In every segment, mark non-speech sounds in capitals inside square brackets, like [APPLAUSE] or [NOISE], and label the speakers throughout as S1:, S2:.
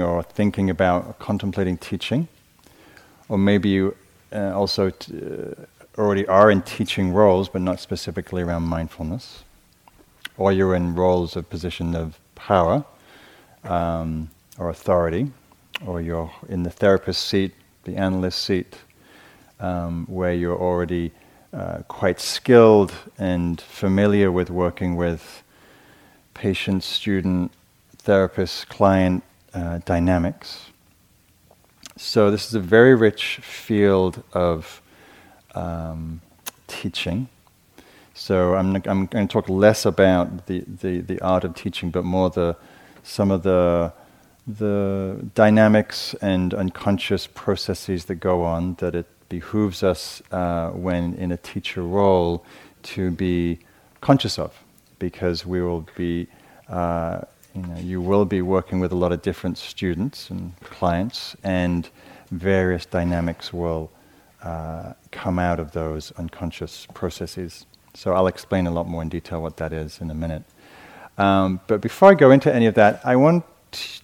S1: or thinking about or contemplating teaching, or maybe you uh, also t- uh, already are in teaching roles, but not specifically around mindfulness, or you're in roles of position of power um, or authority, or you're in the therapist seat, the analyst seat, um, where you're already uh, quite skilled and familiar with working with patient, student, therapist, client uh, dynamics. So, this is a very rich field of um, teaching. So, I'm, I'm going to talk less about the, the, the art of teaching, but more the, some of the, the dynamics and unconscious processes that go on that it behooves us uh, when in a teacher role to be conscious of, because we will be, uh, you know, you will be working with a lot of different students and clients, and various dynamics will uh, come out of those unconscious processes. So I'll explain a lot more in detail what that is in a minute. Um, but before I go into any of that, I want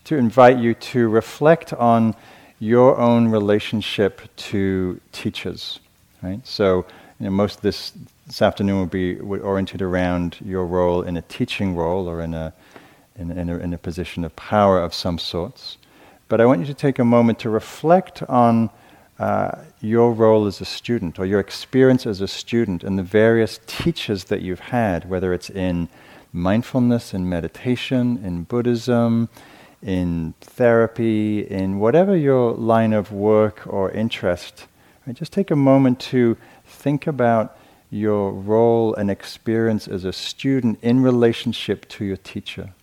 S1: to invite you to reflect on your own relationship to teachers, right? So, you know, most of this this afternoon will be oriented around your role in a teaching role or in a in, in, a, in a position of power of some sorts. But I want you to take a moment to reflect on uh, your role as a student or your experience as a student and the various teachers that you've had, whether it's in mindfulness in meditation, in Buddhism, in therapy, in whatever your line of work or interest, right, just take a moment to think about your role and experience as a student in relationship to your teacher.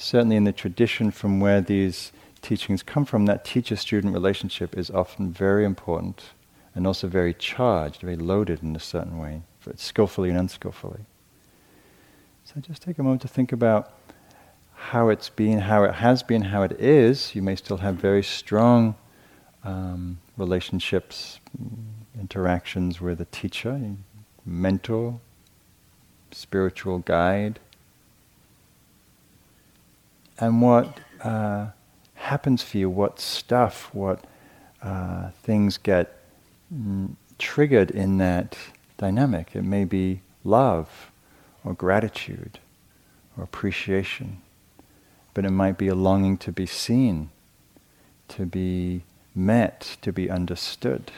S1: Certainly, in the tradition from where these teachings come from, that teacher student relationship is often very important and also very charged, very loaded in a certain way, skillfully and unskillfully. So, just take a moment to think about how it's been, how it has been, how it is, you may still have very strong um, relationships, interactions with a teacher, mentor, spiritual guide. And what uh, happens for you, what stuff, what uh, things get mm, triggered in that dynamic. It may be love or gratitude or appreciation but it might be a longing to be seen, to be met, to be understood.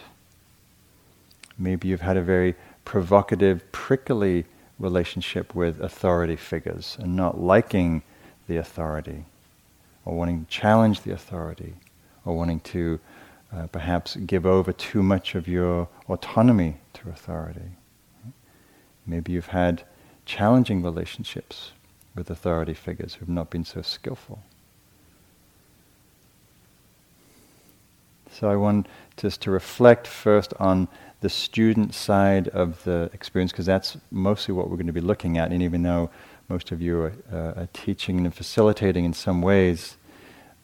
S1: Maybe you've had a very provocative, prickly relationship with authority figures and not liking the authority, or wanting to challenge the authority, or wanting to uh, perhaps give over too much of your autonomy to authority. Maybe you've had challenging relationships with authority figures who have not been so skillful. So I want just to reflect first on the student side of the experience, because that's mostly what we're going to be looking at. And even though most of you are, uh, are teaching and facilitating in some ways,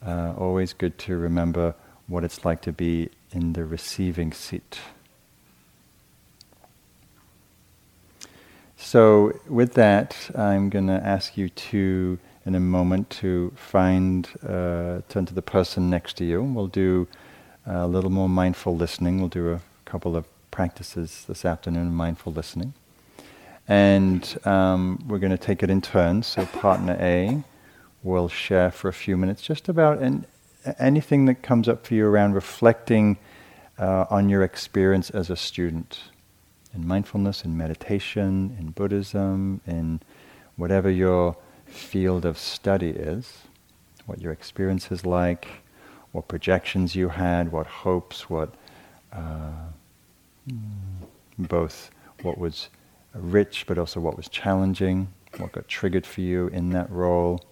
S1: uh, always good to remember what it's like to be in the receiving seat. So, with that, I'm going to ask you to, in a moment, to find, uh, turn to the person next to you. We'll do a little more mindful listening. We'll do a couple of practices this afternoon of mindful listening. And um, we're going to take it in turns. So, partner A will share for a few minutes just about an, anything that comes up for you around reflecting uh, on your experience as a student in mindfulness, in meditation, in Buddhism, in whatever your field of study is, what your experience is like, what projections you had, what hopes, what uh, both what was rich but also what was challenging, what got triggered for you in that role.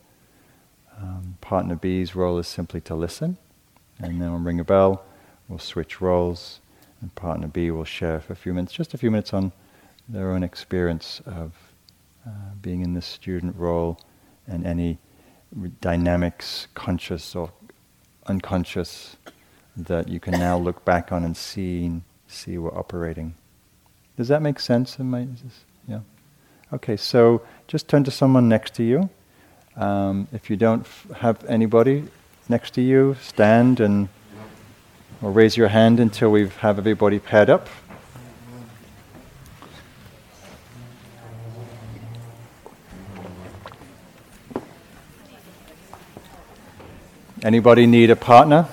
S1: Um, partner B's role is simply to listen, and then we'll ring a bell, we'll switch roles, and partner B will share for a few minutes, just a few minutes on their own experience of uh, being in this student role and any dynamics, conscious or unconscious, that you can now look back on and see see we're operating. Does that make sense? Yeah. Okay, so just turn to someone next to you. Um, if you don't f- have anybody next to you, stand and or raise your hand until we have everybody paired up. Anybody need a partner?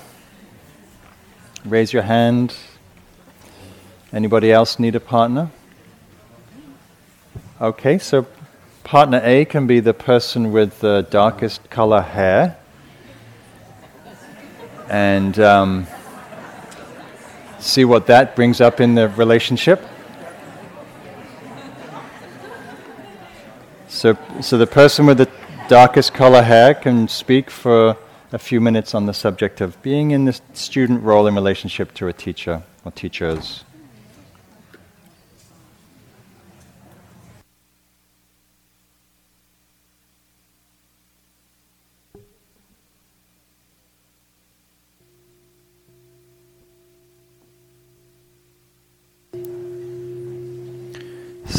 S1: Raise your hand. Anybody else need a partner? Okay, so partner A can be the person with the darkest color hair. And um, see what that brings up in the relationship. So, so the person with the darkest color hair can speak for a few minutes on the subject of being in the student role in relationship to a teacher or teachers.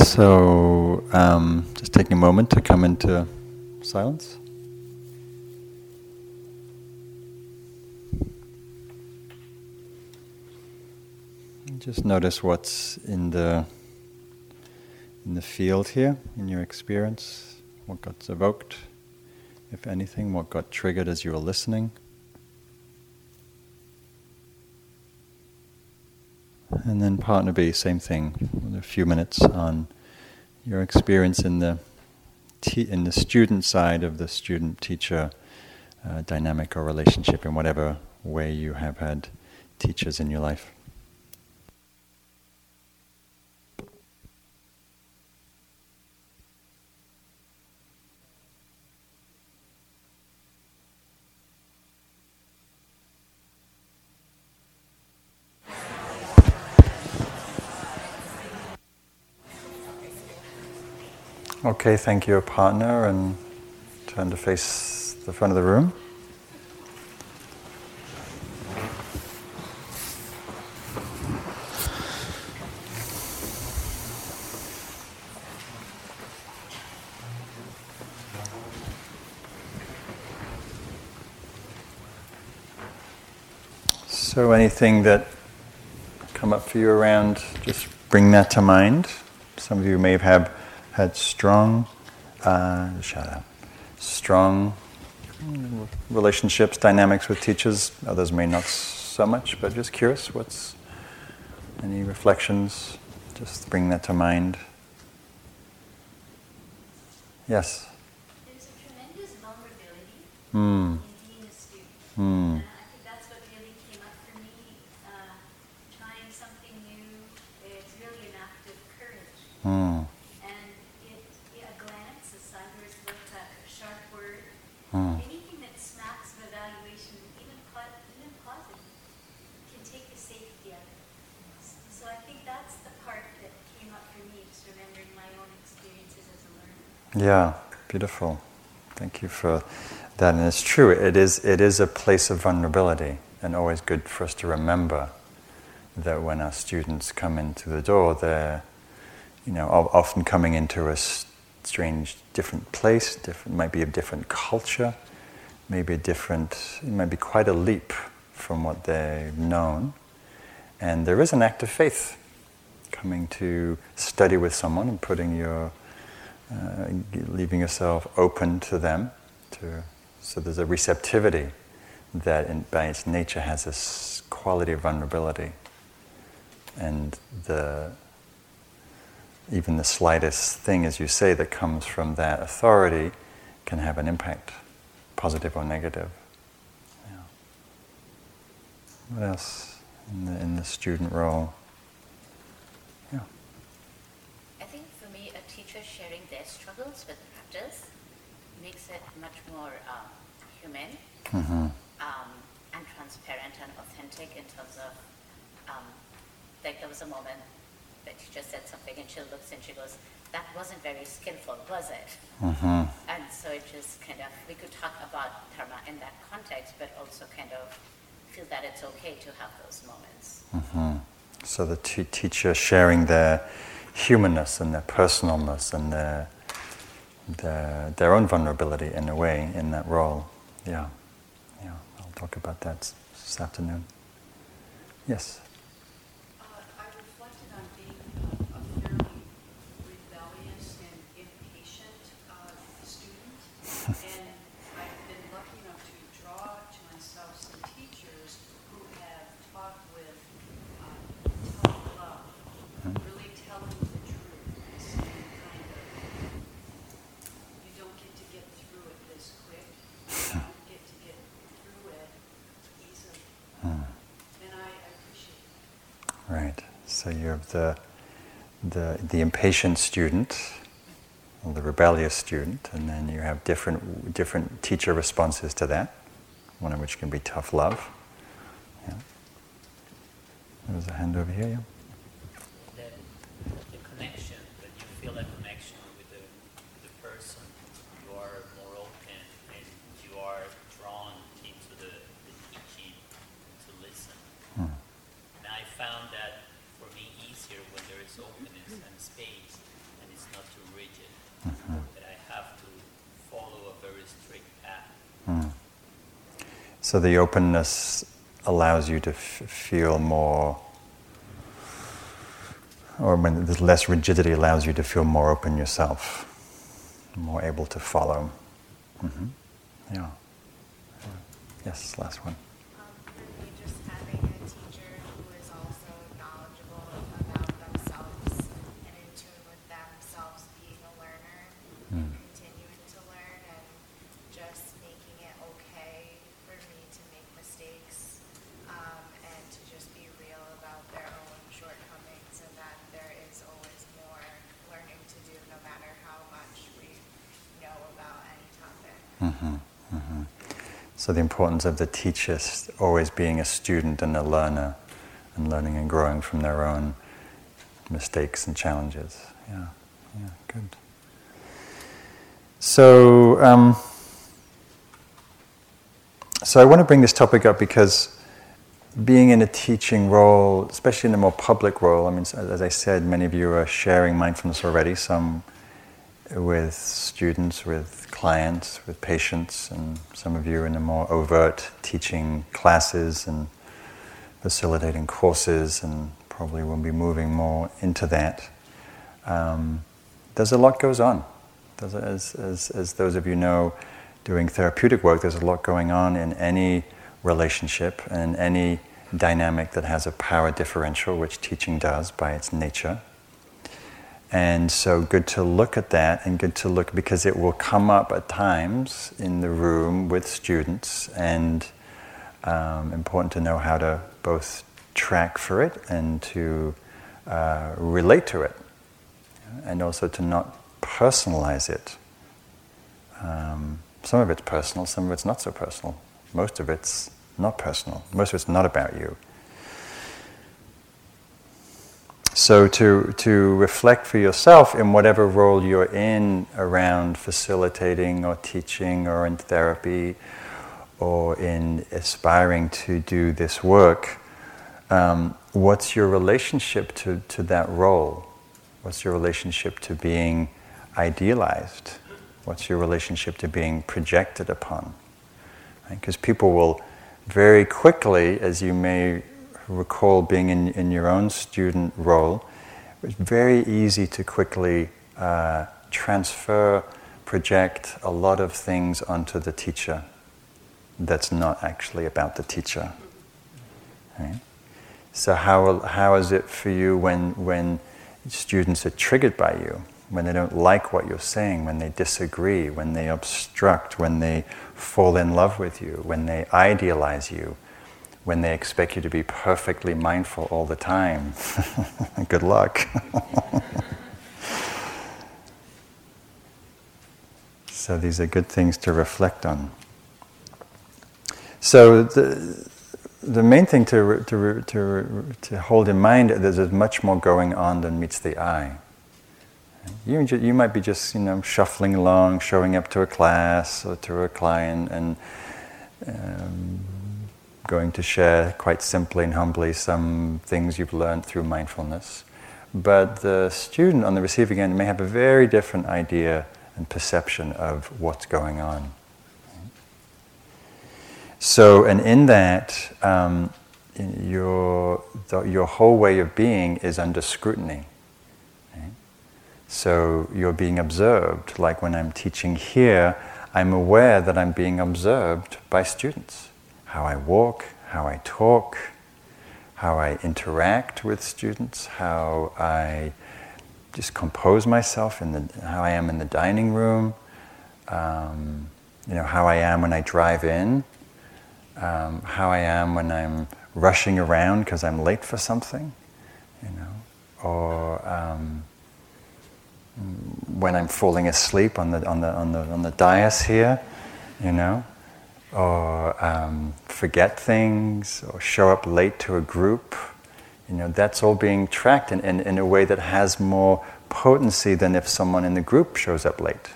S1: So, um, just taking a moment to come into silence. Just notice what's in the in the field here, in your experience, what got evoked, if anything, what got triggered as you were listening. And then partner B, same thing. A few minutes on your experience in the te- in the student side of the student-teacher uh, dynamic or relationship in whatever way you have had teachers in your life. Okay, thank you, partner, and turn to face the front of the room. So, anything that come up for you around, just bring that to mind. Some of you may have had strong, uh, strong relationships, dynamics with teachers. Others may not so much, but just curious. What's any reflections? Just bring that to mind.
S2: Yes. There's a tremendous vulnerability mm. in being a student. Mm. And I think that's what really came up for me. Uh, trying something new, it's really an act of courage. Mm. And it, a glance, a sideways look, a sharp word, mm. anything that smacks of evaluation, even, even positive, can take the safety out of it. So I think that's the part that came up for me, just remembering my own experiences as a learner.
S1: Yeah, beautiful. Thank you for that. And it's true, it is, it is a place of vulnerability, and always good for us to remember that when our students come into the door, they're you know, often coming into a strange, different place, different, might be a different culture, maybe a different, it might be quite a leap from what they've known. And there is an act of faith coming to study with someone and putting your, uh, leaving yourself open to them. To, so there's a receptivity that in, by its nature has this quality of vulnerability. And the even the slightest thing, as you say, that comes from that authority can have an impact, positive or negative. Yeah. What else in the, in the student role?
S3: Yeah. I think for me, a teacher sharing their struggles with practice makes it much more um, human mm-hmm. um, and transparent and authentic in terms of, um, like there was a moment just said something and she looks and she goes, that wasn't very skillful, was it? Mm-hmm. And so it just kind of, we could talk about dharma in that context, but also kind of feel that it's okay to have those moments.
S1: Mm-hmm. So the t- teacher sharing their humanness and their personalness and their the, their own vulnerability in a way in that role. Yeah, yeah. I'll talk about that this afternoon. Yes.
S4: Uh, I reflected on being a, a fairly rebellious and impatient uh, student, and I've been lucky enough to draw to myself some teachers who have taught with uh, tough love, really telling the truth, this kind of, you don't get to get through it this quick, you don't get to get through it easily, and I I appreciate that.
S1: Right. So you have the the the impatient student, the rebellious student, and then you have different different teacher responses to that. One of which can be tough love. Yeah. There's a hand over here. Yeah.
S5: that the connection, when you feel connection with the, the person, you are more open and you are drawn into the, the teaching to listen.
S1: Hmm.
S5: And I found that for me easier when there is openness and space and it's not too rigid. That I have to follow a very strict path.
S1: Hmm. So the openness allows you to f- feel more, or when there's less rigidity, allows you to feel more open yourself, more able to follow. hmm Yeah. Yes, last one.
S6: Um, for me, just having a teacher who is also knowledgeable about themselves and in tune with themselves being a learner and continuing to learn and just making it okay for me to make mistakes um, and to just be real about their own shortcomings and that there is always more learning to do no matter how much we know about any topic.
S1: hmm hmm So of the teacher s- always being a student and a learner, and learning and growing from their own mistakes and challenges. Yeah, yeah, good. So, um, so I want to bring this topic up because being in a teaching role, especially in a more public role, I mean, as I said, many of you are sharing mindfulness already. Some with students, with clients, with patients, and some of you in a more overt teaching classes and facilitating courses, and probably will be moving more into that. Um, there's a lot goes on. As, as, as those of you know, doing therapeutic work, there's a lot going on in any relationship and any dynamic that has a power differential, which teaching does by its nature. And so, good to look at that and good to look because it will come up at times in the room with students, and um, important to know how to both track for it and to uh, relate to it, and also to not personalize it. Um, some of it's personal, some of it's not so personal. Most of it's not personal, most of it's not about you. So to, to reflect for yourself in whatever role you're in around facilitating or teaching or in therapy or in aspiring to do this work, um, what's your relationship to, to that role? What's your relationship to being idealized? What's your relationship to being projected upon? Because right? people will very quickly, as you may recall being in, in your own student role, it's very easy to quickly uh, transfer, project a lot of things onto the teacher that's not actually about the teacher. Right? So, how, how is it for you when, when students are triggered by you? When they don't like what you're saying, when they disagree, when they obstruct, when they fall in love with you, when they idealize you, when they expect you to be perfectly mindful all the time. [LAUGHS] Good luck. [LAUGHS] so, these are good things to reflect on. So, the, the main thing to, to, to, to hold in mind is there's much more going on than meets the eye. You, you might be just you know shuffling along, showing up to a class or to a client, and um, going to share quite simply and humbly some things you've learned through mindfulness. But the student on the receiving end may have a very different idea and perception of what's going on. So, and in that, um, your, the, your whole way of being is under scrutiny. So you're being observed. Like when I'm teaching here, I'm aware that I'm being observed by students. How I walk, how I talk, how I interact with students, how I just compose myself in the, how I am in the dining room, um, you know, how I am when I drive in, um, how I am when I'm rushing around because I'm late for something, you know, or um, when I'm falling asleep on the on the on the on the dais here, you know, or um, forget things, or show up late to a group, you know, that's all being tracked in, in, in a way that has more potency than if someone in the group shows up late.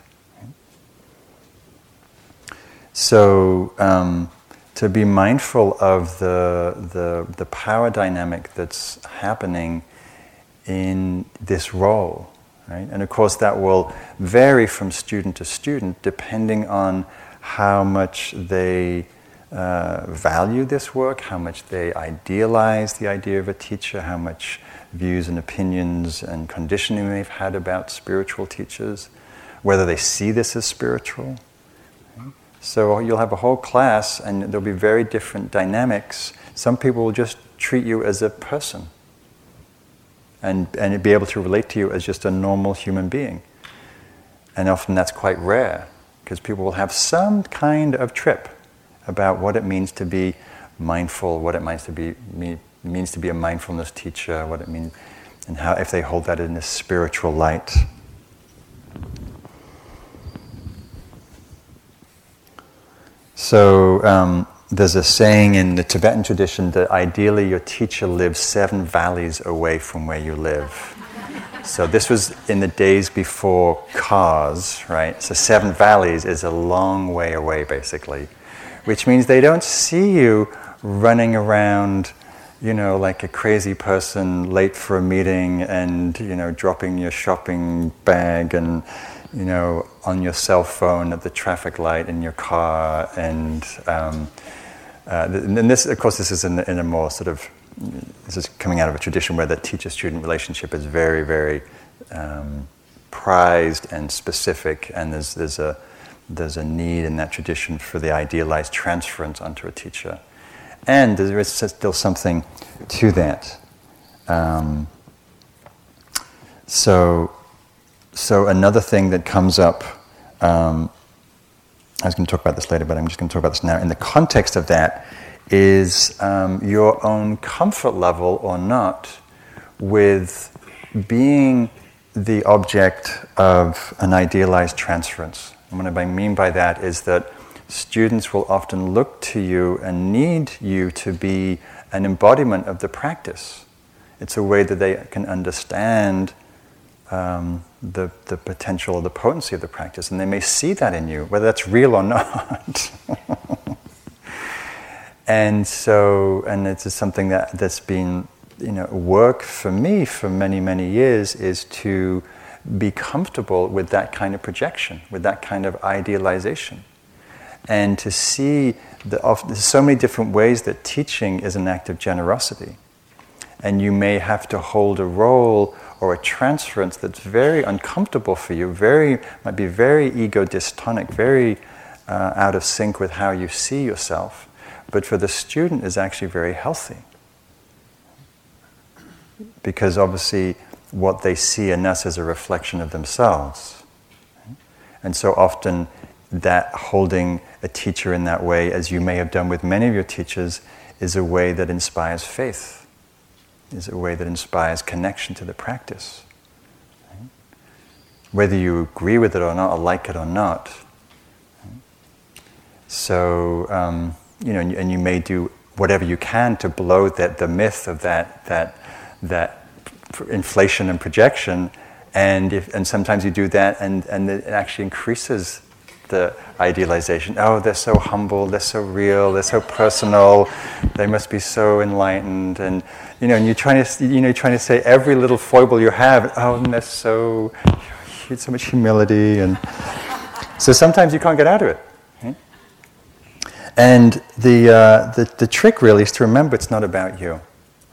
S1: So. Um, to be mindful of the, the, the power dynamic that's happening in this role. Right? And of course, that will vary from student to student depending on how much they uh, value this work, how much they idealize the idea of a teacher, how much views and opinions and conditioning they've had about spiritual teachers, whether they see this as spiritual. So you'll have a whole class, and there'll be very different dynamics. Some people will just treat you as a person and, and be able to relate to you as just a normal human being. And often that's quite rare because people will have some kind of trip about what it means to be mindful, what it means to be means to be a mindfulness teacher, what it means, and how if they hold that in a spiritual light. So um, there's a saying in the Tibetan tradition that ideally your teacher lives seven valleys away from where you live. So this was in the days before cars, right? So seven valleys is a long way away, basically, which means they don't see you running around, you know, like a crazy person late for a meeting and you know dropping your shopping bag and you know, on your cell phone at the traffic light in your car, and um, uh, and this, of course, this is in, in, a more sort of this is coming out of a tradition where the teacher-student relationship is very, very um, prized and specific, and there's there's a there's a need in that tradition for the idealized transference onto a teacher, and there is still something to that. Um, so so another thing that comes up, um, I was going to talk about this later, but I'm just going to talk about this now. In the context of that, is um, your own comfort level or not with being the object of an idealized transference. And what I mean by that is that students will often look to you and need you to be an embodiment of the practice. It's a way that they can understand um, the, the potential or the potency of the practice, and they may see that in you, whether that's real or not. [LAUGHS] and so, and it's something that, that's been, you know, work for me for many, many years is to be comfortable with that kind of projection, with that kind of idealization. And to see the, there's so many different ways that teaching is an act of generosity. And you may have to hold a role or a transference that's very uncomfortable for you, very might be very ego dystonic, very uh, out of sync with how you see yourself, but for the student is actually very healthy. Because obviously what they see in us is a reflection of themselves. And so often that holding a teacher in that way, as you may have done with many of your teachers, is a way that inspires faith is a way that inspires connection to the practice. Whether you agree with it or not, or like it or not. So, um, you know, and, and you may do whatever you can to blow that, the myth of that, that, that inflation and projection. And, if, and sometimes you do that, and, and it actually increases the idealization. Oh, they're so humble, they're so real, they're so personal, they must be so enlightened, and you know, and you're trying to, you know, trying to say every little foible you have. Oh, and they're so so much humility, and so sometimes you can't get out of it. And the, uh, the the trick really is to remember it's not about you,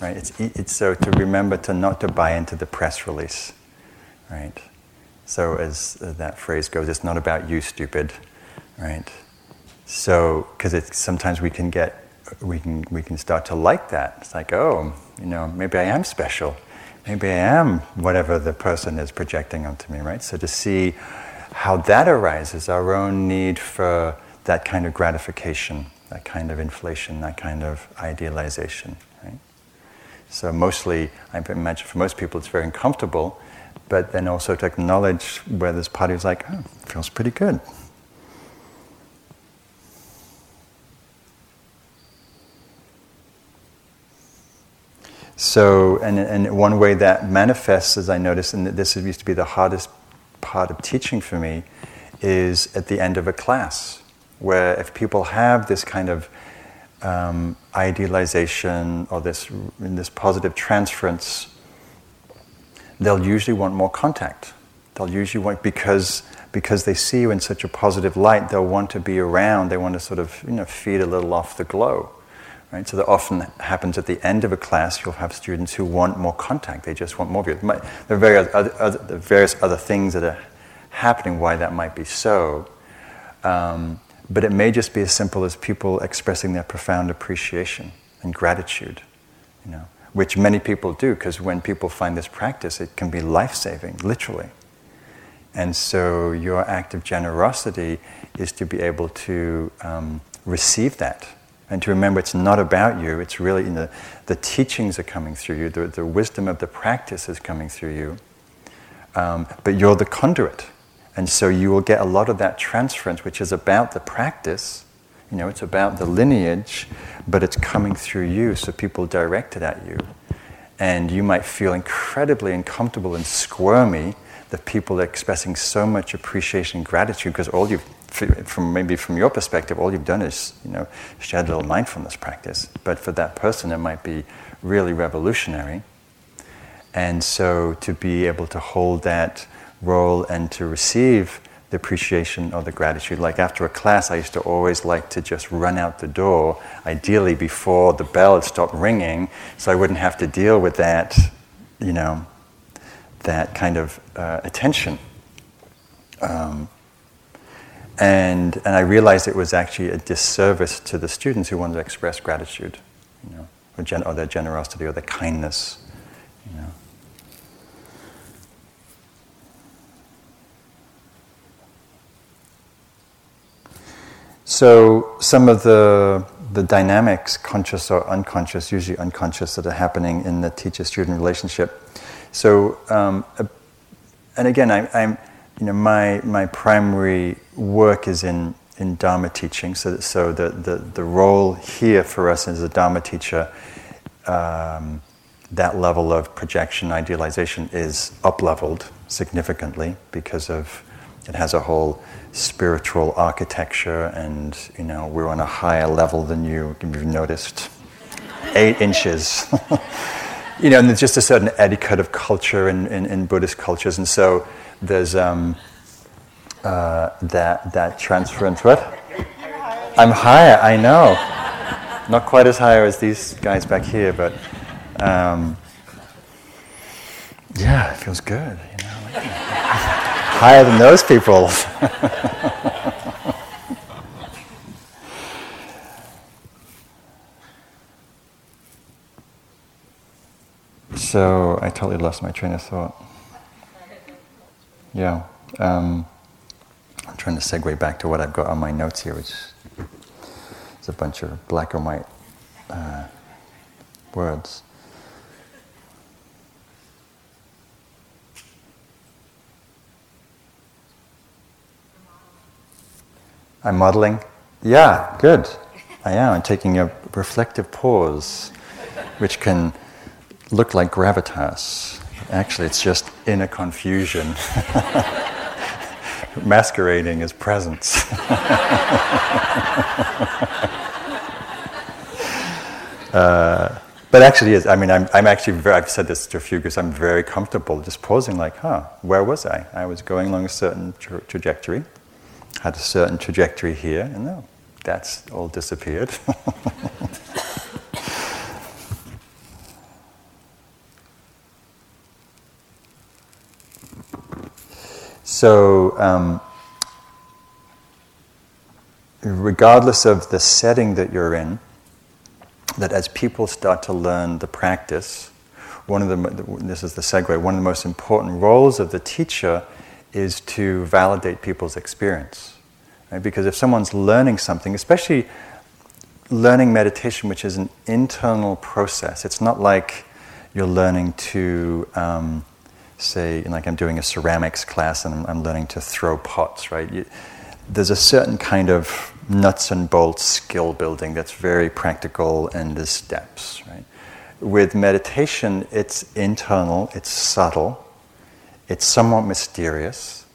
S1: right? It's it's so to remember to not to buy into the press release, right? So as uh, that phrase goes, it's not about you, stupid, right? So because sometimes we can get we can we can start to like that. It's like oh, you know, maybe I am special maybe I am whatever the person is projecting onto me, right? So to see how that arises, our own need for that kind of gratification, that kind of inflation, that kind of idealization, right? So mostly, I imagine for most people it's very uncomfortable, but then also to acknowledge where this part is like, oh, feels pretty good. So, and, and one way that manifests, as I noticed, and this used to be the hardest part of teaching for me, is at the end of a class, where if people have this kind of um, idealization or this, this positive transference, they'll usually want more contact. They'll usually want, because, because they see you in such a positive light, they'll want to be around, they want to sort of you know, feed a little off the glow. Right? So that often happens at the end of a class, you'll have students who want more contact, they just want more of you. There are various other, other, various other things that are happening why that might be so. Um, but it may just be as simple as people expressing their profound appreciation and gratitude, you know, which many people do, because when people find this practice, it can be life saving, literally. And so your act of generosity is to be able to um, receive that and to remember it's not about you, it's really you know, the teachings are coming through you, the, the wisdom of the practice is coming through you, um, but you're the conduit. And so you will get a lot of that transference, which is about the practice. You know, it's about the lineage, but it's coming through you, so people direct it at you. And you might feel incredibly uncomfortable and squirmy that people are expressing so much appreciation and gratitude because all you've from maybe from your perspective, all you've done is you know shared a little mindfulness practice. But for that person, it might be really revolutionary. And so to be able to hold that role and to receive the appreciation or the gratitude. Like after a class, I used to always like to just run out the door, ideally before the bell had stopped ringing, so I wouldn't have to deal with that, you know, that kind of uh, attention. Um, and, and I realized it was actually a disservice to the students who wanted to express gratitude, you know, or, gen- or their generosity or their kindness, you know. So some of the the dynamics, conscious or unconscious, usually unconscious, that are happening in the teacher-student relationship. So, um, and again, I, I'm you know, my, my primary work is in, in Dharma teaching. So, so the, the, the role here for us as a Dharma teacher, um, that level of projection, idealization is up leveled significantly because of it has a whole spiritual architecture, and you know we're on a higher level than you. You've noticed, eight inches. [LAUGHS] you know, and there's just a certain etiquette of culture in, in, in Buddhist cultures, and so there's um, uh, that that transference. What? I'm higher. I know. Not quite as high as these guys back here, but um, yeah, it feels good. You know, [LAUGHS] higher than those people. [LAUGHS] so I totally lost my train of thought. Yeah. Um, I'm trying to segue back to what I've got on my notes here, which is a bunch of black and white uh, words. I'm modeling? Yeah, good. I am. I'm taking a reflective pause, which can look like gravitas. Actually, it's just inner confusion [LAUGHS] masquerading as presence. [LAUGHS] uh, but actually, is. I mean, I'm, I'm actually, very, I've said this to a few because I'm very comfortable just pausing, like, huh, where was I? I was going along a certain tra- trajectory, had a certain trajectory here, and no, that's all disappeared. [LAUGHS] so, um, regardless of the setting that you're in, that as people start to learn the practice, one of the, this is the segue, one of the most important roles of the teacher is to validate people's experience. Right? Because if someone's learning something, especially learning meditation, which is an internal process, it's not like you're learning to, um, say, like I'm doing a ceramics class and I'm, I'm learning to throw pots, right? You, there's a certain kind of nuts and bolts skill building that's very practical and there's steps, right? With meditation, it's internal, it's subtle, it's somewhat mysterious,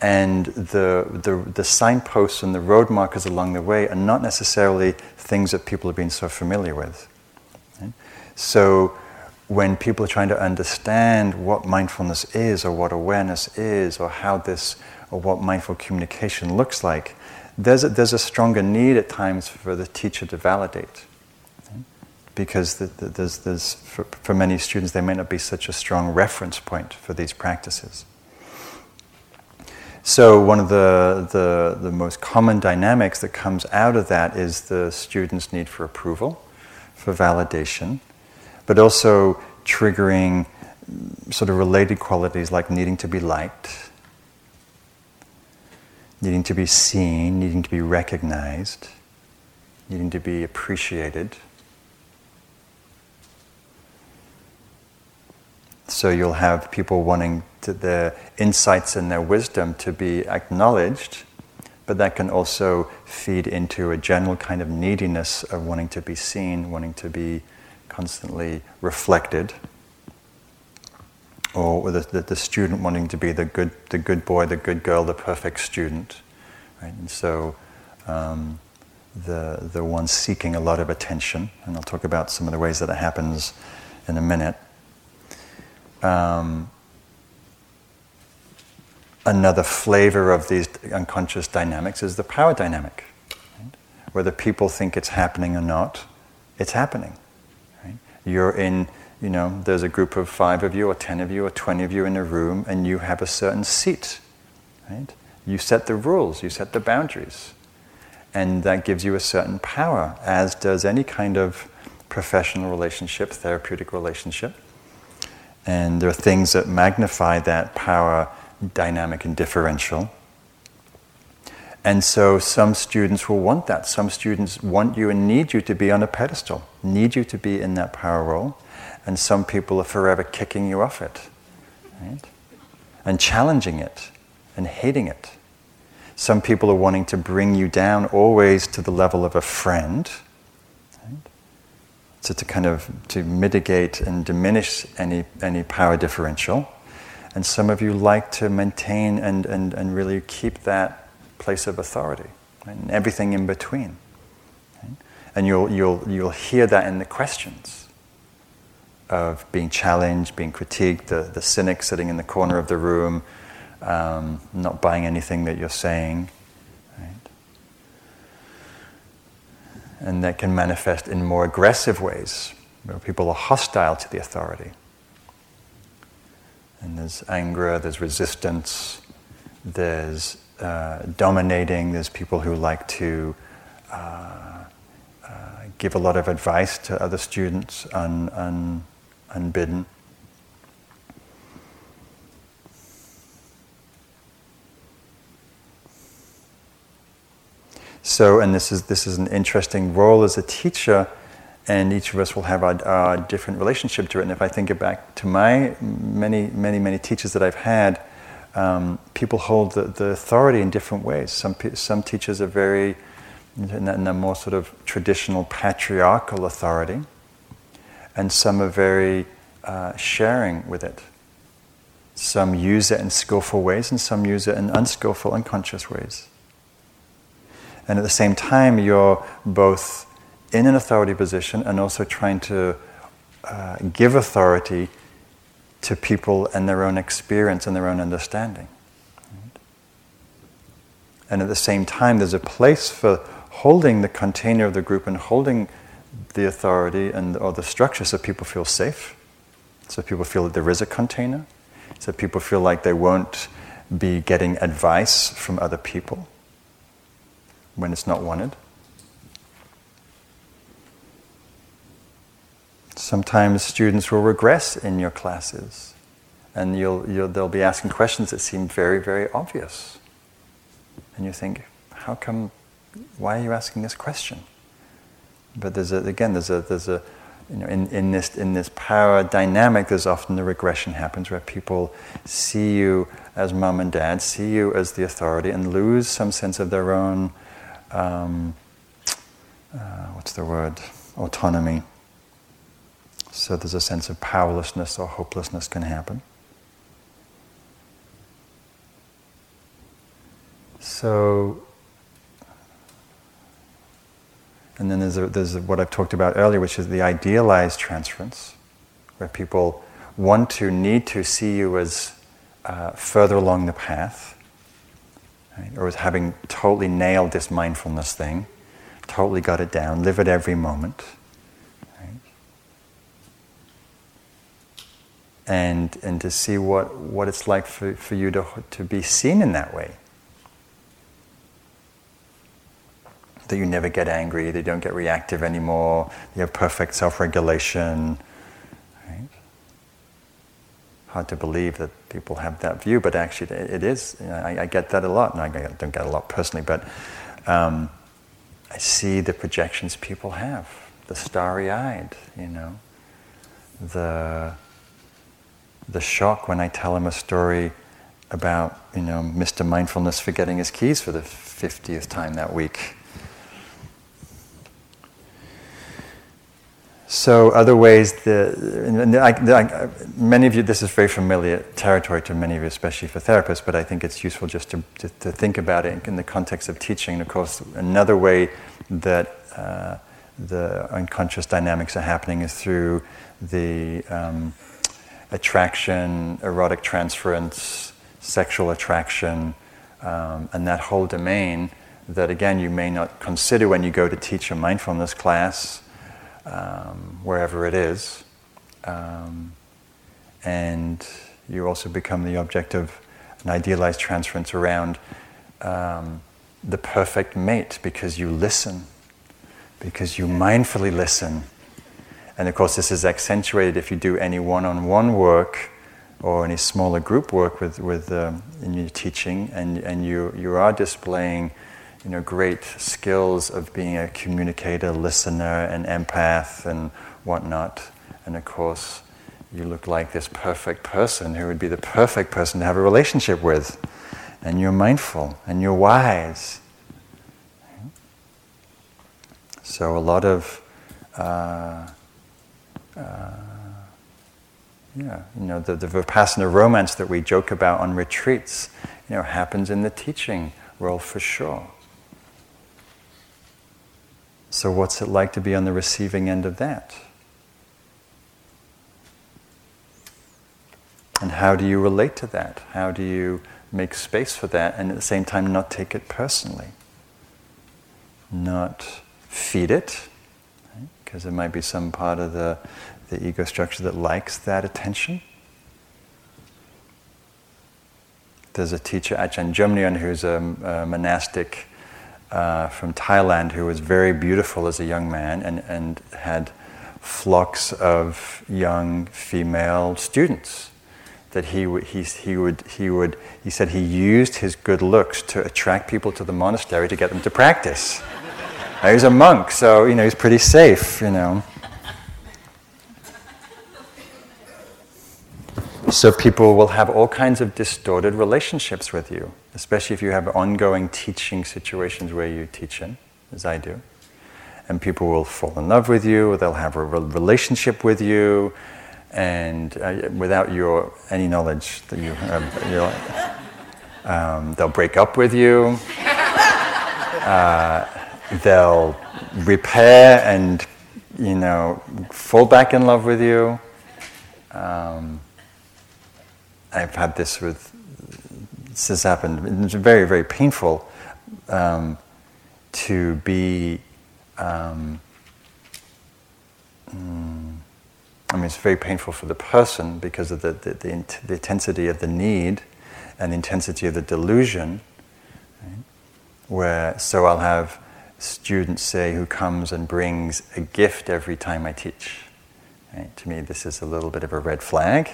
S1: and the, the, the signposts and the road markers along the way are not necessarily things that people have been so familiar with. So, when people are trying to understand what mindfulness is, or what awareness is, or how this, or what mindful communication looks like, there's a, there's a stronger need at times for the teacher to validate. Because the, the, there's, there's, for, for many students, there may not be such a strong reference point for these practices. So, one of the, the, the most common dynamics that comes out of that is the student's need for approval, for validation, but also triggering sort of related qualities like needing to be liked, needing to be seen, needing to be recognized, needing to be appreciated. So you'll have people wanting to, their insights and their wisdom to be acknowledged, but that can also feed into a general kind of neediness of wanting to be seen, wanting to be constantly reflected or the, the, the, student wanting to be the good, the good boy, the good girl, the perfect student. Right? And so um, the, the one seeking a lot of attention, and I'll talk about some of the ways that it happens in a minute. Um, another flavor of these unconscious dynamics is the power dynamic. Right? Whether people think it's happening or not, it's happening. Right? You're in you know, there's a group of five of you, or ten of you, or twenty of you in a room, and you have a certain seat, right? You set the rules, you set the boundaries, and that gives you a certain power, as does any kind of professional relationship, therapeutic relationship. And there are things that magnify that power dynamic and differential. And so some students will want that. Some students want you and need you to be on a pedestal, need you to be in that power role and some people are forever kicking you off it, right? And challenging it and hating it. Some people are wanting to bring you down always to the level of a friend? So to kind of to mitigate and diminish any, any power differential. And some of you like to maintain and, and, and really keep that place of authority and everything in between. Right? And you'll, you'll, you'll hear that in the questions of being challenged, being critiqued, the, the cynic sitting in the corner of the room, um, not buying anything that you're saying. Right? And that can manifest in more aggressive ways, where people are hostile to the authority. And there's anger, there's resistance, there's uh, dominating, there's people who like to. Uh, uh give a lot of advice to other students on, on unbidden. So, and this is, this is an interesting role as a teacher, and each of us will have a, a different relationship to it. And if I think back to my many, many, many teachers that I've had, um, people hold the, the, authority in different ways. Some, some teachers are very, in a more sort of traditional patriarchal authority and some are very uh, sharing with it. Some use it in skillful ways, and some use it in unskillful, unconscious ways. And at the same time, you're both in an authority position and also trying to uh, give authority to people and their own experience and their own understanding. And at the same time, there's a place for holding the container of the group and holding the authority and or the structure so people feel safe, so people feel that there is a container, so people feel like they won't be getting advice from other people when it's not wanted. Sometimes students will regress in your classes, and you'll, you'll, they'll be asking questions that seem very, very obvious. And you think, how come, why are you asking this question? But there's a, again, there's a, there's a, you know, in, in, this, in this power dynamic, there's often the regression happens where people see you as mom and dad, see you as the authority, and lose some sense of their own, um, uh, what's the word, autonomy. So there's a sense of powerlessness or hopelessness can happen. So, and then there's, a, there's what I've talked about earlier, which is the idealized transference, where people want to, need to see you as uh, further along the path, right? or as having totally nailed this mindfulness thing, totally got it down, live it every moment. Right? And, and to see what, what it's like for, for you to, to be seen in that way. that you never get angry, that you don't get reactive anymore, you have perfect self regulation. Right? Hard to believe that people have that view, but actually it is. You know, I, I, get that a lot, and I don't get a lot personally, but um, I see the projections people have, the starry eyed, you know, the, the shock when I tell them a story about, you know, Mr. Mindfulness forgetting his keys for the 50th time that week So other ways, the, I, I, many of you, this is very familiar territory to many of you, especially for therapists, but I think it's useful just to, to, to think about it in the context of teaching. And of course, another way that uh, the unconscious dynamics are happening is through the um, attraction, erotic transference, sexual attraction, um, and that whole domain that again you may not consider when you go to teach a mindfulness class um, wherever it is. Um, and you also become the object of an idealized transference around um, the perfect mate because you listen, because you mindfully listen. And of course, this is accentuated if you do any one on one work or any smaller group work with, with, um, in your teaching, and, and you, you are displaying you know, great skills of being a communicator, listener, and empath and whatnot. And of course, you look like this perfect person who would be the perfect person to have a relationship with. And you're mindful and you're wise. So, a lot of, uh, uh, yeah, you know, the, the Vipassana romance that we joke about on retreats, you know, happens in the teaching world for sure. So, what's it like to be on the receiving end of that? And how do you relate to that? How do you make space for that and at the same time not take it personally? Not feed it, because right? there might be some part of the, the ego structure that likes that attention. There's a teacher, Ajahn Jumnien, who's a, a monastic uh, from Thailand who was very beautiful as a young man and, and had flocks of young female students that he he, he, would, he would, he said he used his good looks to attract people to the monastery to get them to practice. he was a monk, so, you know, he's pretty safe, you know. So people will have all kinds of distorted relationships with you, especially if you have ongoing teaching situations where you teach in, as I do. And people will fall in love with you, they'll have a relationship with you, and uh, without your any knowledge that you have, um, they'll break up with you. Uh, they'll repair and you know, fall back in love with you. Um, I've had this with, this has happened. It's very, very painful um, to be, um, mm, I mean, it's very painful for the person because of the, the, the, the intensity of the need and the intensity of the delusion. Right? Where, so I'll have students say who comes and brings a gift every time I teach. Right? To me, this is a little bit of a red flag.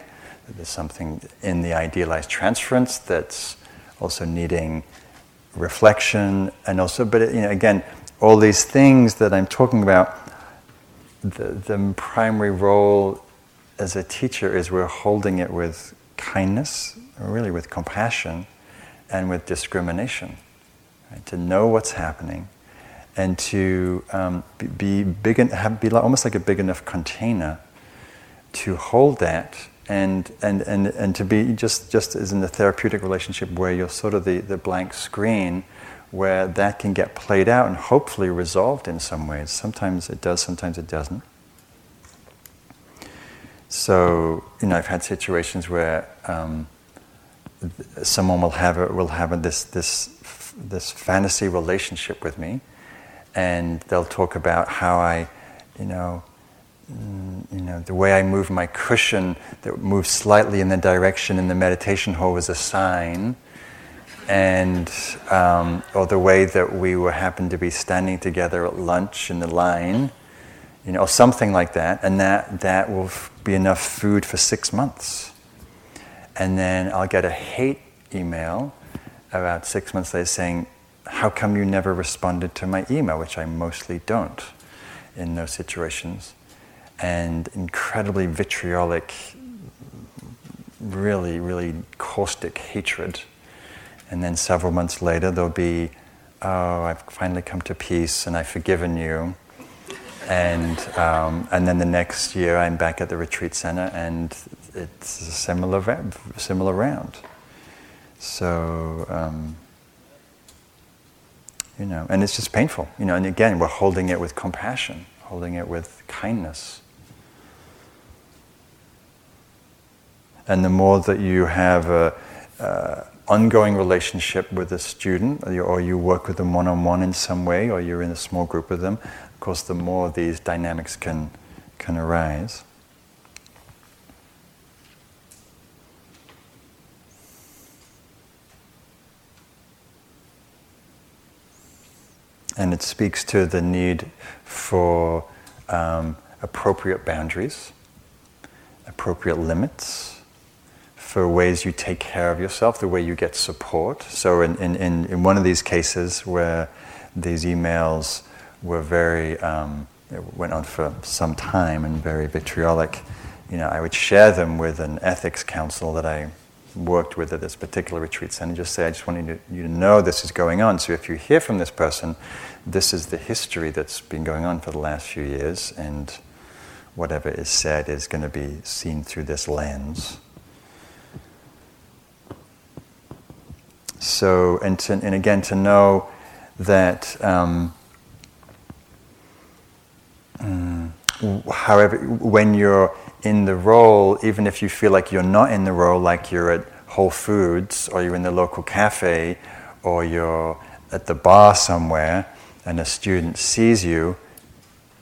S1: There's something in the idealized transference that's also needing reflection, and also, but you know, again, all these things that I'm talking about. The, the primary role as a teacher is we're holding it with kindness, really with compassion, and with discrimination. Right? To know what's happening, and to um, be, big and have, be almost like a big enough container to hold that and, and, and, and to be just, just as in the therapeutic relationship where you're sort of the, the blank screen where that can get played out and hopefully resolved in some ways. Sometimes it does, sometimes it doesn't. So, you know, I've had situations where um, someone will have, a, will have a, this, this, this fantasy relationship with me and they'll talk about how I, you know, you know, the way I move my cushion that moves slightly in the direction in the meditation hall was a sign, and um, or the way that we were happened to be standing together at lunch in the line, you know, or something like that, and that that will f- be enough food for six months, and then I'll get a hate email about six months later saying how come you never responded to my email, which I mostly don't in those situations, and incredibly vitriolic, really, really caustic hatred. And then several months later, there'll be, oh, I've finally come to peace and I've forgiven you. And, um, and then the next year, I'm back at the retreat center and it's a similar, similar round. So, um, you know, and it's just painful, you know, and again, we're holding it with compassion, holding it with kindness. And the more that you have a, uh, ongoing relationship with a student, or you, or you work with them one-on-one in some way, or you're in a small group with them, of course, the more these dynamics can, can arise. and it speaks to the need for um, appropriate boundaries, appropriate limits, for ways you take care of yourself, the way you get support. So, in, in, in one of these cases where these emails were very, um, went on for some time and very vitriolic, you know, I would share them with an ethics counsel that I worked with at this particular retreat center, just say, I just want you to, you to know this is going on. So if you hear from this person, this is the history that's been going on for the last few years, and whatever is said is going to be seen through this lens. So, and, to, and again, to know that, um, mm, however, when you're in the role, even if you feel like you're not in the role, like you're at Whole Foods or you're in the local cafe or you're at the bar somewhere and a student sees you,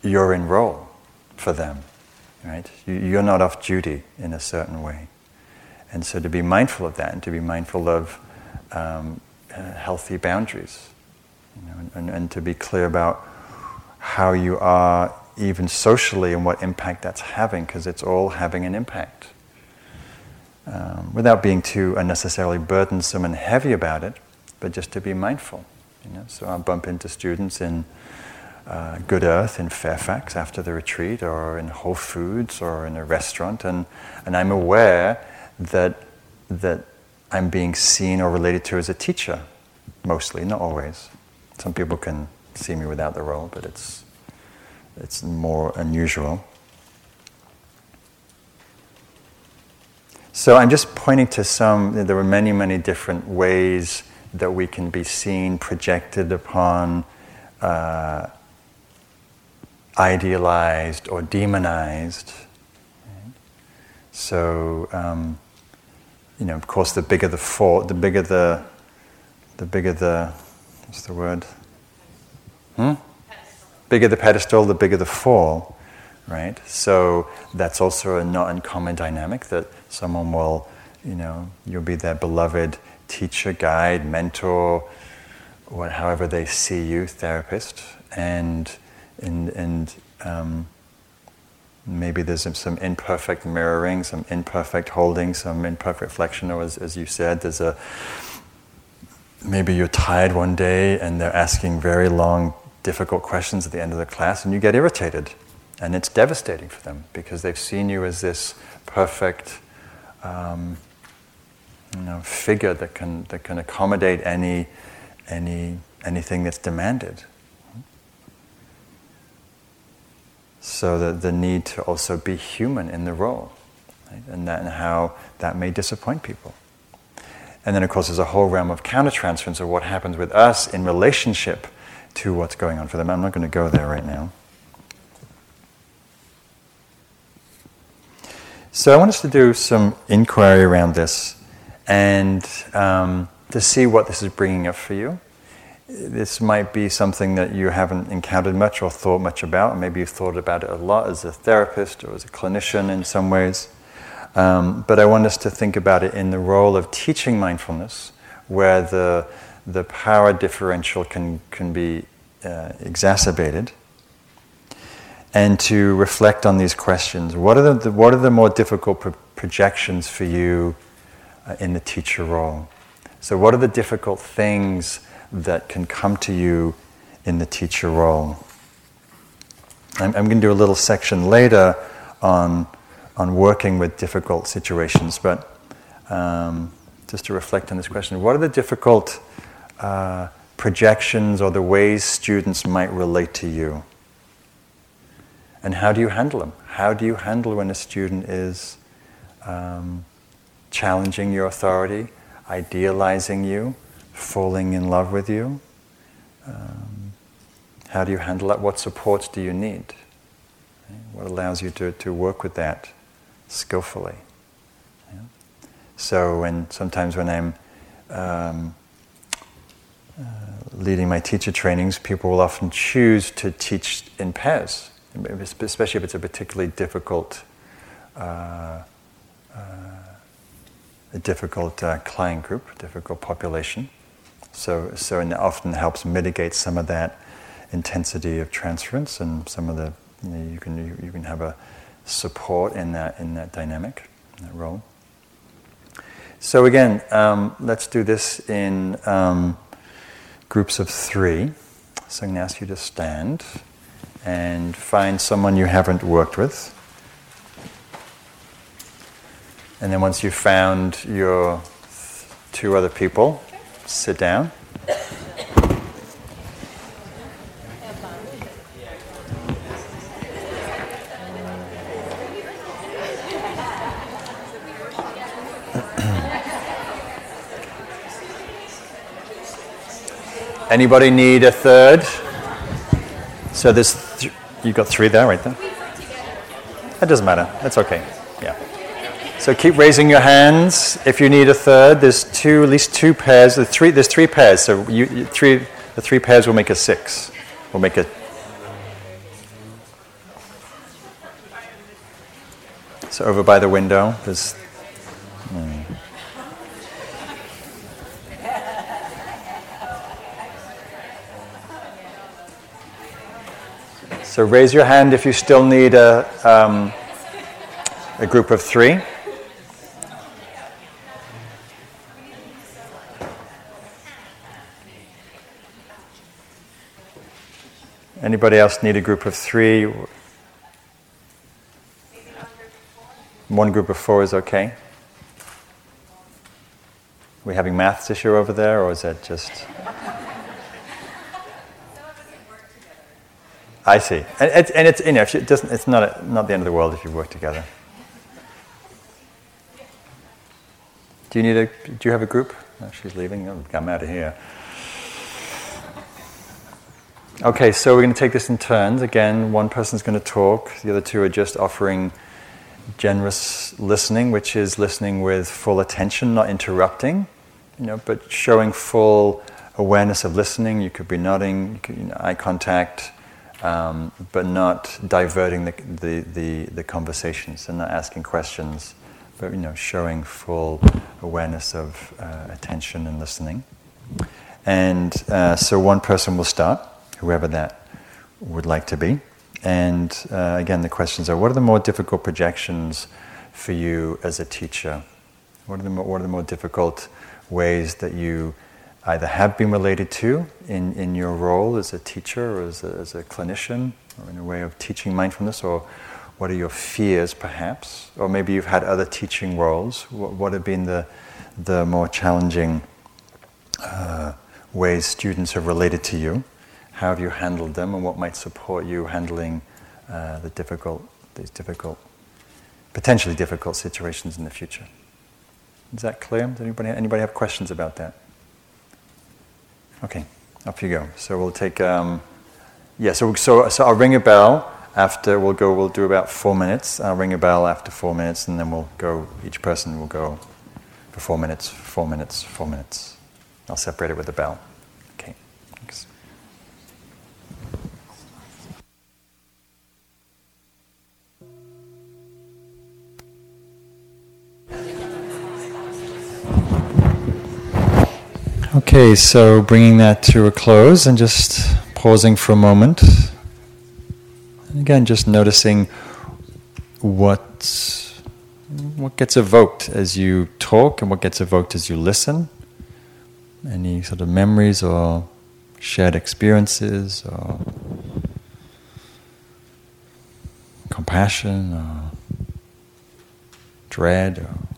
S1: you're in role for them, right? You're not off duty in a certain way. And so to be mindful of that and to be mindful of um, healthy boundaries, you know, and, and to be clear about how you are even socially and what impact that's having, because it's all having an impact. Um, without being too unnecessarily burdensome and heavy about it, but just to be mindful. You know? So I bump into students in uh, Good Earth in Fairfax after the retreat, or in Whole Foods, or in a restaurant, and, and I'm aware that, that I'm being seen or related to as a teacher, mostly, not always. Some people can see me without the role, but it's it's more unusual. So I'm just pointing to some, there are many, many different ways that we can be seen, projected upon uh, idealized or demonized. So, um, you know, of course, the bigger the fall, the bigger the, the bigger the, what's the word? Hmm? Bigger the pedestal, the bigger the fall, right? So that's also a not uncommon dynamic that someone will, you know, you'll be their beloved teacher, guide, mentor, what, however they see you, therapist, and and and um, maybe there's some imperfect mirroring, some imperfect holding, some imperfect flexion, or as, as you said, there's a maybe you're tired one day and they're asking very long, difficult questions at the end of the class, and you get irritated, and it's devastating for them because they've seen you as this perfect. Um, you know, figure that can that can accommodate any any anything that's demanded. So the, the need to also be human in the role, right? and, that, and how that may disappoint people. And then, of course, there's a whole realm of countertransference of what happens with us in relationship to what's going on for them. I'm not going to go there right now. So I want us to do some inquiry around this and um, to see what this is bringing up for you this might be something that you haven't encountered much or thought much about. Maybe you've thought about it a lot as a therapist or as a clinician in some ways. Um, but I want us to think about it in the role of teaching mindfulness, where the, the power differential can, can be uh, exacerbated, and to reflect on these questions. What are the, what are the more difficult pro- projections for you uh, in the teacher role? So, what are the difficult things? That can come to you in the teacher role. I'm, I'm going to do a little section later on, on working with difficult situations, but um, just to reflect on this question what are the difficult uh, projections or the ways students might relate to you? And how do you handle them? How do you handle when a student is um, challenging your authority, idealizing you? Falling in love with you? Um, how do you handle that? What supports do you need? What allows you to, to work with that skillfully? Yeah? So when sometimes when I'm um, uh, leading my teacher trainings, people will often choose to teach in pairs, especially if it's a particularly difficult uh, uh, a difficult uh, client group, difficult population. So, so it often helps mitigate some of that intensity of transference and some of the, you, know, you can, you, you, can have a support in that, in that dynamic, in that role. So again, um, let's do this in um, groups of three. So I'm going to ask you to stand and find someone you haven't worked with. And then once you've found your two other people, sit down. [CLEARS THROAT] Anybody need a third? So there's th- you've got three there, right there. That doesn't matter. That's okay. So keep raising your hands. If you need a third, there's two, at least two pairs. There's three, there's three pairs. So you, you, three, the three pairs will make a six. We'll make a. So over by the window, there's. Hmm. So raise your hand if you still need a, um, a group of three. Anybody else need a group of three? One group of four is okay. Are we having maths issue over there, or is that just? I see, and it's, and it's you know it doesn't it's not a, not the end of the world if you work together. Do you need a? Do you have a group? Oh, she's leaving. I'm out of here. Okay, so we're going to take this in turns. Again, one person's going to talk, the other two are just offering generous listening, which is listening with full attention, not interrupting, you know, but showing full awareness of listening. You could be nodding, could, you know, eye contact, um, but not diverting the, the, the, the conversations and not asking questions, but you know, showing full awareness of uh, attention and listening. And uh, so one person will start, whoever that would like to be. And uh, again, the questions are what are the more difficult projections for you as a teacher? What are the more, what are the more difficult ways that you either have been related to in, in your role as a teacher or as a, as a clinician or in a way of teaching mindfulness? Or what are your fears, perhaps? Or maybe you've had other teaching roles. What, what have been the, the more challenging uh, ways students have related to you? How have you handled them, and what might support you handling uh, the difficult, these difficult, potentially difficult situations in the future? Is that clear? Does anybody anybody have questions about that? Okay, off you go. So we'll take. Um, yeah, so, so so I'll ring a bell after we'll go. We'll do about four minutes. I'll ring a bell after four minutes, and then we'll go. Each person will go for four minutes, four minutes, four minutes. I'll separate it with a bell. Okay, so bringing that to a close and just pausing for a moment. And again, just noticing what what gets evoked as you talk and what gets evoked as you listen. Any sort of memories or shared experiences or compassion or dread or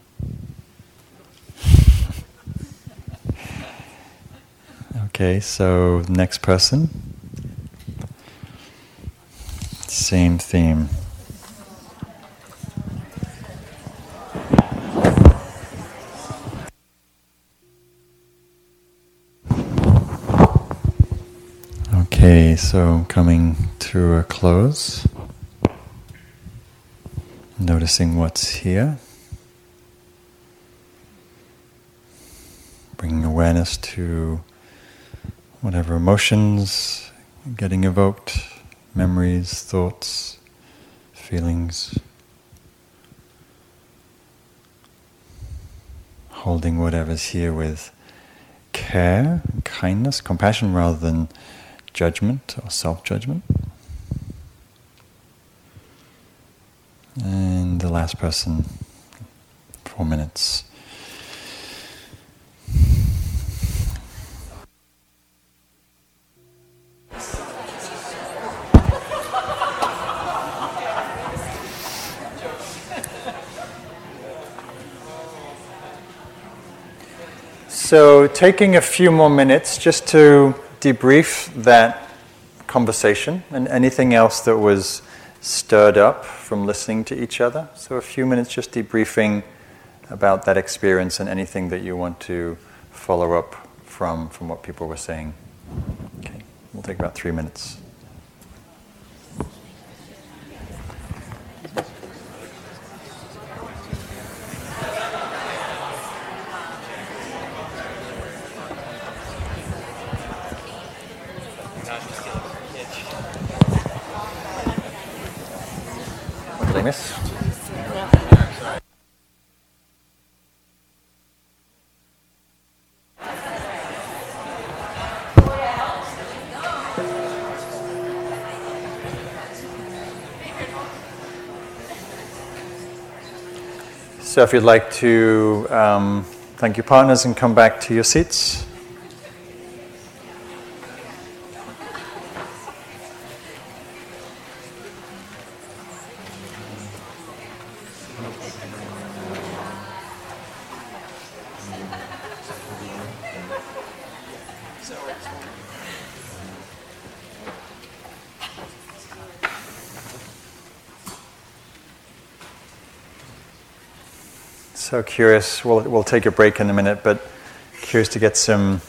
S1: Okay, so next person. Same theme. Okay, so coming to a close. Noticing what's here. Bringing awareness to whatever emotions getting evoked, memories, thoughts, feelings. Holding whatever's here with care, kindness, compassion rather than judgment or self judgment. And the last person, four minutes. So, taking a few more minutes just to debrief that conversation and anything else that was stirred up from listening to each other. So, a few minutes just debriefing about that experience and anything that you want to follow up from, from what people were saying. Okay, we'll take about three minutes. So if you'd like to um, thank your partners and come back to your seats. So curious. We'll, we'll take a break in a minute, but curious to get some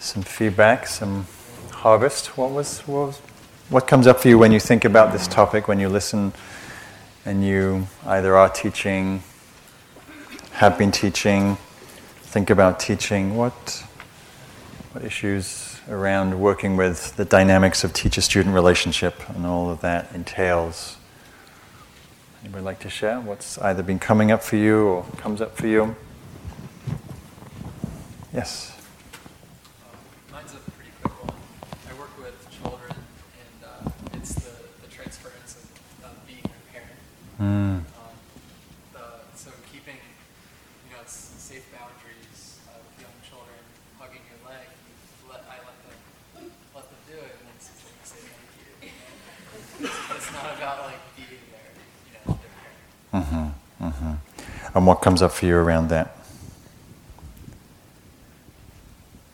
S1: some feedback, some Harvest, what was, what was what comes up for you when you think about this topic, when you listen and you either are teaching, have been teaching, think about teaching? What, what issues around working with the dynamics of teacher student relationship and all of that entails? Anybody like to share what's either been coming up for you or comes up for you? Yes.
S7: Um, mine's a pretty quick one. I work with children, and uh, it's the, the transference of, of being a parent.
S1: Mm.
S7: Um, the, so keeping, you know, s- safe boundaries uh, with young children, hugging your leg, you let, I let them let them do it, and then sometimes say thank you. But it's not about like being there, you know, their parent.
S1: Mm-hmm. Mm-hmm. And what comes up for you around that?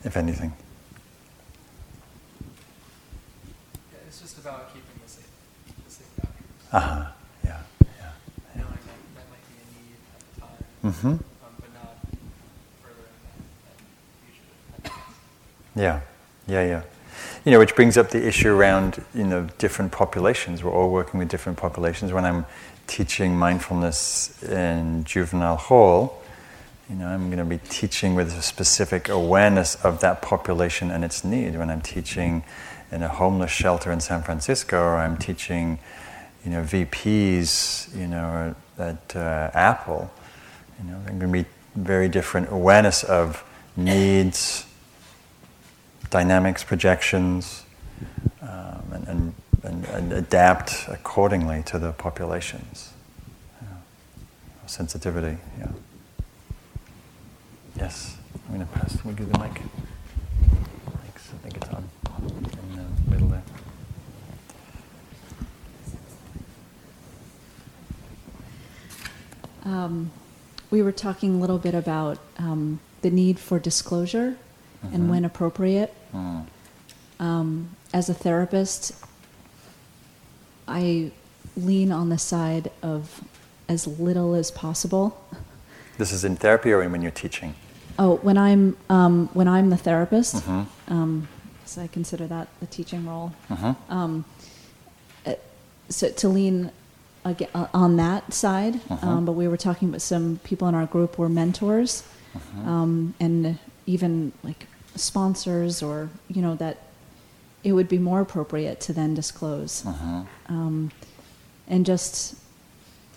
S1: If anything.
S7: Yeah, it's just about keeping the safe, the safe boundaries.
S1: Uh huh. Yeah. Yeah.
S7: Knowing that that might be a need at the time.
S1: Mm-hmm.
S7: um, but not further than, than usually.
S1: Yeah, yeah, yeah. You know, which brings up the issue around you know different populations. We're all working with different populations. When I'm teaching mindfulness in juvenile hall, you know, I'm going to be teaching with a specific awareness of that population and its need. When I'm teaching in a homeless shelter in San Francisco, or I'm teaching, you know, VPs, you know, at uh, Apple, you know, I'm going to be very different awareness of needs dynamics, projections, um, and, and, and, and adapt accordingly to the populations. Yeah. Sensitivity, yeah. Yes, I'm going to pass. We'll give the mic. Thanks. I think it's on in the middle there.
S8: Um, we were talking a little bit about um, the need for disclosure and
S1: Mhm.
S8: when appropriate.
S1: Mm.
S8: Um, as a therapist, I lean on the side of as little as possible.
S1: This is in therapy or when you're teaching?
S8: Oh, when I'm um, when I'm the therapist,
S1: Mhm.
S8: um, so I consider that the teaching role.
S1: Mhm.
S8: Um, uh, so to lean ag- uh, on that side,
S1: Mhm.
S8: um, but we were talking about some people in our group were mentors,
S1: Mhm.
S8: um, and even like sponsors, or you know that it would be more appropriate to then disclose,
S1: Mhm.
S8: um, and just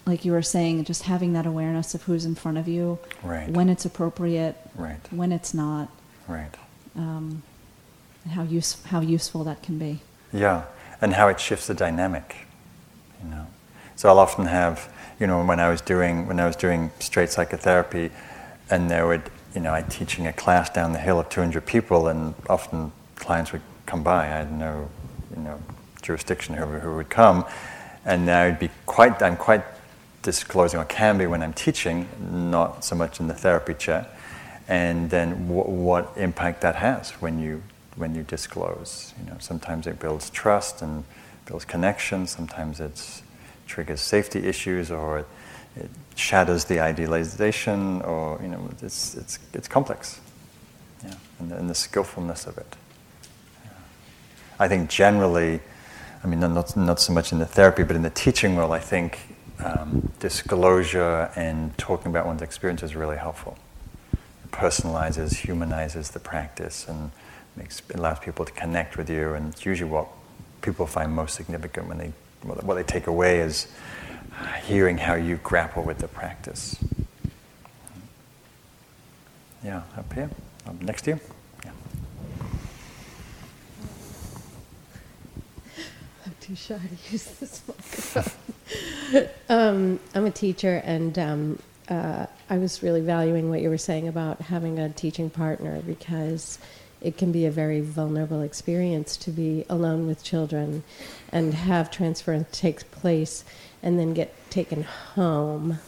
S8: like you were saying, just having that awareness of who's in front of you,
S1: Right.
S8: when it's appropriate,
S1: Right.
S8: when it's not,
S1: Right.
S8: um, and how use how useful that can be.
S1: Yeah, and how it shifts the dynamic, you know. So I'll often have, you know, when I was doing when I was doing straight psychotherapy, and there would, you know, I'm teaching a class down the hill of 200 people, and often clients would come by. I had no, you know, jurisdiction who, who would come, and I would be quite, I'm quite disclosing, or can be when I'm teaching, not so much in the therapy chair, and then w- what impact that has when you when you disclose. You know, sometimes it builds trust and builds connection. Sometimes it triggers safety issues, or it, it shatters the idealization, or you know, it's it's it's complex. Yeah, and the, and the skillfulness of it. Yeah. I think generally, I mean, not, not so much in the therapy, but in the teaching world, I think um, disclosure and talking about one's experience is really helpful It personalizes, humanizes the practice, and makes, allows people to connect with you. And it's usually what people find most significant when they what they take away is hearing how you grapple with the practice. Yeah, up here, up next to you. Yeah.
S9: I'm too shy to use this microphone. [LAUGHS] um, I'm a teacher, and um, uh, I was really valuing what you were saying about having a teaching partner because it can be a very vulnerable experience to be alone with children and have transference take place and then get taken home.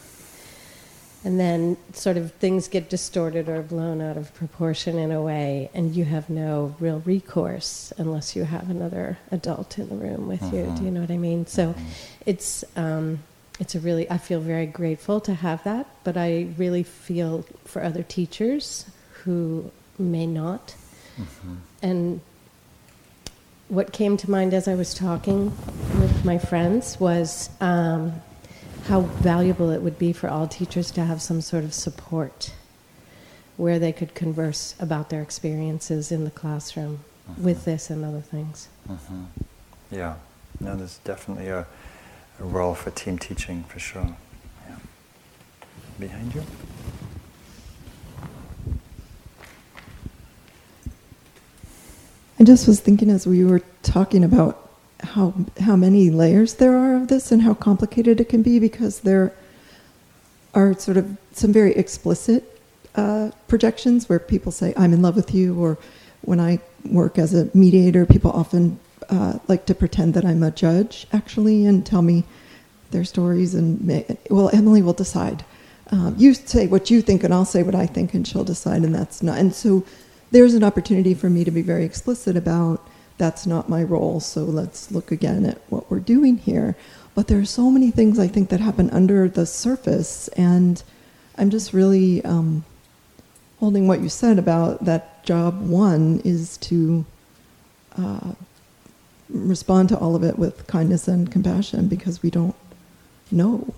S9: And then sort of things get distorted or blown out of proportion in a way, and you have no real recourse unless you have another adult in the room with you. Do mm-hmm. you know what I mean? So mm-hmm. it's, um, it's a really, I feel very grateful to have that, but I really feel for other teachers who may not. Mm-hmm. And what came to mind as I was talking with my friends was um, how valuable it would be for all teachers to have some sort of support where they could converse about their experiences in the classroom
S1: Mm-hmm.
S9: with this and other things.
S1: hmm Yeah, no, there's definitely a, a role for team teaching for sure. Yeah. Behind you?
S10: I just was thinking as we were talking about how how many layers there are of this and how complicated it can be because there are sort of some very explicit uh, projections where people say I'm in love with you, or when I work as a mediator, people often uh, like to pretend that I'm a judge actually and tell me their stories and may, well Emily will decide. Um, you say what you think and I'll say what I think and she'll decide and that's not and so there's an opportunity for me to be very explicit about that's not my role, so let's look again at what we're doing here. But there are so many things I think that happen under the surface, and I'm just really um, holding what you said about that job one is to uh, respond to all of it with kindness and compassion because we don't know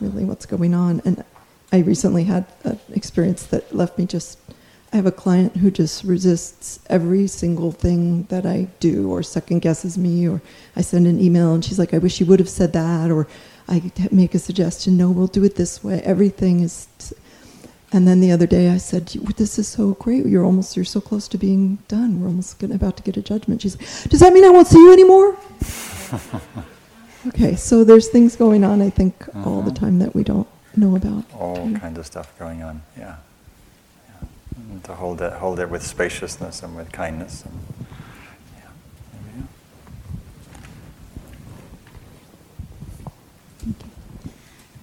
S10: really what's going on. And I recently had an experience that left me just. I have a client who just resists every single thing that I do, or second guesses me, or I send an email and she's like, "I wish you would have said that," or I make a suggestion. No, we'll do it this way. Everything is. And then the other day I said, "This is so great. You're almost you're so close to being done. We're almost gonna, about to get a judgment." She's like, "Does that mean I won't see you anymore?" [LAUGHS] okay, so there's things going on. I think all the
S1: Mhm.
S10: time that we don't know about.
S1: All kinds of stuff going on. Yeah. And to hold it, hold it with spaciousness and with kindness. And.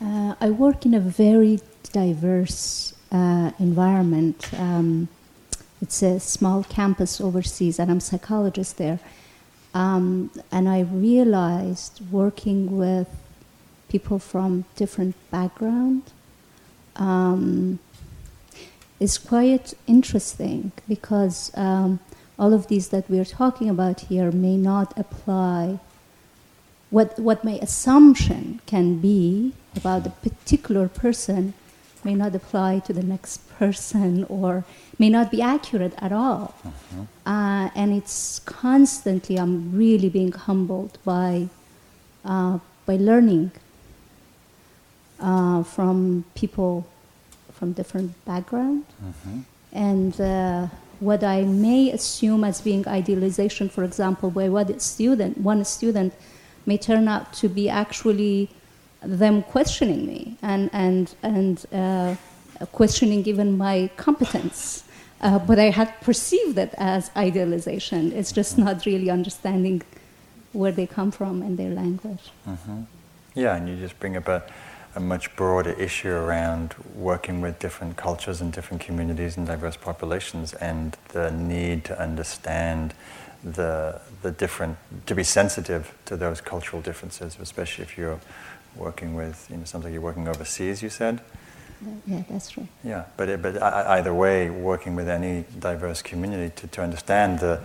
S11: Uh, I work in a very diverse uh, environment. Um, it's a small campus overseas, and I'm a psychologist there. Um, and I realized working with people from different background um, is quite interesting because um, all of these that we're talking about here may not apply what, what my assumption can be about a particular person may not apply to the next person or may not be accurate at all. Uh, and it's constantly, I'm really being humbled by, uh, by learning uh, from people from different backgrounds.
S1: Mhm.
S11: And uh, what I may assume as being idealization, for example, by what student, one student may turn out to be actually them questioning me and, and, and uh, questioning even my competence. Uh, but I had perceived it as idealization. It's just not really understanding where they come from and their language.
S1: hmm Yeah, and you just bring up a, a much broader issue around working with different cultures and different communities and diverse populations and the need to understand the, the different, to be sensitive to those cultural differences, especially if you're working with, you know, sounds like you're working overseas, you said?
S11: Yeah, that's true.
S1: Yeah, but, it, but either way, working with any diverse community to, to understand the,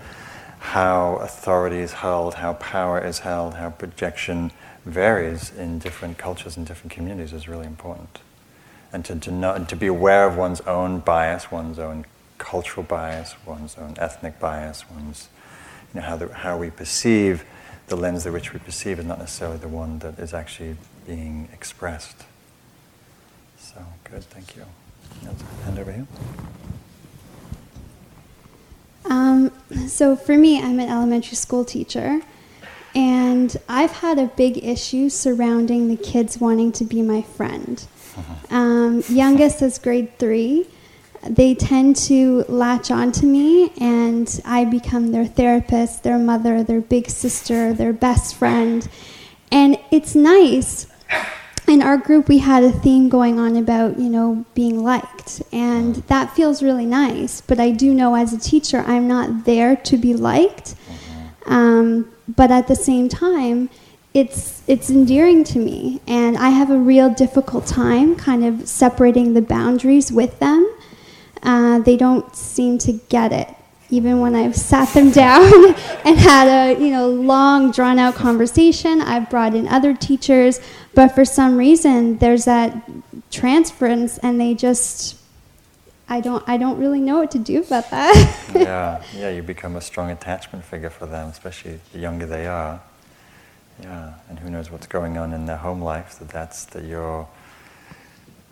S1: how authority is held, how power is held, how projection varies in different cultures and different communities is really important. And to, to, know, to be aware of one's own bias, one's own cultural bias, one's own ethnic bias, one's, you know, how, the, how we perceive, the lens through which we perceive is not necessarily the one that is actually being expressed. So, good, thank you. Hand over here.
S12: Um, so for me, I'm an elementary school teacher, and I've had a big issue surrounding the kids wanting to be my friend. Um, youngest is grade three. They tend to latch on to me, and I become their therapist, their mother, their big sister, their best friend. And it's nice. In our group we had a theme going on about you know being liked. And that feels really nice. But i do know as a teacher i'm not there to be liked. Um, but at the same time it's it's endearing to me. And i have a real difficult time kind of separating the boundaries with them. Uh, they don't seem to get it even when I've sat them [LAUGHS] down and had a you know long drawn out conversation, I've brought in other teachers, but for some reason there's that transference and they just I don't I don't really know what to do about that. [LAUGHS]
S1: yeah, yeah, you become a strong attachment figure for them, especially the younger they are. Yeah, and who knows what's going on in their home life that that's that you're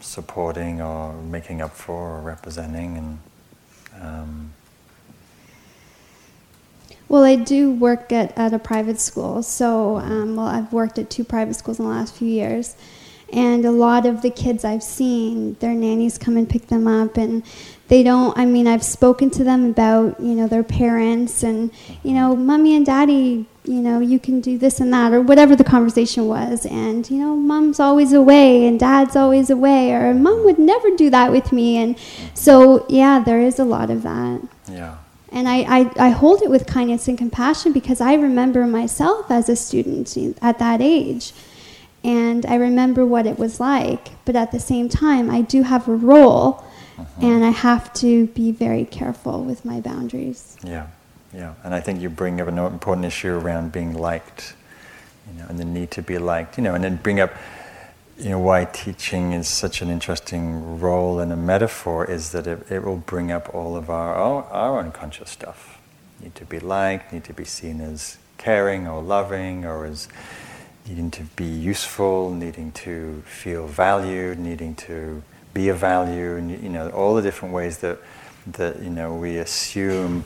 S1: supporting or making up for or representing and um,
S12: well, I do work at, at a private school. So, um, well, I've worked at two private schools in the last few years. And a lot of the kids I've seen, their nannies come and pick them up, and they don't. I mean, I've spoken to them about you know their parents, and you know, mommy and daddy, you know, you can do this and that, or whatever the conversation was. And you know, mom's always away, and dad's always away, or mom would never do that with me. And so, yeah, there is a lot of that.
S1: Yeah.
S12: And I, I, I hold it with kindness and compassion because I remember myself as a student at that age and I remember what it was like. But at the same time, I do have a role, uh-huh. and I have to be very careful with my boundaries.
S1: Yeah, yeah. And I think you bring up an important issue around being liked, you know, and the need to be liked, you know, and then bring up, you know, why teaching is such an interesting role and a metaphor is that it, it will bring up all of our, our, our unconscious stuff. Need to be liked, need to be seen as caring or loving or as needing to be useful, needing to feel valued, needing to be of value, and you know all the different ways that that you know we assume,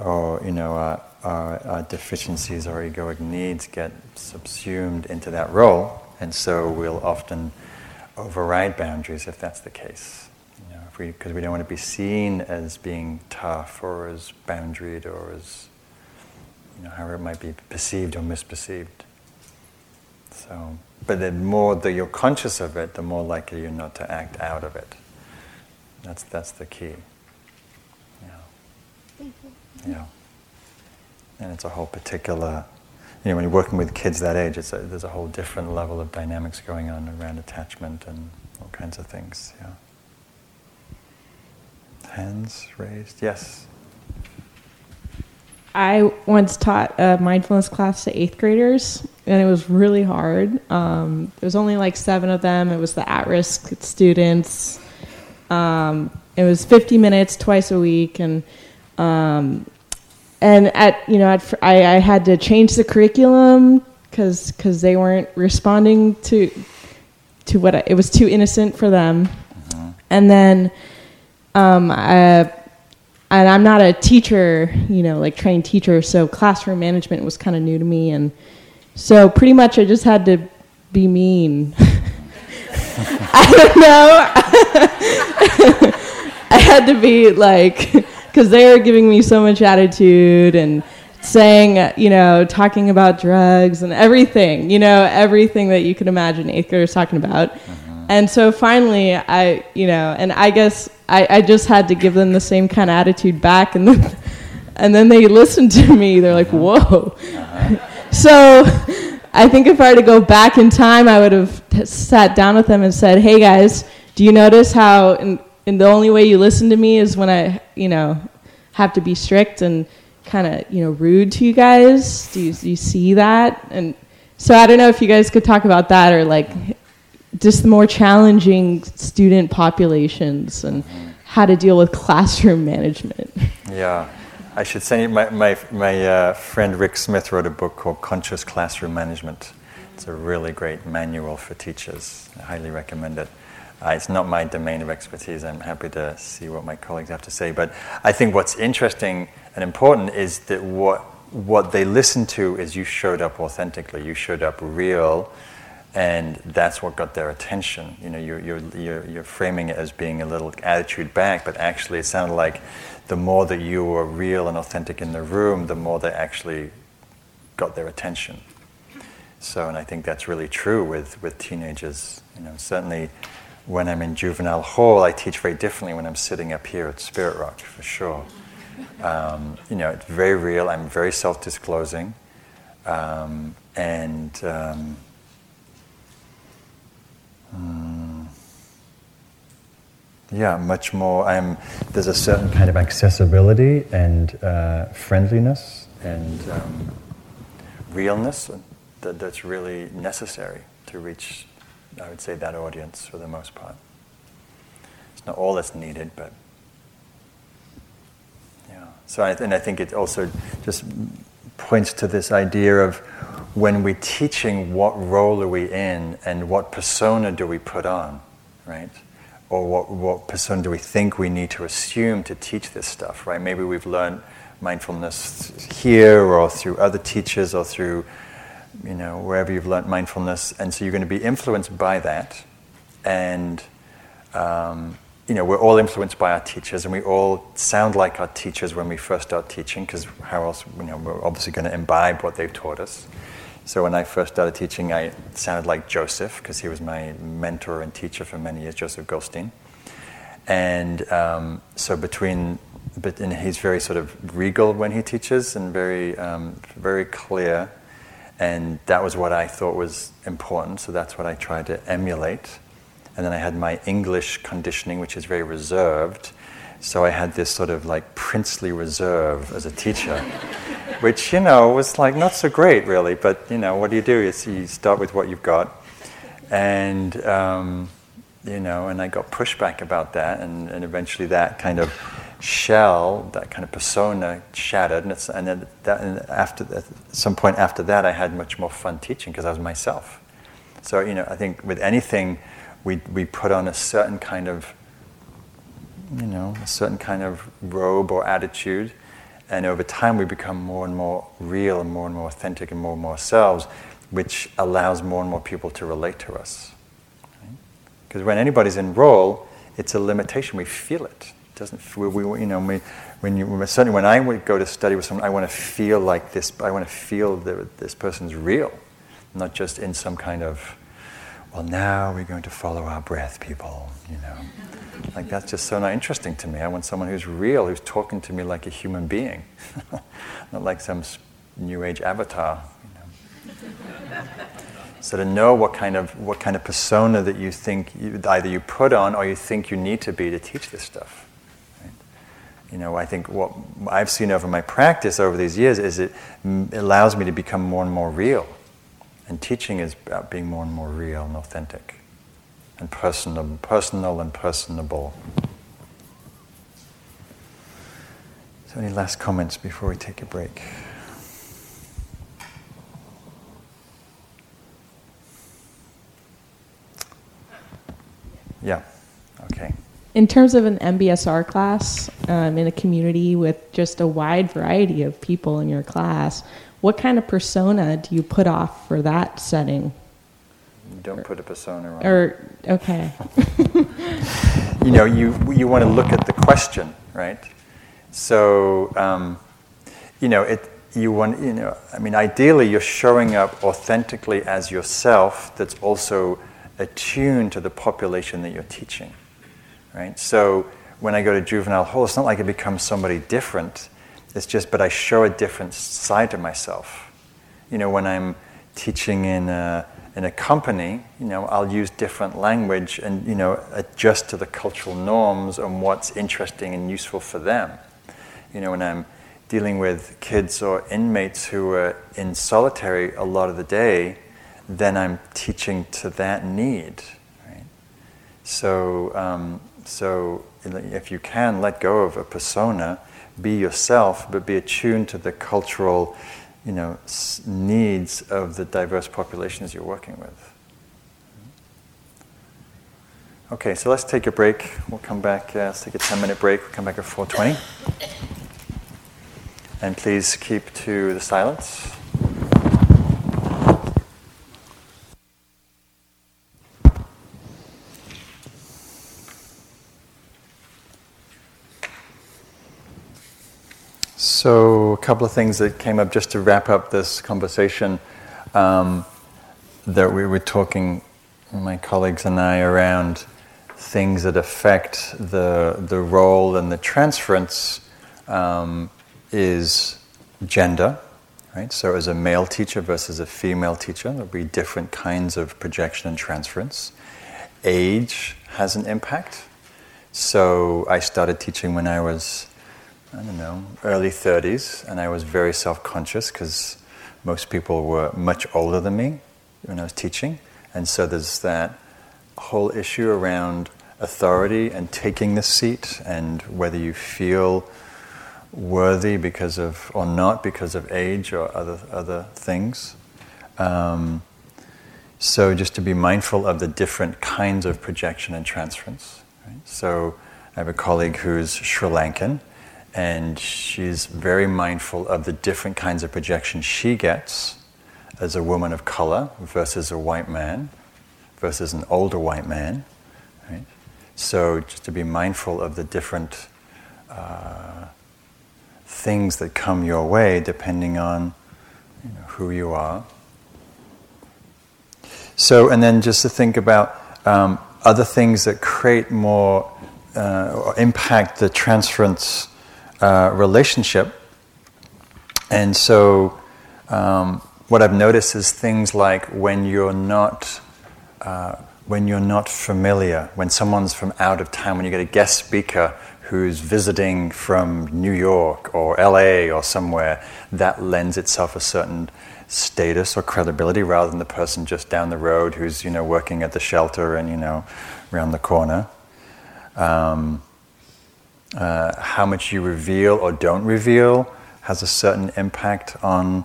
S1: or you know our, our, our deficiencies, our egoic needs get subsumed into that role, and so we'll often override boundaries if that's the case. You know, we because we don't want to be seen as being tough or as boundaried or as you know however it might be perceived or misperceived. So, but the more that you're conscious of it, the more likely you're not to act out of it. That's that's the key. Yeah.
S12: Thank you.
S1: Yeah. And it's a whole particular. You know, when you're working with kids that age, it's a, there's a whole different level of dynamics going on around attachment and all kinds of things. Yeah. Hands raised. Yes.
S13: I once taught a mindfulness class to eighth graders, and it was really hard. Um, there was only like seven of them. It was the at-risk students. Um, it was 50 minutes twice a week, and um, and at you know at, I, I had to change the curriculum because because they weren't responding to to what I, it was too innocent for them, mm-hmm. and then um, I and I'm not a teacher, you know, like trained teacher, so classroom management was kind of new to me, and so pretty much I just had to be mean. [LAUGHS] I don't know. [LAUGHS] I had to be like, because they were giving me so much attitude and saying, you know, talking about drugs and everything, you know, everything that you could imagine eighth graders talking about. Uh-huh. And so finally, I, you know, and I guess I, I just had to give them the same kind of attitude back, and then, and then they listened to me. They're like, "Whoa!" Uh-huh. So, [LAUGHS] I think if I were to go back in time, I would have sat down with them and said, "Hey guys, do you notice how, in, in the only way you listen to me is when I, you know, have to be strict and kind of, you know, rude to you guys? Do you, do you see that?" And so I don't know if you guys could talk about that or like just the more challenging student populations and mm-hmm. how to deal with classroom management.
S1: Yeah. I should say my, my, my uh, friend Rick Smith wrote a book called Conscious Classroom Management. It's a really great manual for teachers. I highly recommend it. Uh, it's not my domain of expertise. I'm happy to see what my colleagues have to say. But I think what's interesting and important is that what, what they listen to is you showed up authentically, you showed up real, and that's what got their attention. You know, you're, you're, you're, you're, framing it as being a little attitude back, but actually it sounded like the more that you were real and authentic in the room, the more they actually got their attention. So, and I think that's really true with, with teenagers. You know, certainly when I'm in juvenile hall, I teach very differently when I'm sitting up here at Spirit Rock, for sure. Um, you know, it's very real. I'm very self-disclosing, um, and um, yeah, much more. I'm, there's a certain kind of accessibility and uh, friendliness and um, realness that, that's really necessary to reach, I would say, that audience for the most part. It's not all that's needed, but yeah. So, I, and I think it also just points to this idea of when we're teaching, what role are we in and what persona do we put on, right? Or what, what persona do we think we need to assume to teach this stuff, right? Maybe we've learned mindfulness here or through other teachers or through, you know, wherever you've learned mindfulness. And so you're going to be influenced by that. And, um, you know, we're all influenced by our teachers, and we all sound like our teachers when we first start teaching, because how else, you know, we're obviously going to imbibe what they've taught us. So when I first started teaching, I sounded like Joseph, because he was my mentor and teacher for many years, Joseph Goldstein. And um, so between, but and he's very sort of regal when he teaches, and very, um, very clear. And that was what I thought was important, so that's what I tried to emulate. And then I had my English conditioning, which is very reserved. So I had this sort of like princely reserve as a teacher, which, you know, was like not so great really. But, you know, what do you do? You start with what you've got. And, um, you know, and I got pushback about that. And, and eventually that kind of shell, that kind of persona shattered. And, it's, and then that, and after at some point after that, I had much more fun teaching because I was myself. So, you know, I think with anything, we, we put on a certain kind of, you know, a certain kind of robe or attitude. And over time, we become more and more real and more and more authentic and more and more ourselves, which allows more and more people to relate to us. Because right? when anybody's in role, it's a limitation. We feel it. it doesn't we, we, you know, we, when you, certainly when I would go to study with someone, I want to feel like this. I want to feel that this person's real, not just in some kind of well, now we're going to follow our breath, people, you know. Like, that's just so not interesting to me. I want someone who's real, who's talking to me like a human being, [LAUGHS] not like some new age avatar. You know. so to know what kind of what kind of persona that you think you, either you put on or you think you need to be to teach this stuff. You know, I think what I've seen over my practice over these years is it allows me to become more and more real and teaching is about being more and more real and authentic and personal, personal and personable. So, any last comments before we take a break? Yeah, okay.
S13: In terms of an MBSR class um, in a community with just a wide variety of people in your class, what kind of persona do you put off for that setting?
S1: Don't put a persona on.
S13: Or okay. [LAUGHS]
S1: you know, you you want to look at the question, right? So, um, you know, it. You want, you know, I mean, ideally, you're showing up authentically as yourself. That's also attuned to the population that you're teaching, right? So, when I go to juvenile hall, it's not like I become somebody different it's just, but I show a different side to myself. You know, when I'm teaching in a, in a company, you know, I'll use different language and, you know, adjust to the cultural norms and what's interesting and useful for them. You know, when I'm dealing with kids or inmates who are in solitary a lot of the day, then I'm teaching to that need. Right? So, um, so if you can let go of a persona be yourself, but be attuned to the cultural, you know, needs of the diverse populations you're working with. Okay, so let's take a break. We'll come back. Uh, let's take a 10-minute break. We'll come back at 4:20. And please keep to the silence. So, a couple of things that came up just to wrap up this conversation um, that we were talking, my colleagues and I, around things that affect the, the role and the transference um, is gender, right? So, as a male teacher versus a female teacher, there'll be different kinds of projection and transference. Age has an impact. So I started teaching when I was, I don't know, early 30s, and I was very self conscious because most people were much older than me when I was teaching. And so there's that whole issue around authority and taking the seat and whether you feel worthy because of, or not because of age or other, other things. Um, so just to be mindful of the different kinds of projection and transference. Right? So I have a colleague who's Sri Lankan, and she's very mindful of the different kinds of projection she gets as a woman of color versus a white man versus an older white man. Right? So just to be mindful of the different uh, things that come your way depending on you know, who you are. So, and then just to think about um, other things that create more uh, or impact the transference uh, relationship. And so, um, what I've noticed is things like when you're not uh, when you're not familiar, when someone's from out of town, when you get a guest speaker who's visiting from New York or LA or somewhere, that lends itself a certain status or credibility rather than the person just down the road who's you know working at the shelter and you know around the corner. Um, uh, how much you reveal or don't reveal has a certain impact on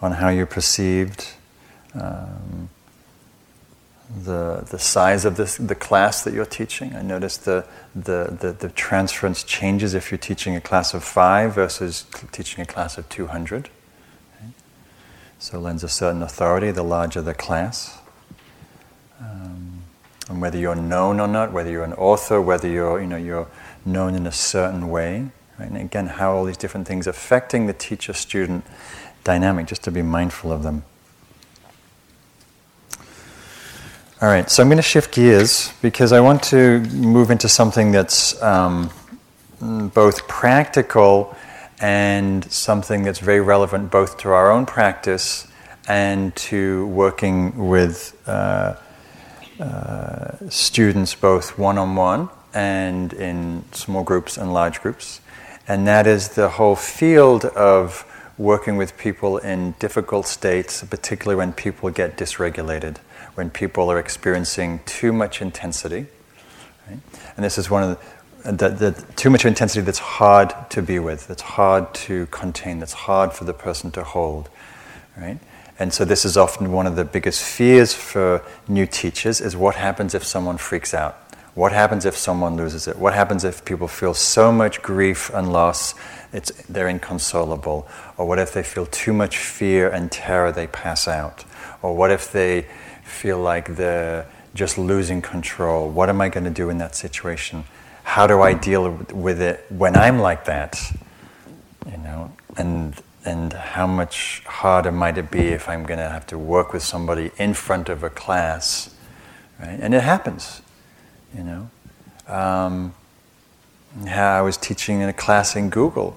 S1: on how you're perceived. Um, the, the size of this, the class that you're teaching. I noticed the, the, the, the transference changes if you're teaching a class of five versus teaching a class of 200. Okay. So it lends a certain authority the larger the class. Um, and whether you're known or not, whether you're an author, whether you're, you know, you're known in a certain way. Right? And again, how all these different things affecting the teacher-student dynamic, just to be mindful of them. All right, so I'm going to shift gears because I want to move into something that's um, both practical and something that's very relevant both to our own practice and to working with uh, uh, students both one on one and in small groups and large groups. And that is the whole field of working with people in difficult states, particularly when people get dysregulated when people are experiencing too much intensity. Right? And this is one of the, the, the, too much intensity that's hard to be with, that's hard to contain, that's hard for the person to hold. Right? And so this is often one of the biggest fears for new teachers is what happens if someone freaks out? What happens if someone loses it? What happens if people feel so much grief and loss it's, they're inconsolable? Or what if they feel too much fear and terror they pass out? Or what if they feel like they're just losing control. What am I going to do in that situation? How do I deal with it when I'm like that? You know, and and how much harder might it be if I'm going to have to work with somebody in front of a class, right? And it happens, you know. Um, how I was teaching in a class in Google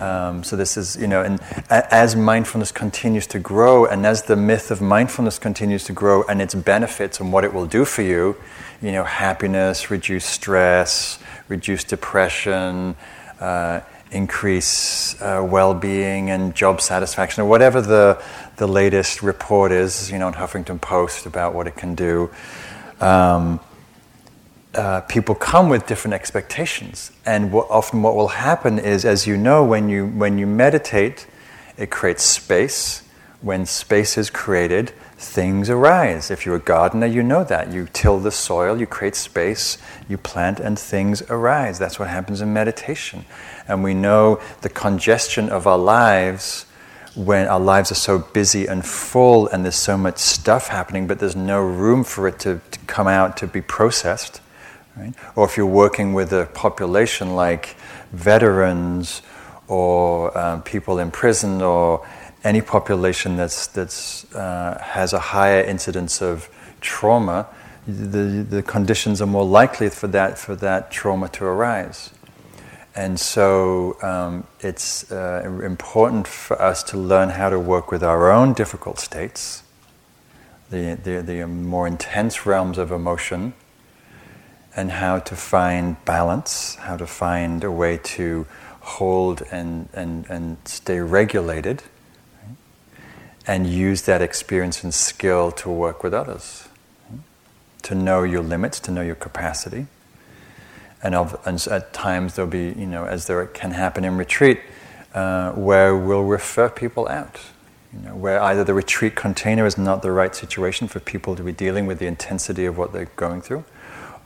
S1: um, so this is, you know, and as mindfulness continues to grow, and as the myth of mindfulness continues to grow, and its benefits and what it will do for you, you know, happiness, reduce stress, reduce depression, uh, increase uh, well-being and job satisfaction, or whatever the the latest report is, you know, in Huffington Post about what it can do. Um, uh, people come with different expectations. And what, often what will happen is, as you know, when you, when you meditate, it creates space. When space is created, things arise. If you're a gardener, you know that. You till the soil, you create space, you plant, and things arise. That's what happens in meditation. And we know the congestion of our lives when our lives are so busy and full and there's so much stuff happening, but there's no room for it to, to come out to be processed Right? Or if you're working with a population like veterans or um, people in prison or any population that's, that's, uh, has a higher incidence of trauma, the, the conditions are more likely for that, for that trauma to arise. And so um, it's uh, important for us to learn how to work with our own difficult states, the, the, the more intense realms of emotion, and how to find balance, how to find a way to hold and, and, and stay regulated, right? and use that experience and skill to work with others, right? to know your limits, to know your capacity. And, of, and at times there'll be, you know, as there can happen in retreat, uh, where we'll refer people out. You know, where either the retreat container is not the right situation for people to be dealing with the intensity of what they're going through,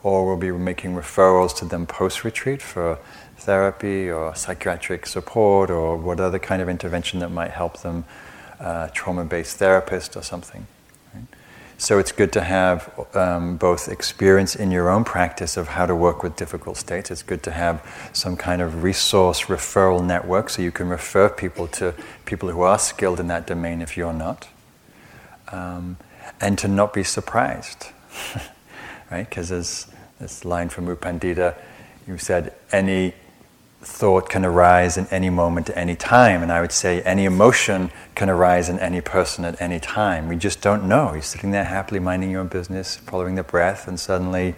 S1: or we'll be making referrals to them post retreat for therapy or psychiatric support or what other kind of intervention that might help them, uh, trauma based therapist or something. Right? So it's good to have um, both experience in your own practice of how to work with difficult states. It's good to have some kind of resource referral network so you can refer people to people who are skilled in that domain if you're not. Um, and to not be surprised, [LAUGHS] right? Because there's this line from U Pandita, you said, any thought can arise in any moment at any time. And I would say any emotion can arise in any person at any time. We just don't know. You're sitting there happily minding your own business, following the breath, and suddenly,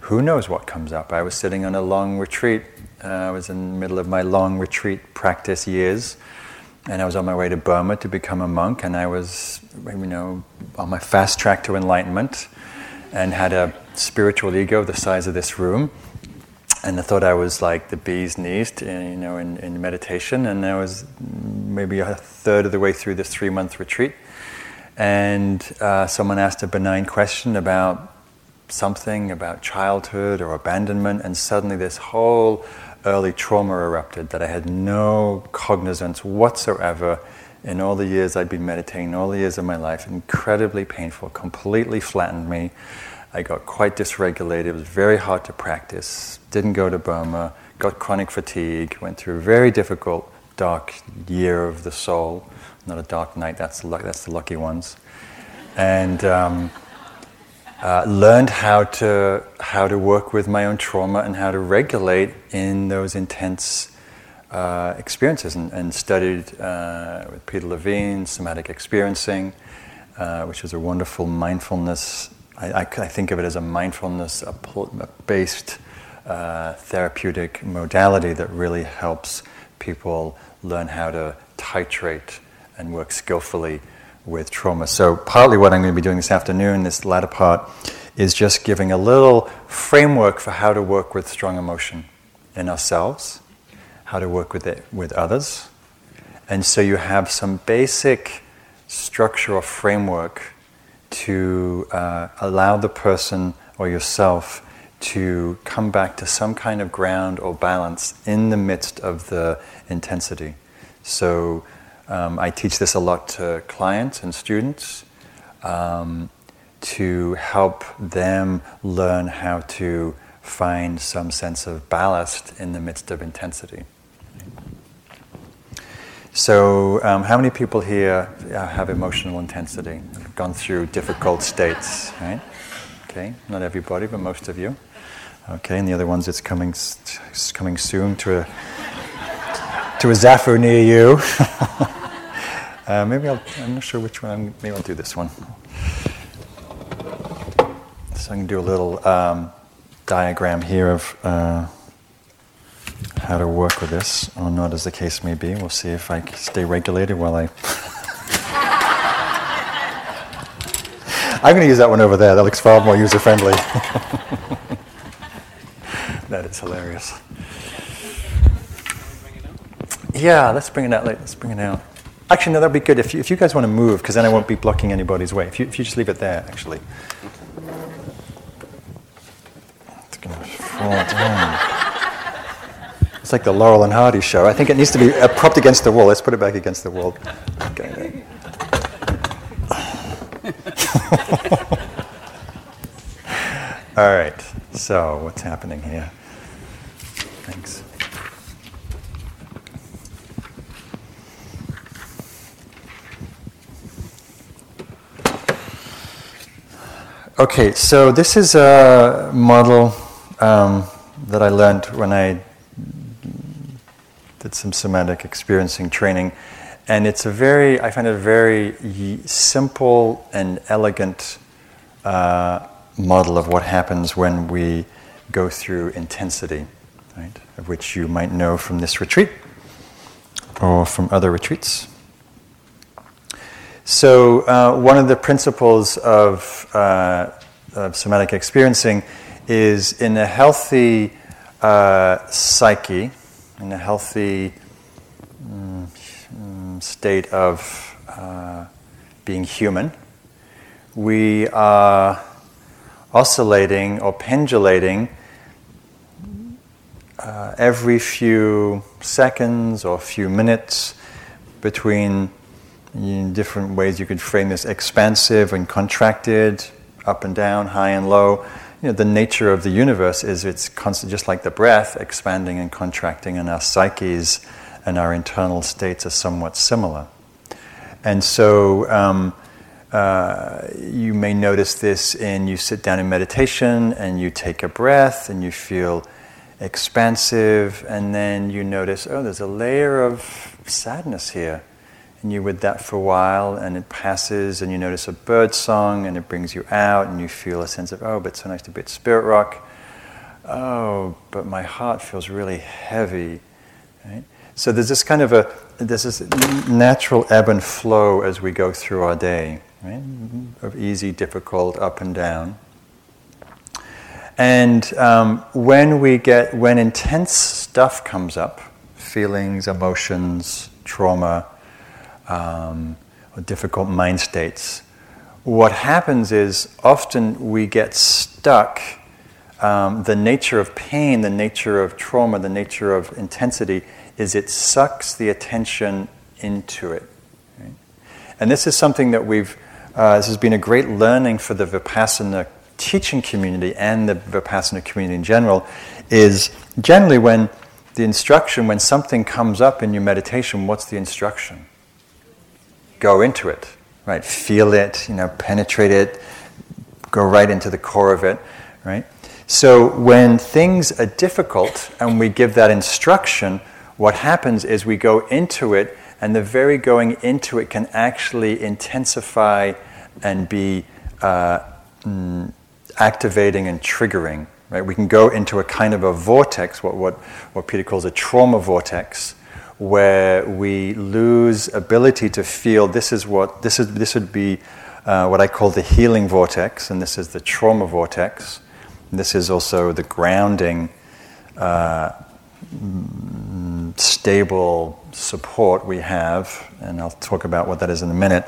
S1: who knows what comes up? I was sitting on a long retreat. Uh, I was in the middle of my long retreat practice years. And I was on my way to Burma to become a monk, and I was, you know, on my fast track to enlightenment, and had a spiritual ego the size of this room and I thought I was like the bee's knees, to, you know, in, in meditation. And I was maybe a third of the way through this three month retreat. And uh, someone asked a benign question about something, about childhood or abandonment. And suddenly this whole early trauma erupted that I had no cognizance whatsoever in all the years I'd been meditating, all the years of my life. Incredibly painful, completely flattened me. I got quite dysregulated. It was very hard to practice. Didn't go to Burma. Got chronic fatigue. Went through a very difficult, dark year of the soul. Not a dark night. That's the, that's the lucky ones. And um, uh, learned how to how to work with my own trauma and how to regulate in those intense uh, experiences. And, and studied uh, with Peter Levine somatic experiencing, uh, which is a wonderful mindfulness I, I, I think of it as a mindfulness based uh, therapeutic modality that really helps people learn how to titrate and work skillfully with trauma. So, partly what I'm going to be doing this afternoon, this latter part, is just giving a little framework for how to work with strong emotion in ourselves, how to work with it with others. And so you have some basic structure or framework to uh, allow the person or yourself to come back to some kind of ground or balance in the midst of the intensity. So um, I teach this a lot to clients and students um, to help them learn how to find some sense of ballast in the midst of intensity. So, um, how many people here uh, have emotional intensity? Have gone through difficult states, right? Okay, not everybody, but most of you. Okay, and the other ones, it's coming, it's coming soon to a to a zafu near you. [LAUGHS] uh, maybe I'll, I'm not sure which one. Maybe I'll do this one. So I can do a little um, diagram here of. Uh, how to work with this, or not as the case may be. We'll see if I stay regulated while I. [LAUGHS] I'm going to use that one over there. That looks far more user friendly. [LAUGHS] that is hilarious. Yeah, let's bring it out. Let's bring it out. Actually, no, that'd be good if you, if you guys want to move, because then I won't be blocking anybody's way. If you, if you just leave it there, actually. It's going to fall down. It's like the Laurel and Hardy show. I think it needs to be uh, propped against the wall. Let's put it back against the wall. Okay. [LAUGHS] All right. So, what's happening here? Thanks. Okay, so this is a model um, that I learned when I did some somatic experiencing training. And it's a very, I find it a very simple and elegant uh, model of what happens when we go through intensity, right? Of which you might know from this retreat or from other retreats. So, uh, one of the principles of, uh, of, somatic experiencing is in a healthy uh, psyche, in a healthy um, state of uh, being human, we are oscillating or pendulating uh, every few seconds or few minutes between in different ways you could frame this expansive and contracted, up and down, high and low. You know, the nature of the universe is it's constant, just like the breath, expanding and contracting, and our psyches and our internal states are somewhat similar. And so um, uh, you may notice this in you sit down in meditation and you take a breath and you feel expansive, and then you notice, oh, there's a layer of sadness here and you're with that for a while and it passes and you notice a bird song and it brings you out and you feel a sense of oh but it's so nice to be at spirit rock oh but my heart feels really heavy right? so there's this kind of a there's this natural ebb and flow as we go through our day right? of easy difficult up and down and um, when we get when intense stuff comes up feelings emotions trauma um, or difficult mind states, what happens is often we get stuck. Um, the nature of pain, the nature of trauma, the nature of intensity is it sucks the attention into it. Right? And this is something that we've, uh, this has been a great learning for the Vipassana teaching community and the Vipassana community in general, is generally when the instruction, when something comes up in your meditation, what's the instruction? Go into it, right? Feel it, you know, penetrate it, go right into the core of it, right? So when things are difficult and we give that instruction, what happens is we go into it, and the very going into it can actually intensify and be uh, mm, activating and triggering. Right? We can go into a kind of a vortex, what, what, what Peter calls a trauma vortex, where we lose ability to feel this is what this is this would be uh, what I call the healing vortex, and this is the trauma vortex. This is also the grounding, uh, stable support we have, and I'll talk about what that is in a minute.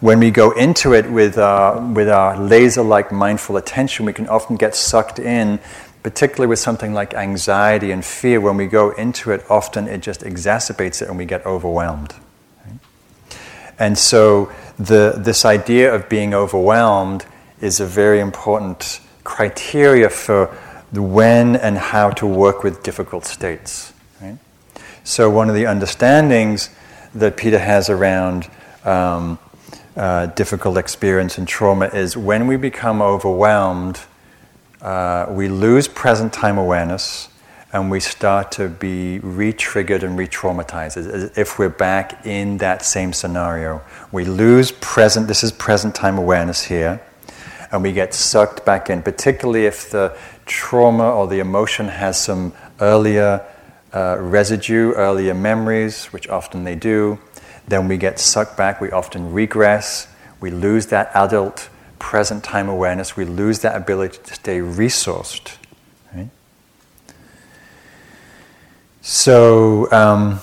S1: When we go into it with, uh, with our laser like mindful attention, we can often get sucked in particularly with something like anxiety and fear, when we go into it, often it just exacerbates it and we get overwhelmed. And so, the, this idea of being overwhelmed is a very important criteria for when and how to work with difficult states. So, one of the understandings that Peter has around um, uh, difficult experience and trauma is when we become overwhelmed uh, we lose present time awareness and we start to be re triggered and re traumatized as if we're back in that same scenario. We lose present, this is present time awareness here, and we get sucked back in, particularly if the trauma or the emotion has some earlier uh, residue, earlier memories, which often they do. Then we get sucked back, we often regress, we lose that adult present time awareness, we lose that ability to stay resourced. So, um,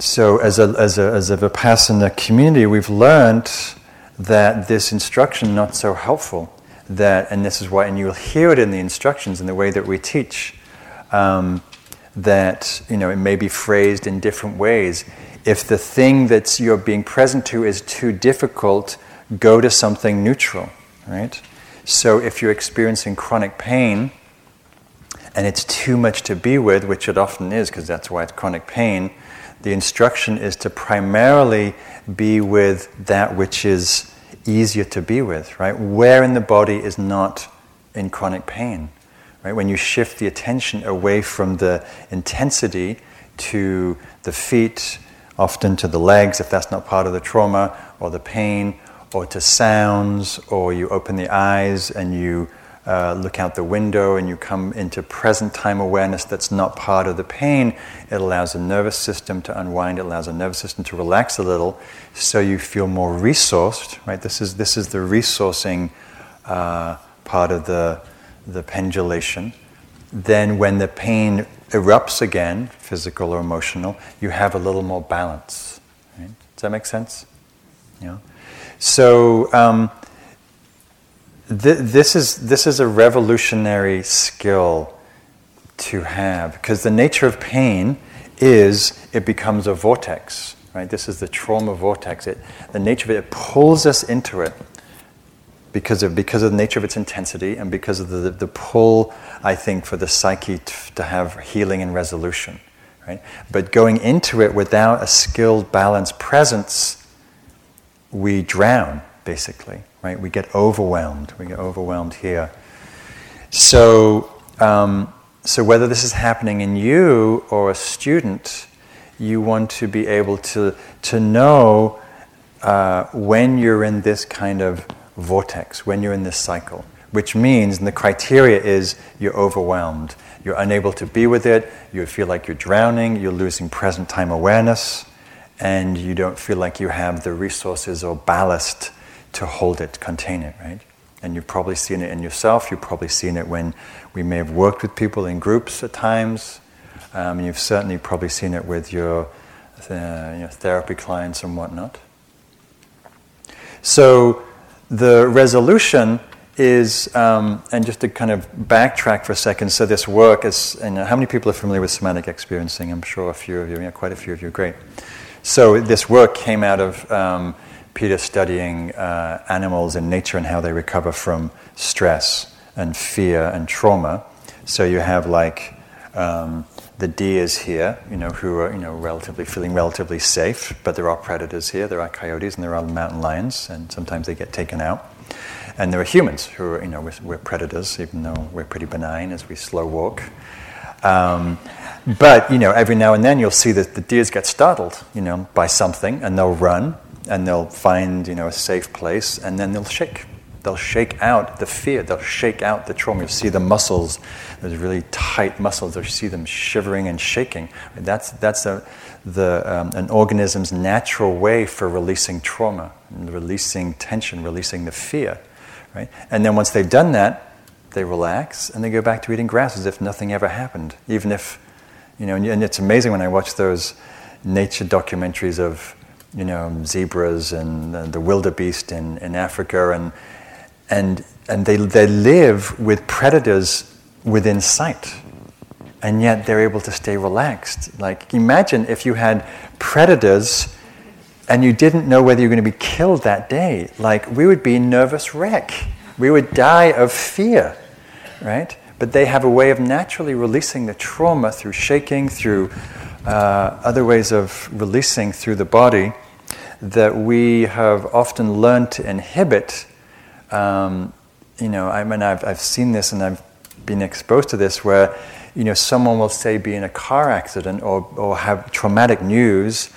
S1: so as a, as, a, as a Vipassana community, we've learned that this instruction not so helpful. That, and this is why, and you'll hear it in the instructions in the way that we teach, um, that you know it may be phrased in different ways. If the thing that you're being present to is too difficult, go to something neutral, right? So if you're experiencing chronic pain and it's too much to be with, which it often is because that's why it's chronic pain, the instruction is to primarily be with that which is easier to be with, right? Where in the body is not in chronic pain, right? When you shift the attention away from the intensity to the feet, often to the legs, if that's not part of the trauma, or the pain, or to sounds, or you open the eyes and you uh, look out the window and you come into present time awareness that's not part of the pain, it allows the nervous system to unwind, it allows the nervous system to relax a little so you feel more resourced, right? This is, this is the resourcing uh, part of the, the pendulation. Then when the pain erupts again, physical or emotional, you have a little more balance. Right? Does that make sense? Yeah. So um, th- this is this is a revolutionary skill to have because the nature of pain is it becomes a vortex. Right. This is the trauma vortex. It, the nature of it, it pulls us into it because of because of the nature of its intensity and because of the, the pull I think for the psyche to, to have healing and resolution. Right. But going into it without a skilled, balanced presence, we drown basically right? We get overwhelmed. We get overwhelmed here. So, um, so whether this is happening in you or a student, you want to be able to to know uh, when you're in this kind of vortex, when you're in this cycle. Which means, and the criteria is you're overwhelmed. You're unable to be with it. You feel like you're drowning. You're losing present time awareness. And you don't feel like you have the resources or ballast to hold it, contain it, right? And you've probably seen it in yourself. You've probably seen it when we may have worked with people in groups at times. Um, you've certainly probably seen it with your uh, you know, therapy clients and whatnot. So the resolution is, um, and just to kind of backtrack for a second, so this work is, and how many people are familiar with somatic experiencing? I'm sure a few of you, yeah, quite a few of you, great. So this work came out of um, Peter studying uh, animals in nature and how they recover from stress and fear and trauma. So you have like um, the deers here, you know, who are you know relatively feeling relatively safe, but there are predators here. There are coyotes and there are mountain lions, and sometimes they get taken out. And there are humans who are you know we're, we're predators, even though we're pretty benign as we slow walk. Um, but you know, every now and then you'll see that the deers get startled, you know, by something, and they'll run, and they'll find you know a safe place and then they'll shake. They'll shake out the fear. They'll shake out the trauma. You'll see the muscles those really tight muscles you'll see them shivering and shaking. That's that's a, the, um, an organism's natural way for releasing trauma releasing tension releasing the fear right? And then once they've done that they relax and they go back to eating grass as if nothing ever happened even if you know and it's amazing when i watch those nature documentaries of you know, zebras and the wildebeest in, in Africa, and, and, and they, they live with predators within sight. And yet they're able to stay relaxed. Like, imagine if you had predators and you didn't know whether you're going to be killed that day. Like, we would be nervous wreck. We would die of fear, right? But they have a way of naturally releasing the trauma through shaking, through uh, other ways of releasing through the body that we have often learned to inhibit. Um, you know, I mean, I've, I've seen this and I've been exposed to this where, you know, someone will say be in a car accident or, or have traumatic news,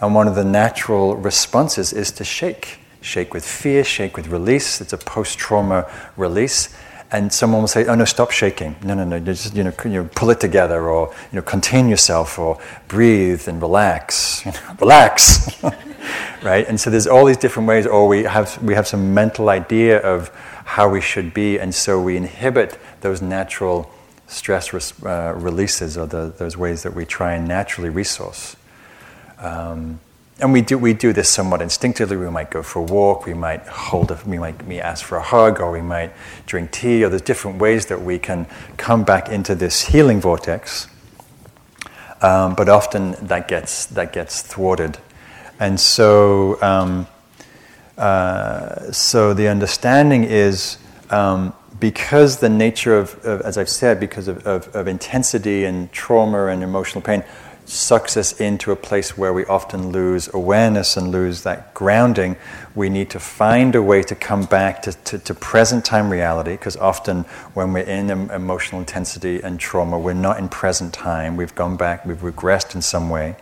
S1: and one of the natural responses is to shake. Shake with fear, shake with release. It's a post trauma release and someone will say, "Oh no, stop shaking! No, no, no! Just you know, you know, pull it together, or you know, contain yourself, or breathe and relax. [LAUGHS] You know, relax, [LAUGHS] right? And so there's all these different ways. Or we have we have some mental idea of how we should be, and so we inhibit those natural stress res- uh, releases, or the, those ways that we try and naturally resource. Um, and we do we do this somewhat instinctively. We might go for a walk. We might hold. A, we might we ask for a hug, or we might drink tea. Or there's different ways that we can come back into this healing vortex. Um, but often that gets that gets thwarted, and so um, uh, so the understanding is. Um, because the nature of, of, as I've said, because of, of, of intensity and trauma and emotional pain, sucks us into a place where we often lose awareness and lose that grounding, we need to find a way to come back to, to, to present time reality, because often when we're in emotional intensity and trauma, we're not in present time. We've gone back, we've regressed in some way.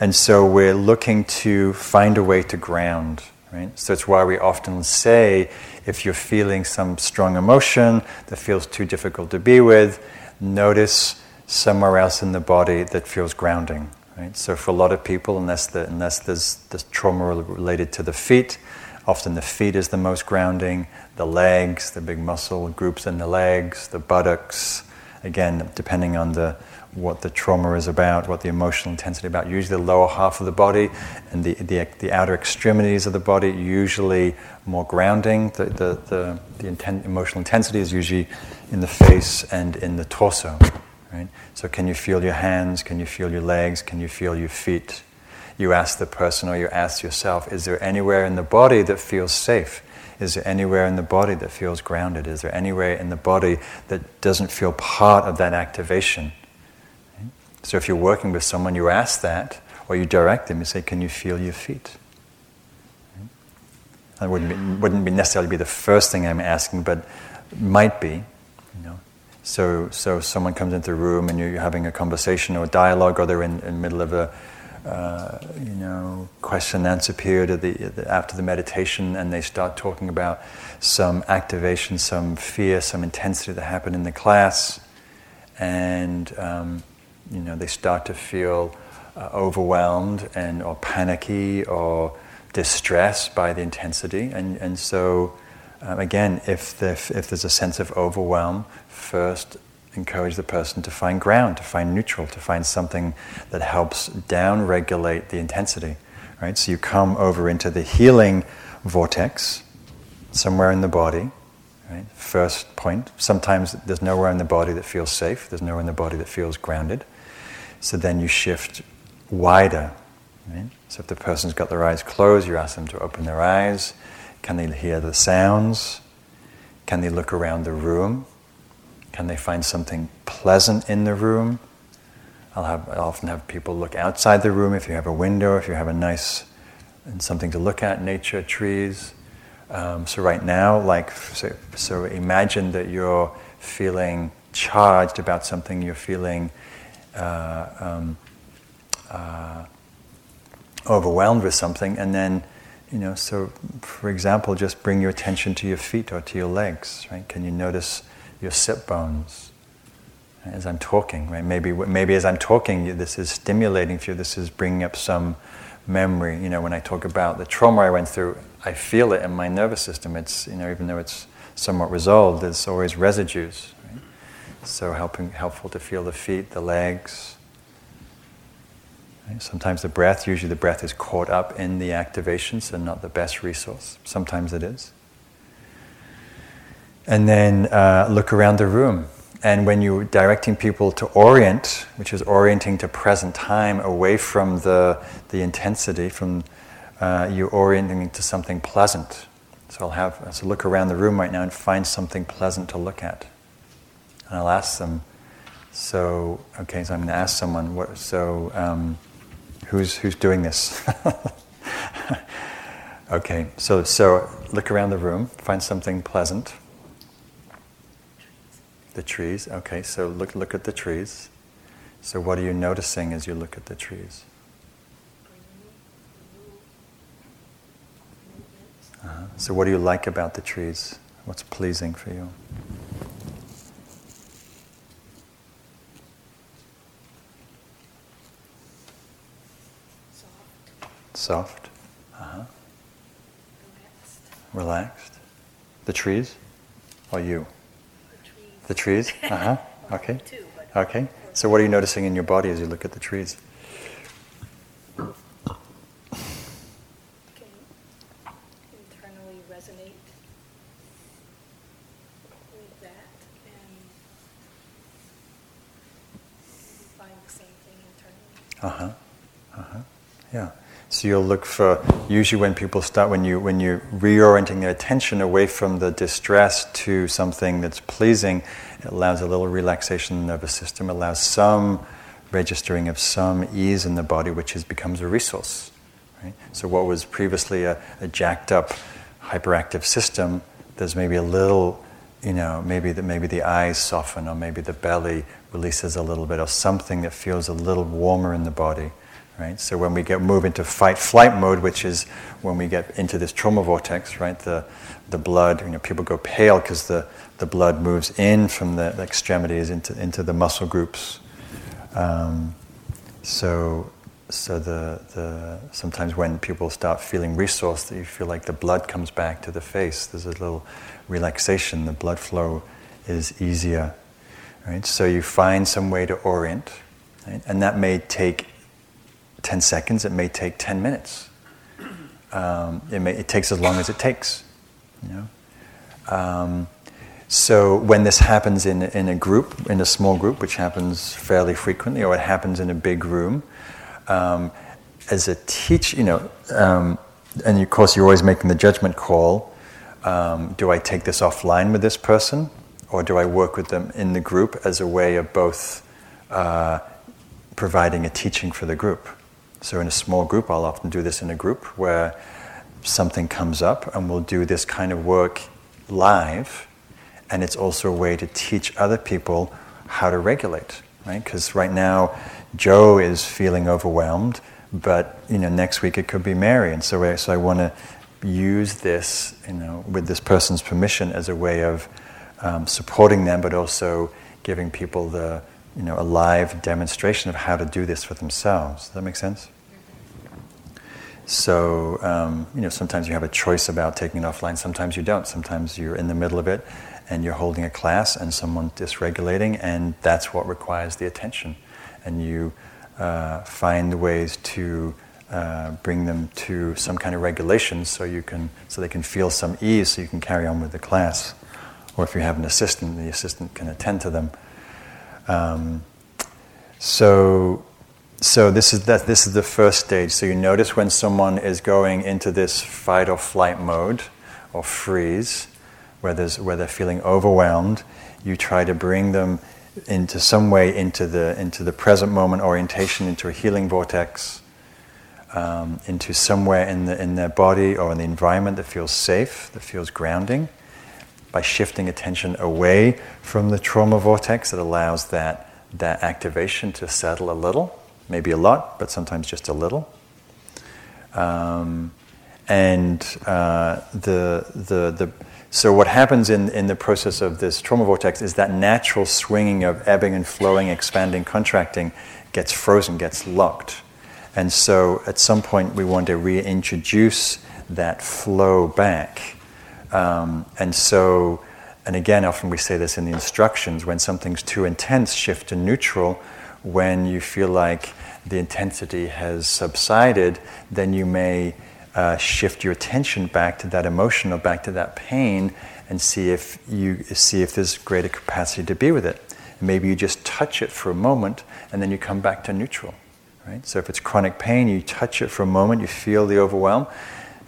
S1: And so we're looking to find a way to ground, right? So it's why we often say if you're feeling some strong emotion that feels too difficult to be with, notice somewhere else in the body that feels grounding. Right? So for a lot of people, unless, the, unless there's, there's trauma related to the feet, often the feet is the most grounding, the legs, the big muscle groups in the legs, the buttocks, again, depending on the, what the trauma is about, what the emotional intensity about. Usually, the lower half of the body and the, the, the outer extremities of the body, usually more grounding. The, the, the, the inten- emotional intensity is usually in the face and in the torso. Right? So, can you feel your hands? Can you feel your legs? Can you feel your feet? You ask the person or you ask yourself, is there anywhere in the body that feels safe? Is there anywhere in the body that feels grounded? Is there anywhere in the body that doesn't feel part of that activation? So if you're working with someone, you ask that, or you direct them, you say, Can you feel your feet? That wouldn't be, wouldn't be necessarily be the first thing I'm asking, but might be. You know. So, so someone comes into the room and you're having a conversation or a dialogue, or they're in, in the middle of a uh, you know question and answer period the, after the meditation, and they start talking about some activation, some fear, some intensity that happened in the class, and um, you know, they start to feel uh, overwhelmed and or panicky or distressed by the intensity. And, and so, um, again, if, the, if there's a sense of overwhelm, first encourage the person to find ground, to find neutral, to find something that helps down regulate the intensity. Right? So you come over into the healing vortex, somewhere in the body. Right? First point. Sometimes there's nowhere in the body that feels safe. There's nowhere in the body that feels grounded. So then you shift wider. Right? So if the person's got their eyes closed, you ask them to open their eyes. Can they hear the sounds? Can they look around the room? Can they find something pleasant in the room? I'll, have, I'll often have people look outside the room if you have a window, if you have a nice something to look at, nature, trees. Um, so right now, like so, so imagine that you're feeling charged about something, you're feeling uh, um, uh, overwhelmed with something, and then, you know, so for example, just bring your attention to your feet or to your legs, right? Can you notice your sit bones as I'm talking, right? Maybe, maybe as I'm talking, this is stimulating for you, this is bringing up some memory. You know, when I talk about the trauma I went through, I feel it in my nervous system. It's, you know, even though it's somewhat resolved, there's always residues. So helping, helpful to feel the feet, the legs. Sometimes the breath, usually the breath is caught up in the activation, so not the best resource. Sometimes it is. And then uh, look around the room. And when you're directing people to orient, which is orienting to present time away from the, the intensity, from uh, you're orienting to something pleasant. So I'll have so look around the room right now and find something pleasant to look at. And I'll ask them, so, okay, so I'm going to ask someone, what, so um, who's, who's doing this? [LAUGHS] okay, so, so look around the room, find something pleasant. The trees, okay, so look, look at the trees. So, what are you noticing as you look at the trees? Uh-huh. So, what do you like about the trees? What's pleasing for you? Soft. Uh-huh. Relaxed. Relaxed. The trees? Or you? The trees. [LAUGHS] Uh-huh. Okay. Okay. So what are you noticing in your body as you look at the trees?
S14: internally resonate with that and find the same thing internally.
S1: Uh-huh. Uh-huh. Yeah. So you'll look for usually when people start when you when you're reorienting their attention away from the distress to something that's pleasing, it allows a little relaxation in the nervous system, allows some registering of some ease in the body, which is becomes a resource. Right? So what was previously a, a jacked up, hyperactive system, there's maybe a little, you know, maybe the, maybe the eyes soften, or maybe the belly releases a little bit, or something that feels a little warmer in the body right? So when we get move into fight flight mode, which is when we get into this trauma vortex, right? The the blood, you know, people go pale because the, the blood moves in from the, the extremities into into the muscle groups. Um, so so the, the sometimes when people start feeling resourced, you feel like the blood comes back to the face. There's a little relaxation. The blood flow is easier, right? So you find some way to orient, right? and that may take 10 seconds. It may take 10 minutes. Um, it, may, it takes as long as it takes. You know? Um, so when this happens in, in a group, in a small group, which happens fairly frequently, or it happens in a big room, um, as a teacher, you know, um, and of course you're always making the judgment call. Um, do I take this offline with this person, or do I work with them in the group as a way of both uh, providing a teaching for the group? So in a small group, I'll often do this in a group where something comes up, and we'll do this kind of work live, and it's also a way to teach other people how to regulate, right? Because right now Joe is feeling overwhelmed, but you know next week it could be Mary, and so I, so I want to use this, you know, with this person's permission as a way of um, supporting them, but also giving people the you know a live demonstration of how to do this for themselves. Does that make sense? So um, you know sometimes you have a choice about taking it offline. Sometimes you don't. Sometimes you're in the middle of it, and you're holding a class, and someone dysregulating, and that's what requires the attention and you uh, find ways to uh, bring them to some kind of regulation so you can so they can feel some ease so you can carry on with the class or if you have an assistant the assistant can attend to them um, so so this is that this is the first stage. So you notice when someone is going into this fight or flight mode or freeze where, there's, where they're feeling overwhelmed you try to bring them into some way into the into the present moment orientation, into a healing vortex, um, into somewhere in the in their body or in the environment that feels safe, that feels grounding, by shifting attention away from the trauma vortex that allows that that activation to settle a little, maybe a lot, but sometimes just a little. Um, and uh, the the the so, what happens in, in the process of this trauma vortex is that natural swinging of ebbing and flowing, expanding, contracting gets frozen, gets locked. And so, at some point, we want to reintroduce that flow back. Um, and so, and again, often we say this in the instructions when something's too intense, shift to neutral. When you feel like the intensity has subsided, then you may uh, shift your attention back to that emotion or back to that pain and see if you see if there's greater capacity to be with it. And maybe you just touch it for a moment and then you come back to neutral. Right? So if it's chronic pain, you touch it for a moment, you feel the overwhelm,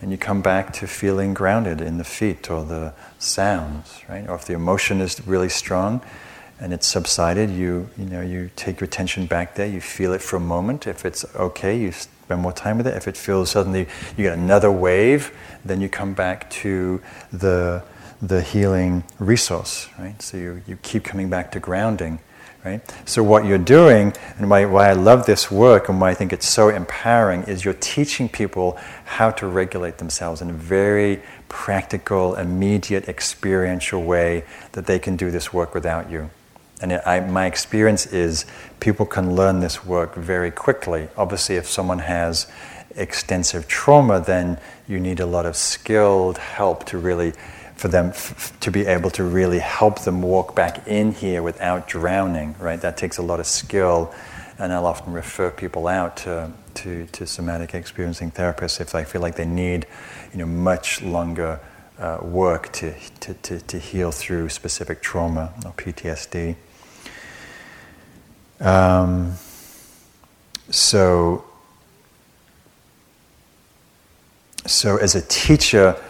S1: and you come back to feeling grounded in the feet or the sounds, right? Or if the emotion is really strong and it's subsided, you you know you take your attention back there, you feel it for a moment. If it's okay, you spend more time with it. If it feels suddenly you get another wave, then you come back to the the healing resource, right? So you, you keep coming back to grounding, right? So what you're doing, and why, why I love this work and why I think it's so empowering, is you're teaching people how to regulate themselves in a very practical, immediate, experiential way that they can do this work without you. And it, I, my experience is people can learn this work very quickly. Obviously, if someone has extensive trauma, then you need a lot of skilled help to really, for them f- to be able to really help them walk back in here without drowning, right? That takes a lot of skill. And I'll often refer people out to, to, to somatic experiencing therapists if they feel like they need, you know, much longer uh, work to, to, to, to heal through specific trauma or PTSD. Um, so, so as a teacher,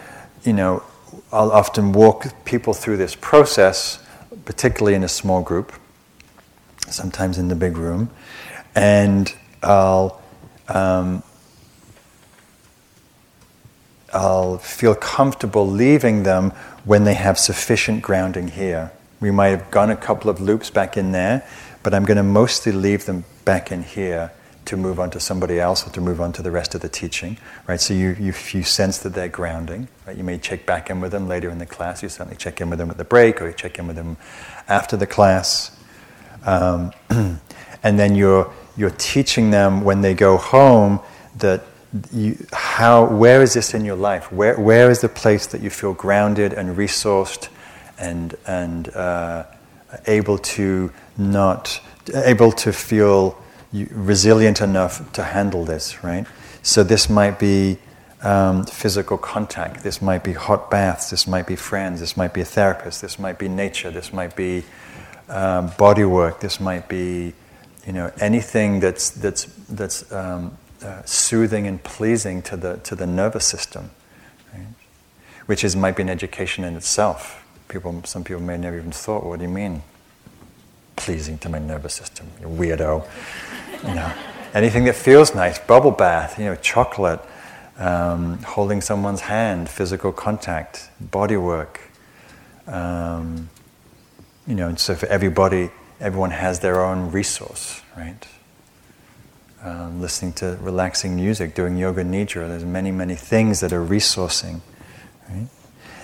S1: you know, I'll often walk people through this process, particularly in a small group, sometimes in the big room, and I'll um, I'll feel comfortable leaving them when they have sufficient grounding here. We might have gone a couple of loops back in there, but I'm going to mostly leave them back in here to move on to somebody else or to move on to the rest of the teaching, right? So you, you, you sense that they're grounding, right? You may check back in with them later in the class. You certainly check in with them at the break or you check in with them after the class. Um, [CLEARS THROAT] and then you're, you're teaching them when they go home that you, how, where is this in your life? Where, where is the place that you feel grounded and resourced and, and uh, able to not, able to feel resilient enough to handle this, right? So this might be um, physical contact, this might be hot baths, this might be friends, this might be a therapist, this might be nature, this might be um, body work, this might be, you know, anything that's, that's, that's um, uh, soothing and pleasing to the, to the nervous system, right? which is, might be an education in itself. People, some people may never even thought, what do you mean? Pleasing to my nervous system, you weirdo. you know, anything that feels nice, bubble bath, you know, chocolate, um, holding someone's hand, physical contact, body work. Um, you know, and so for everybody, everyone has their own resource, right? Um, listening to relaxing music, doing yoga nidra. There's many, many things that are resourcing, right?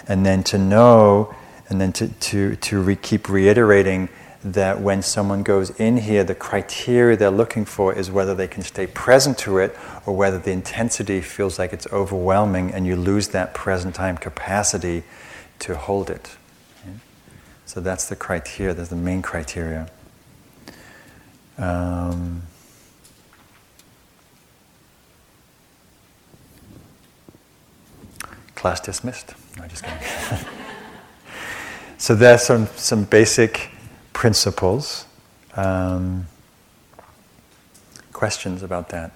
S1: And then to know, and then to, to, to re- keep reiterating that when someone goes in here, the criteria they're looking for is whether they can stay present to it or whether the intensity feels like it's overwhelming and you lose that present time capacity to hold it. So that's the criteria, that's the main criteria. Um, class dismissed. No, just kidding. [LAUGHS] so there's some, some basic principles. Um, questions about that?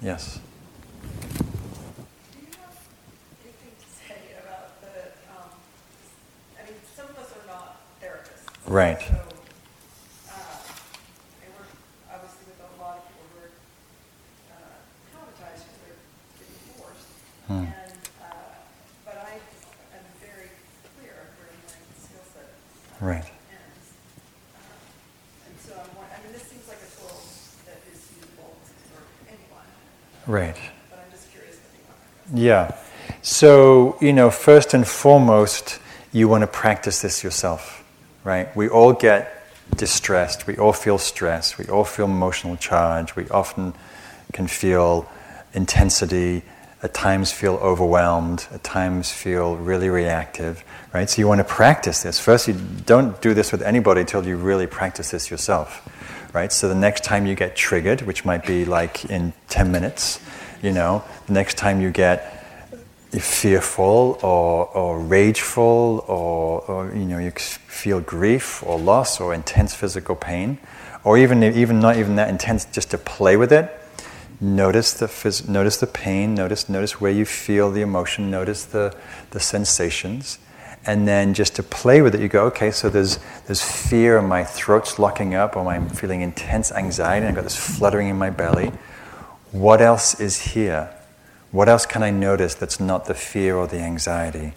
S1: Yes. Right. So, uh, I work obviously with a lot of people who are uh, traumatized because they're getting divorced. Hmm. And, uh, but I am very clear where my skill set Right. ends. Uh, and so I'm, I mean, this seems like a tool that is usable for anyone. Right. But I'm just curious what you want Yeah. So, you know, first and foremost, you want to practice this yourself right? We all get distressed, we all feel stress, we all feel emotional charge, we often can feel intensity, at times feel overwhelmed, at times feel really reactive, right? So you want to practice this. First, you don't do this with anybody until you really practice this yourself, right? So the next time you get triggered, which might be like in 10 minutes, you know, the next time you get fearful or, or rageful or, or, you know you feel grief or loss or intense physical pain or even even not even that intense just to play with it notice the phys- notice the pain notice notice where you feel the emotion notice the the sensations and then just to play with it you go okay so there's there's fear and my throat's locking up or I'm feeling intense anxiety and I've got this fluttering in my belly what else is here what else can I notice that's not the fear or the anxiety?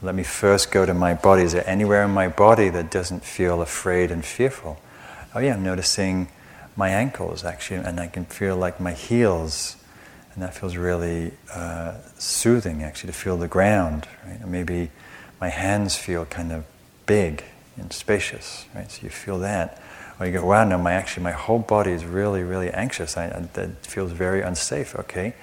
S1: Let me first go to my body. Is there anywhere in my body that doesn't feel afraid and fearful? Oh, yeah, I'm noticing my ankles actually, and I can feel like my heels, and that feels really uh, soothing actually to feel the ground. Right? maybe my hands feel kind of big and spacious, right? So you feel that. Or you go, wow, no, my actually my whole body is really, really anxious. I, I, that feels very unsafe. Okay,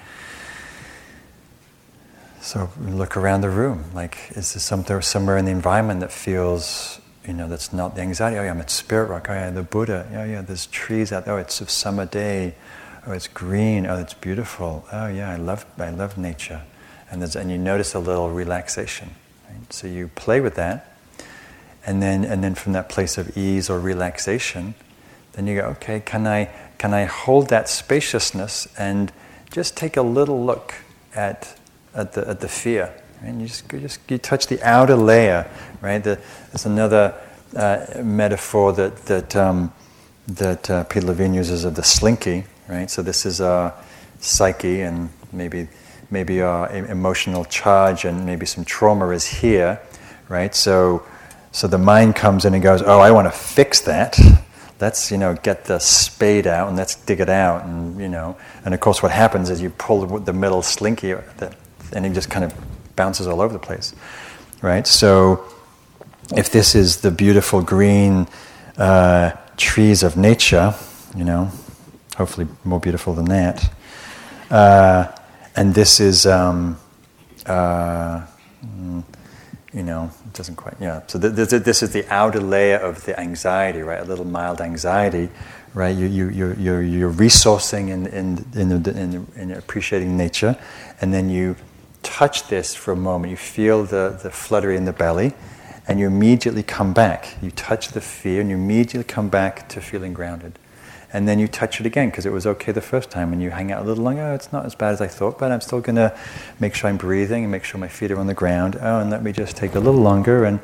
S1: so look around the room. Like, is there something somewhere in the environment that feels, you know, that's not the anxiety? Oh yeah, I'm at Spirit Rock. Oh yeah, the Buddha. Oh yeah. There's trees out there. Oh, it's a summer day. Oh, it's green. Oh, it's beautiful. Oh yeah, I love, I love nature. And and you notice a little relaxation. Right? So you play with that, and then, and then from that place of ease or relaxation, then you go, okay, can I, can I hold that spaciousness and just take a little look at at the, at the fear. And you just, you just you touch the outer layer, right? The, there's another uh, metaphor that, that, um, that uh, Peter Levine uses of the slinky, right? So this is our psyche and maybe, maybe our emotional charge and maybe some trauma is here, right? So, so the mind comes in and goes, oh, I want to fix that. let's you know get the spade out and let's dig it out and you know and of course what happens is you pull the, the middle slinky and it just kind of bounces all over the place right so if this is the beautiful green uh, trees of nature you know hopefully more beautiful than that uh, and this is um, uh, mm, you know, it doesn't quite, yeah. So th- th- this is the outer layer of the anxiety, right? A little mild anxiety, right? You, you, you're, you're, you're resourcing in, in, in, the, in, in appreciating nature, and then you touch this for a moment. You feel the, the fluttering in the belly, and you immediately come back. You touch the fear, and you immediately come back to feeling grounded and then you touch it again because it was okay the first time, and you hang out a little longer. Oh, it's not as bad as I thought, but I'm still going to make sure I'm breathing and make sure my feet are on the ground. Oh, and let me just take a little longer, and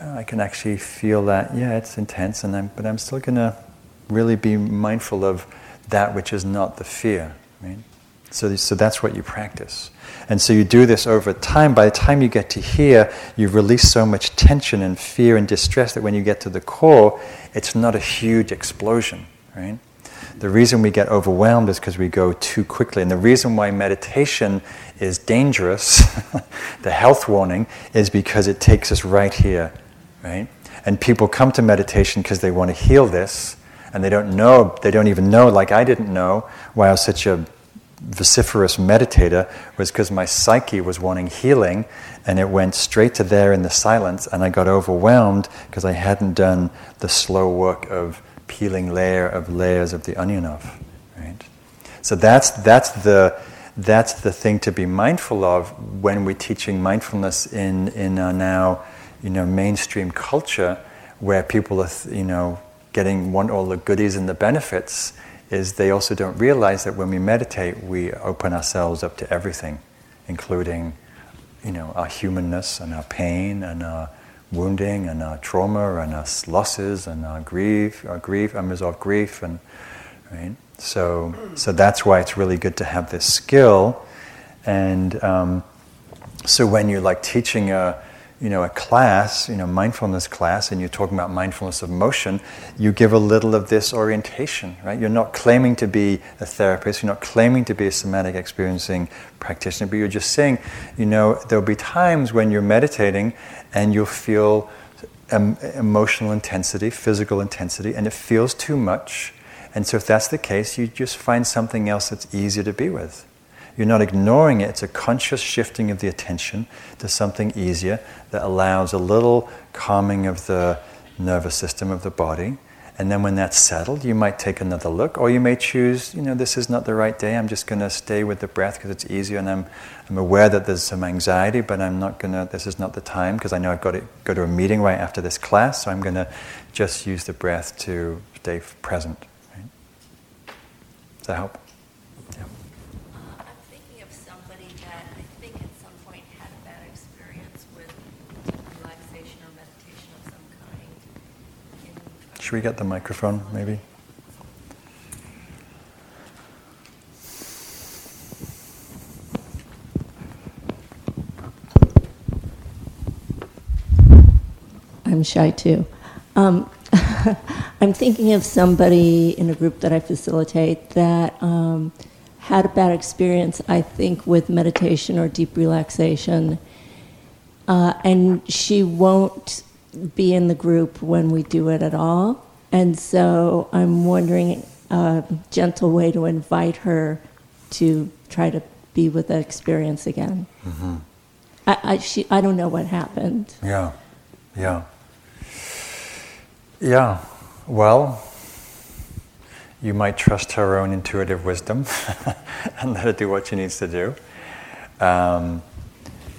S1: oh, I can actually feel that. Yeah, it's intense, and I'm, but I'm still going to really be mindful of that which is not the fear. Right? So, so that's what you practice. And so you do this over time. By the time you get to here, you've released so much tension and fear and distress that when you get to the core, it's not a huge explosion right? The reason we get overwhelmed is because we go too quickly. And the reason why meditation is dangerous, [LAUGHS] the health warning, is because it takes us right here, right? And people come to meditation because they want to heal this, and they don't know, they don't even know, like I didn't know, why I was such a vociferous meditator, was because my psyche was wanting healing, and it went straight to there in the silence, and I got overwhelmed because I hadn't done the slow work of peeling layer of layers of the onion off. Right? So that's, that's, the, that's the thing to be mindful of when we're teaching mindfulness in, in our now you know, mainstream culture where people are you know, getting want all the goodies and the benefits is they also don't realize that when we meditate we open ourselves up to everything including you know, our humanness and our pain and our wounding and our trauma and our losses and our grief, our grief, unresolved grief, and right. So, so that's why it's really good to have this skill. And um, so when you're like teaching a, you know, a class, you know, mindfulness class, and you're talking about mindfulness of motion, you give a little of this orientation, right? You're not claiming to be a therapist, you're not claiming to be a somatic experiencing practitioner, but you're just saying, you know, there'll be times when you're meditating and you'll feel emotional intensity, physical intensity, and it feels too much. And so, if that's the case, you just find something else that's easier to be with. You're not ignoring it, it's a conscious shifting of the attention to something easier that allows a little calming of the nervous system of the body. And then when that's settled, you might take another look, or you may choose, you know, this is not the right day, I'm just going to stay with the breath because it's easier and I'm, I'm aware that there's some anxiety, but I'm not going to, this is not the time because I know I've got to go to a meeting right after this class, so I'm going to just use the breath to stay present. Right? Does that help? Should we get the microphone, maybe?
S15: I'm shy too. Um, [LAUGHS] I'm thinking of somebody in a group that I facilitate that um, had a bad experience, I think, with meditation or deep relaxation. Uh, and she won't be in the group when we do it at all. And so I'm wondering a gentle way to invite her to try to be with that experience again. Mm-hmm. I, I, she, I don't know what happened.
S1: Yeah, yeah. Yeah, well, you might trust her own intuitive wisdom [LAUGHS] and let her do what she needs to do. Um,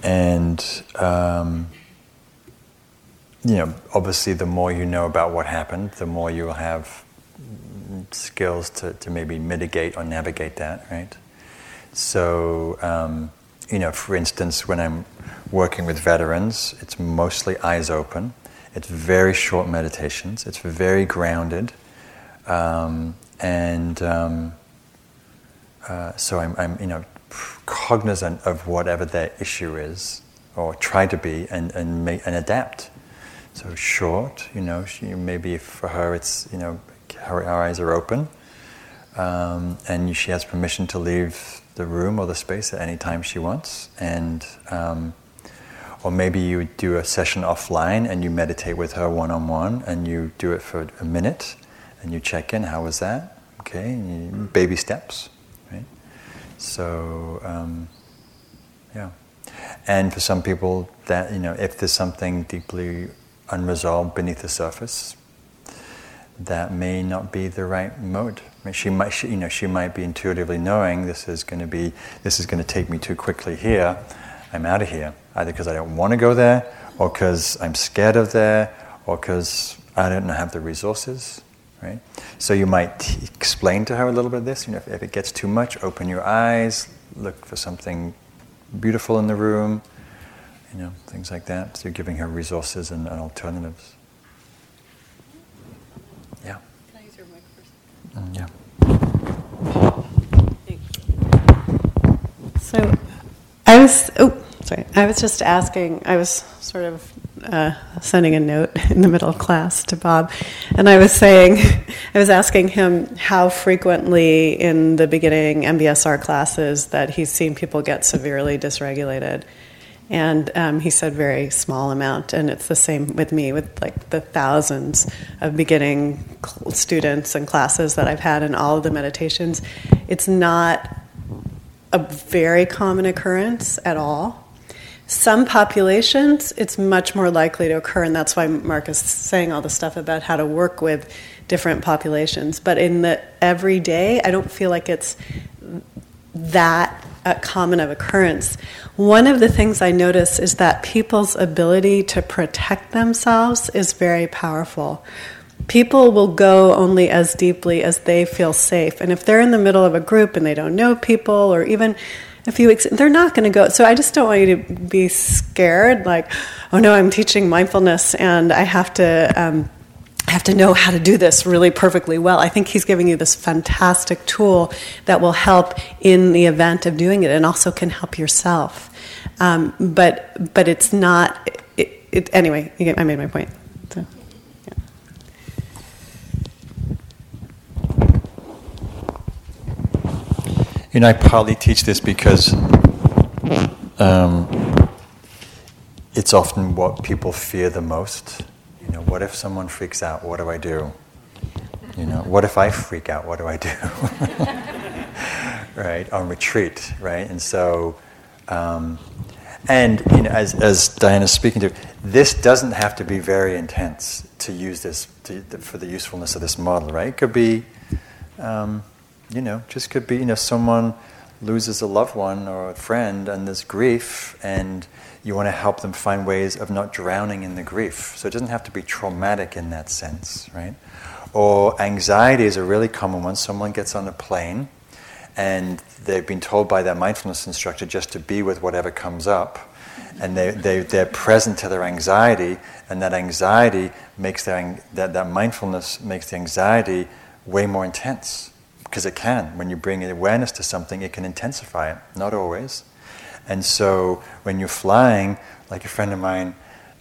S1: and um, you know, obviously, the more you know about what happened, the more you'll have skills to, to maybe mitigate or navigate that, right? So, um, you know, for instance, when I'm working with veterans, it's mostly eyes open. It's very short meditations. It's very grounded, um, and um, uh, so I'm, I'm, you know, cognizant of whatever their issue is, or try to be, and and, make, and adapt. So short, you know, she, maybe for her it's, you know, her, her eyes are open, um, and she has permission to leave the room or the space at any time she wants. And um, or maybe you do a session offline and you meditate with her one on one, and you do it for a minute, and you check in. How was that? Okay, you, baby steps, right? So um, yeah. And for some people, that you know, if there's something deeply unresolved beneath the surface, that may not be the right mode. I mean, she might, she, you know, she might be intuitively knowing this is going to be, this is going to take me too quickly here. I'm out of here, either because I don't want to go there, or because I'm scared of there, or because I don't have the resources. Right. So you might t- explain to her a little bit of this. You know, if, if it gets too much, open your eyes, look for something beautiful in the room. You know, things like that. So you're giving her resources and, and alternatives. Yeah.
S4: Can I use your mic first?
S1: Mm, yeah.
S16: So, I was, oh, sorry. I was just asking, I was sort of uh, sending a note [LAUGHS] in the middle of class to Bob, and I was saying, [LAUGHS] I was asking him how frequently in the beginning MBSR classes that he's seen people get severely dysregulated. And um, he said very small amount, and it's the same with me with like the thousands of beginning students and classes that I've had in all of the meditations. It's not a very common occurrence at all. Some populations, it's much more likely to occur, and that's why Mark is saying all the stuff about how to work with different populations. But in the everyday, I don't feel like it's that uh, common of occurrence. One of the things I notice is that people's ability to protect themselves is very powerful. People will go only as deeply as they feel safe. And if they're in the middle of a group and they don't know people, or even a few weeks, they're not going to go. So I just don't want you to be scared, like, oh no, I'm teaching mindfulness and I have to. Um, I have to know how to do this really perfectly well. I think he's giving you this fantastic tool that will help in the event of doing it, and also can help yourself. Um, but but it's not. It, it, anyway, I made my point. So, yeah.
S1: You know, I probably teach this because um, it's often what people fear the most. You know, what if someone freaks out? What do I do? You know, what if I freak out? What do I do? [LAUGHS] right on retreat, right? And so, um, and you know, as as Diana's speaking to, this doesn't have to be very intense to use this to, for the usefulness of this model, right? It could be. Um, you know, just could be, you know, someone loses a loved one or a friend and there's grief and you want to help them find ways of not drowning in the grief. So it doesn't have to be traumatic in that sense, right? Or anxiety is a really common one. Someone gets on a plane and they've been told by their mindfulness instructor just to be with whatever comes up. And they, they, they're present to their anxiety, and that anxiety makes their, that, that mindfulness makes the anxiety way more intense because it can. When you bring awareness to something, it can intensify it. Not always. And so when you're flying, like a friend of mine,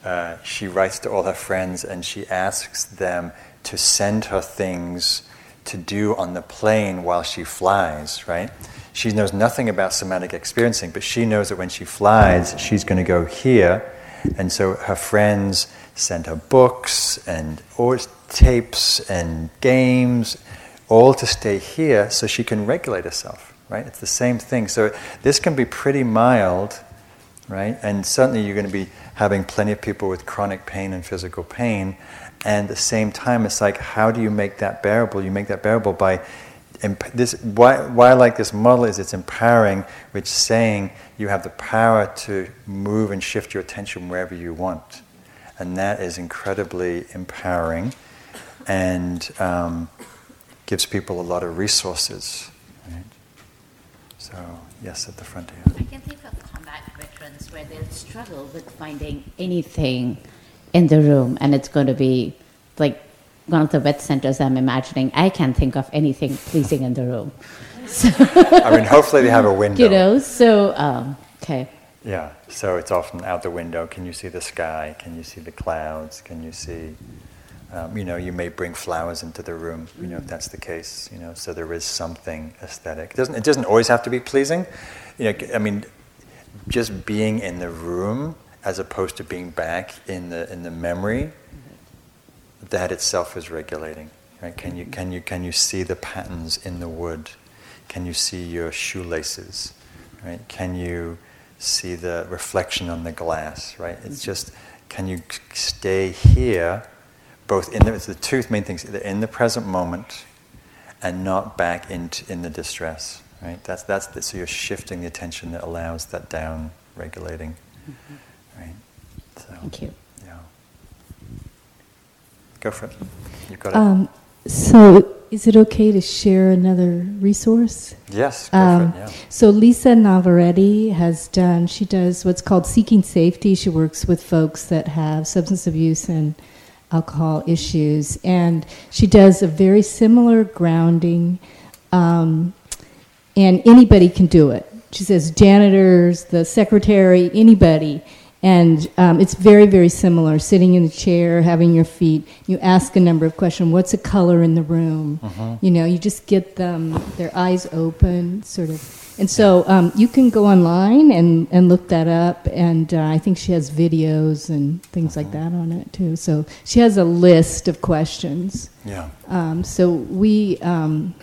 S1: uh, she writes to all her friends and she asks them to send her things to do on the plane while she flies, right? She knows nothing about somatic experiencing, but she knows that when she flies, she's going to go here. And so her friends send her books and or tapes and games all to stay here so she can regulate herself, right? It's the same thing. So this can be pretty mild, right? And certainly you're going to be having plenty of people with chronic pain and physical pain. And at the same time, it's like, how do you make that bearable? You make that bearable by imp- this. Why, why I like this model is it's empowering, which saying you have the power to move and shift your attention wherever you want. And that is incredibly empowering. And um, gives people a lot of resources. So, yes, at the front here.
S3: I can think of combat veterans where they'll struggle with finding anything in the room, and it's going to be like one of the vet centers I'm imagining. I can't think of anything pleasing in the room. So
S1: I mean, hopefully they have a [LAUGHS] window.
S3: You know, so, um, okay.
S1: Yeah, so it's often out the window. Can you see the sky? Can you see the clouds? Can you see Um, you know, you may bring flowers into the room, you know, if that's the case, you know, so there is something aesthetic. It doesn't, it doesn't always have to be pleasing. You know, I mean, just being in the room as opposed to being back in the, in the memory, that itself is regulating. Right? Can, you, can, you, can you see the patterns in the wood? Can you see your shoelaces? Right? Can you see the reflection on the glass? Right? It's just, can you stay here? Both in the, the two main things, in the present moment and not back into in the distress. Right? That's that's the, so you're shifting the attention that allows that down regulating. Mm-hmm. Right.
S8: So, Thank you.
S1: Yeah. Go for it. You've got
S8: um, it. So, is it okay to share another resource?
S1: Yes. Um, it, yeah.
S8: So Lisa Najavits has done. She does what's called seeking safety. She works with folks that have substance abuse and alcohol issues. And she does a very similar grounding, um, and anybody can do it. She says janitors, the secretary, anybody. And um, it's very, very similar. Sitting in the chair, having your feet. You ask a number of questions. What's a color in the room? Uh-huh. You know, you just get them, their eyes open, sort of and so um, you can go online and, and look that up. And uh, I think she has videos and things like that on it too. So she has a list of questions.
S1: Yeah.
S8: Um, so we um,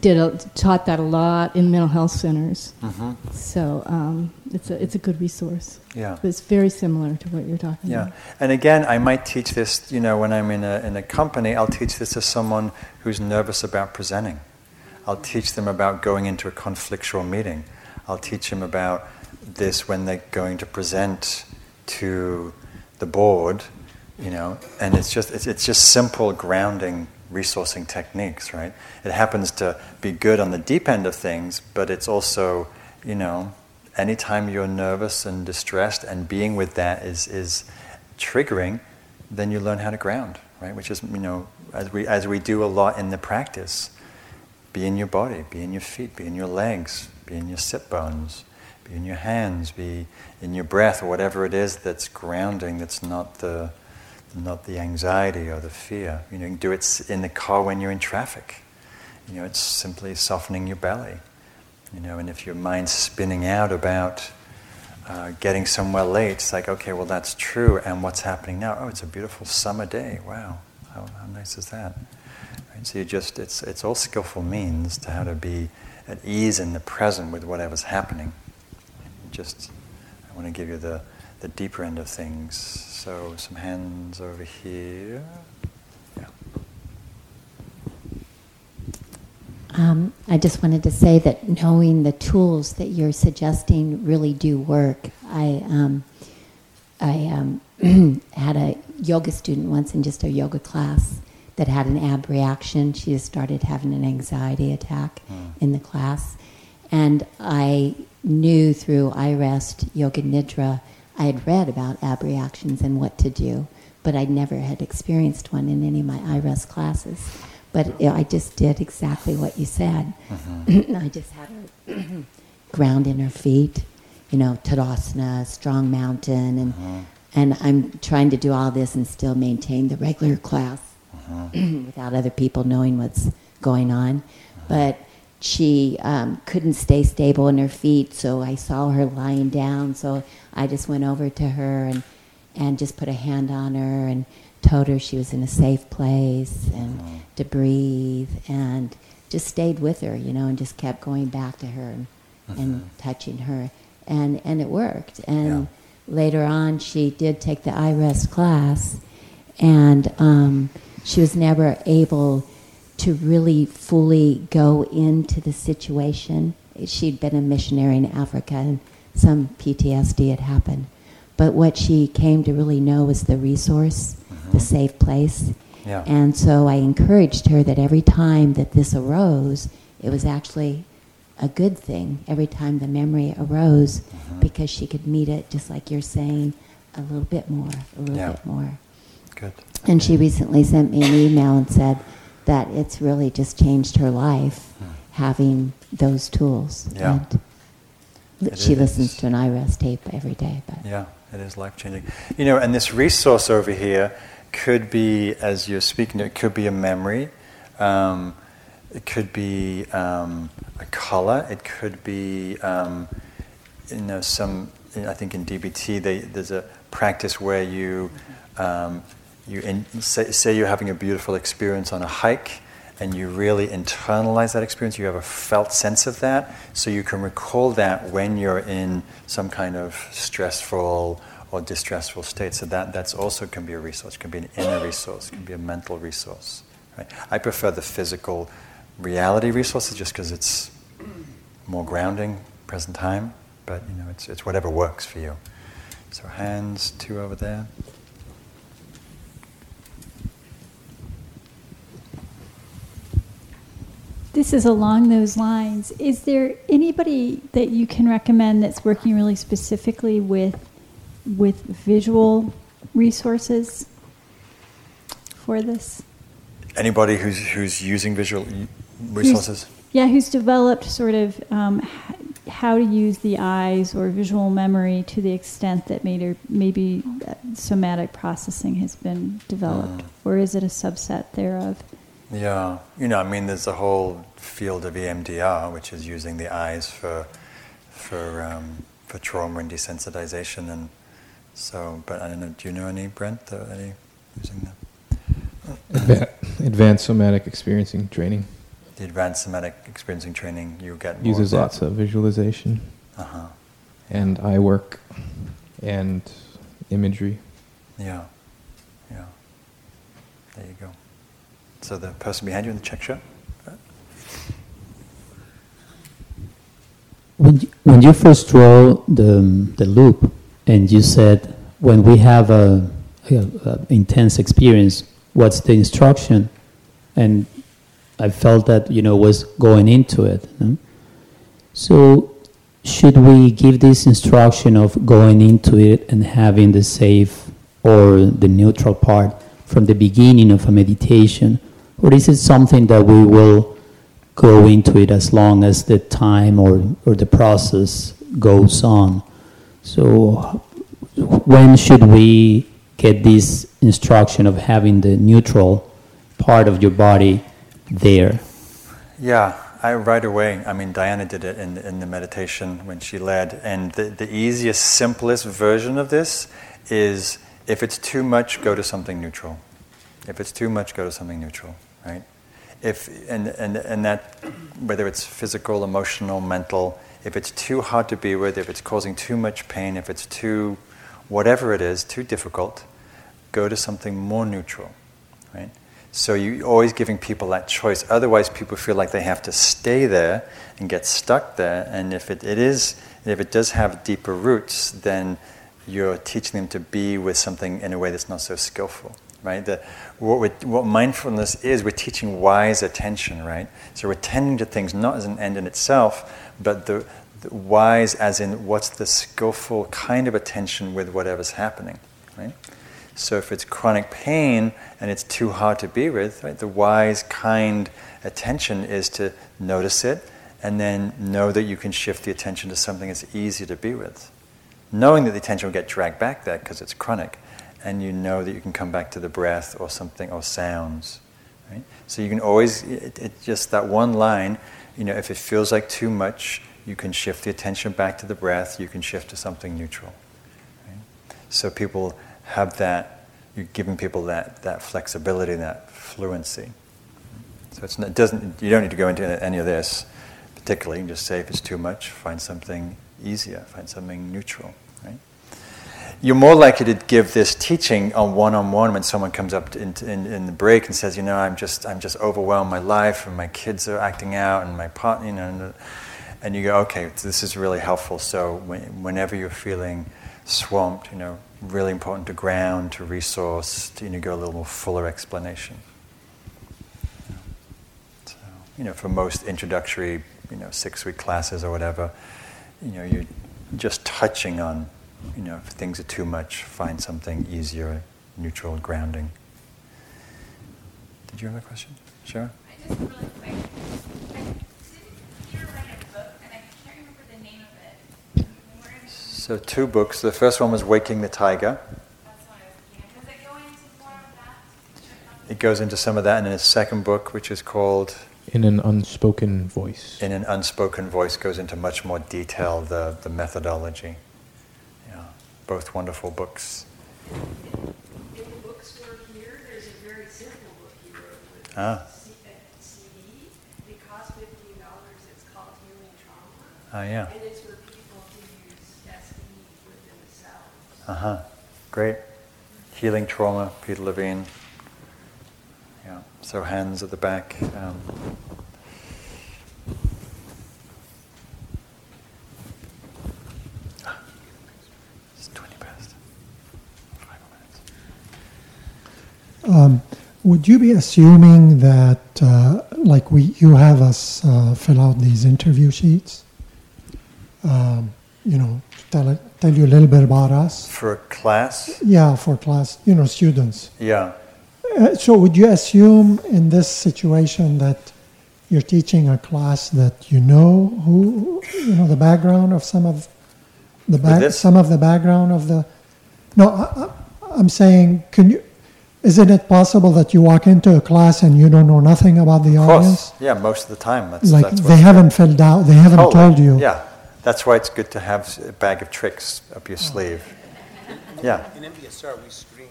S8: did a, taught that a lot in mental health centers. Mm-hmm. So um, it's a it's a good resource.
S1: Yeah.
S8: But it's very similar to what you're talking
S1: yeah.
S8: about.
S1: Yeah. And again, I might teach this. You know, when I'm in a in a company, I'll teach this to someone who's nervous about presenting. I'll teach them about going into a conflictual meeting. I'll teach them about this when they're going to present to the board, you know, and it's just it's, it's just simple grounding resourcing techniques, right? It happens to be good on the deep end of things, but it's also, you know, anytime you're nervous and distressed and being with that is is triggering, then you learn how to ground, right? Which is, you know, as we as we do a lot in the practice be in your body, be in your feet, be in your legs, be in your sit bones, be in your hands, be in your breath, or whatever it is that's grounding, that's not the, not the anxiety or the fear. You know, you can do it in the car when you're in traffic. You know, it's simply softening your belly. You know, and if your mind's spinning out about uh, getting somewhere late, it's like, okay, well, that's true. And what's happening now? Oh, it's a beautiful summer day. Wow, how, how nice is that? Right? So you just, it's, it's all skillful means to how to be at ease in the present with whatever's happening. Just, I want to give you the, the deeper end of things. So some hands over here. Yeah.
S17: Um, I just wanted to say that knowing the tools that you're suggesting really do work. I um, I um, [CLEARS THROAT] had a yoga student once in just a yoga class, that had an abreaction. She just started having an anxiety attack mm. in the class. And I knew through iRest Yoga Nidra, I had read about abreactions and what to do, but I never had experienced one in any of my iRest classes. But I just did exactly what you said. Mm-hmm. [CLEARS THROAT] I just had her [CLEARS THROAT] ground in her feet, you know, Tadasana, strong mountain, and mm-hmm. and I'm trying to do all this and still maintain the regular class uh-huh. [CLEARS THROAT] without other people knowing what's going on. But she um, couldn't stay stable in her feet, so I saw her lying down. So I just went over to her and, and just put a hand on her and told her she was in a safe place and uh-huh. to breathe and just stayed with her, you know, and just kept going back to her and, uh-huh. and touching her. And, and it worked. And yeah. later on, she did take the iRest class. And um, she was never able to really fully go into the situation. She'd been a missionary in Africa and some PTSD had happened. But what she came to really know was the resource, mm-hmm. the safe place.
S1: Yeah.
S17: And so I encouraged her that every time that this arose, it was actually a good thing every time the memory arose mm-hmm. because she could meet it, just like you're saying, a little bit more, a little yeah. bit more.
S1: Good.
S17: And she recently sent me an email and said that it's really just changed her life having those tools.
S1: Yeah.
S17: And she is. listens to an iRest tape every day. But
S1: yeah, it is life changing. You know, and this resource over here could be, as you're speaking, it could be a memory. Um, it could be um, a color. It could be, um, you know, some. I think in DBT they, there's a practice where you um, you in, say, say you're having a beautiful experience on a hike, and you really internalize that experience. You have a felt sense of that, so you can recall that when you're in some kind of stressful or distressful state. So that that's also can be a resource. Can be an inner resource. Can be a mental resource. Right? I prefer the physical reality resources just because it's more grounding, present time. But you know, it's it's whatever works for you. So hands two over there.
S18: This is along those lines. Is there anybody that you can recommend that's working really specifically with with visual resources for this?
S1: Anybody who's who's using visual resources?
S18: Who's, yeah, who's developed sort of um, how to use the eyes or visual memory to the extent that maybe, maybe somatic processing has been developed, mm. or is it a subset thereof?
S1: Yeah, you know, I mean, there's a whole field of EMDR, which is using the eyes for for um, for trauma and desensitization, and so. But I don't know. Do you know any Brent? Uh, any using that?
S19: advanced somatic experiencing training.
S1: The advanced somatic experiencing training, you get
S19: uses of lots of visualization, uh-huh. and eye work, and imagery.
S1: Yeah, yeah. There you go. So the person behind you in the check shirt.
S20: When you, when you first draw the the loop, and you said when we have a, a, a intense experience, what's the instruction, and I felt that you know was going into it. So should we give this instruction of going into it and having the safe or the neutral part from the beginning of a meditation, or is it something that we will go into it as long as the time or, or the process goes on? So when should we get this instruction of having the neutral part of your body there?
S1: Yeah, I right away. I mean, Diana did it in, in the meditation when she led, and the, the easiest, simplest version of this is if it's too much, go to something neutral. If it's too much, go to something neutral, right? If and and and that whether it's physical, emotional, mental, if it's too hard to be with, if it's causing too much pain, if it's too whatever it is, too difficult, go to something more neutral, right? So you're always giving people that choice. Otherwise, people feel like they have to stay there and get stuck there. And if it, it is, if it does have deeper roots, then you're teaching them to be with something in a way that's not so skillful, right? The, what, what mindfulness is, we're teaching wise attention, right? So we're tending to things not as an end in itself, but the, the wise as in what's the skillful kind of attention with whatever's happening, right? So if it's chronic pain and it's too hard to be with, right, the wise, kind attention is to notice it and then know that you can shift the attention to something that's easy to be with. Knowing that the attention will get dragged back there because it's chronic, and you know that you can come back to the breath or something or sounds. Right? So you can always, it, it just that one line, you know, if it feels like too much, you can shift the attention back to the breath, you can shift to something neutral. Right? So people have that, you're giving people that, that flexibility, that fluency. So it's not, it doesn't, you don't need to go into any of this particularly. You can just say if it's too much, find something easier, find something neutral. Right? You're more likely to give this teaching on one-on-one when someone comes up in, in, in, the break and says, you know, I'm just, I'm just overwhelmed my life and my kids are acting out and my partner, you know, and, and you go, okay, this is really helpful. So when, whenever you're feeling swamped, you know, really important to ground, to resource, to you know, go a little more fuller explanation. You know, for most introductory, you know, six-week classes or whatever, you know, you're just touching on, you know, if things are too much, find something easier, neutral, grounding. Did you have a question? Sure.
S21: I just really quick. I didn't hear write a book, and I can't remember the name of it.
S1: So two books. The first one was Waking the Tiger. it goes into some of that and in his second book, which is called
S19: In an Unspoken Voice.
S1: In an Unspoken Voice, goes into much more detail the, the methodology. Yeah, both wonderful books.
S4: In the bookstore here, there's a very simple book he wrote with
S1: Ah.
S4: CD. It costs fifteen dollars. It's called Healing Trauma.
S1: Ah, yeah.
S4: And it's for people who use SE within themselves.
S1: Uh huh. Great. Healing trauma, Peter Levine. Yeah. So hands at the back. Um, it's 20 past. Five minutes.
S22: Um, would you be assuming that, uh, like we, you have us uh, fill out these interview sheets? Um, you know, tell it, tell you a little bit about us.
S1: For a class?
S22: Yeah, for class, you know, students.
S1: Yeah.
S22: Uh, so, would you assume in this situation that you're teaching a class that you know who, you know, the background of some of the back, some of the background of the? No, I, I, I'm saying, can you? Isn't it possible that you walk into a class and you don't know nothing about the
S1: Of
S22: audience?
S1: course. Yeah, most of the time. That's,
S22: like
S1: that's
S22: they haven't filled out, they haven't
S1: Totally.
S22: told you.
S1: Yeah. That's why it's good to have a bag of tricks up your sleeve. Yeah.
S23: In MBSR, we screen.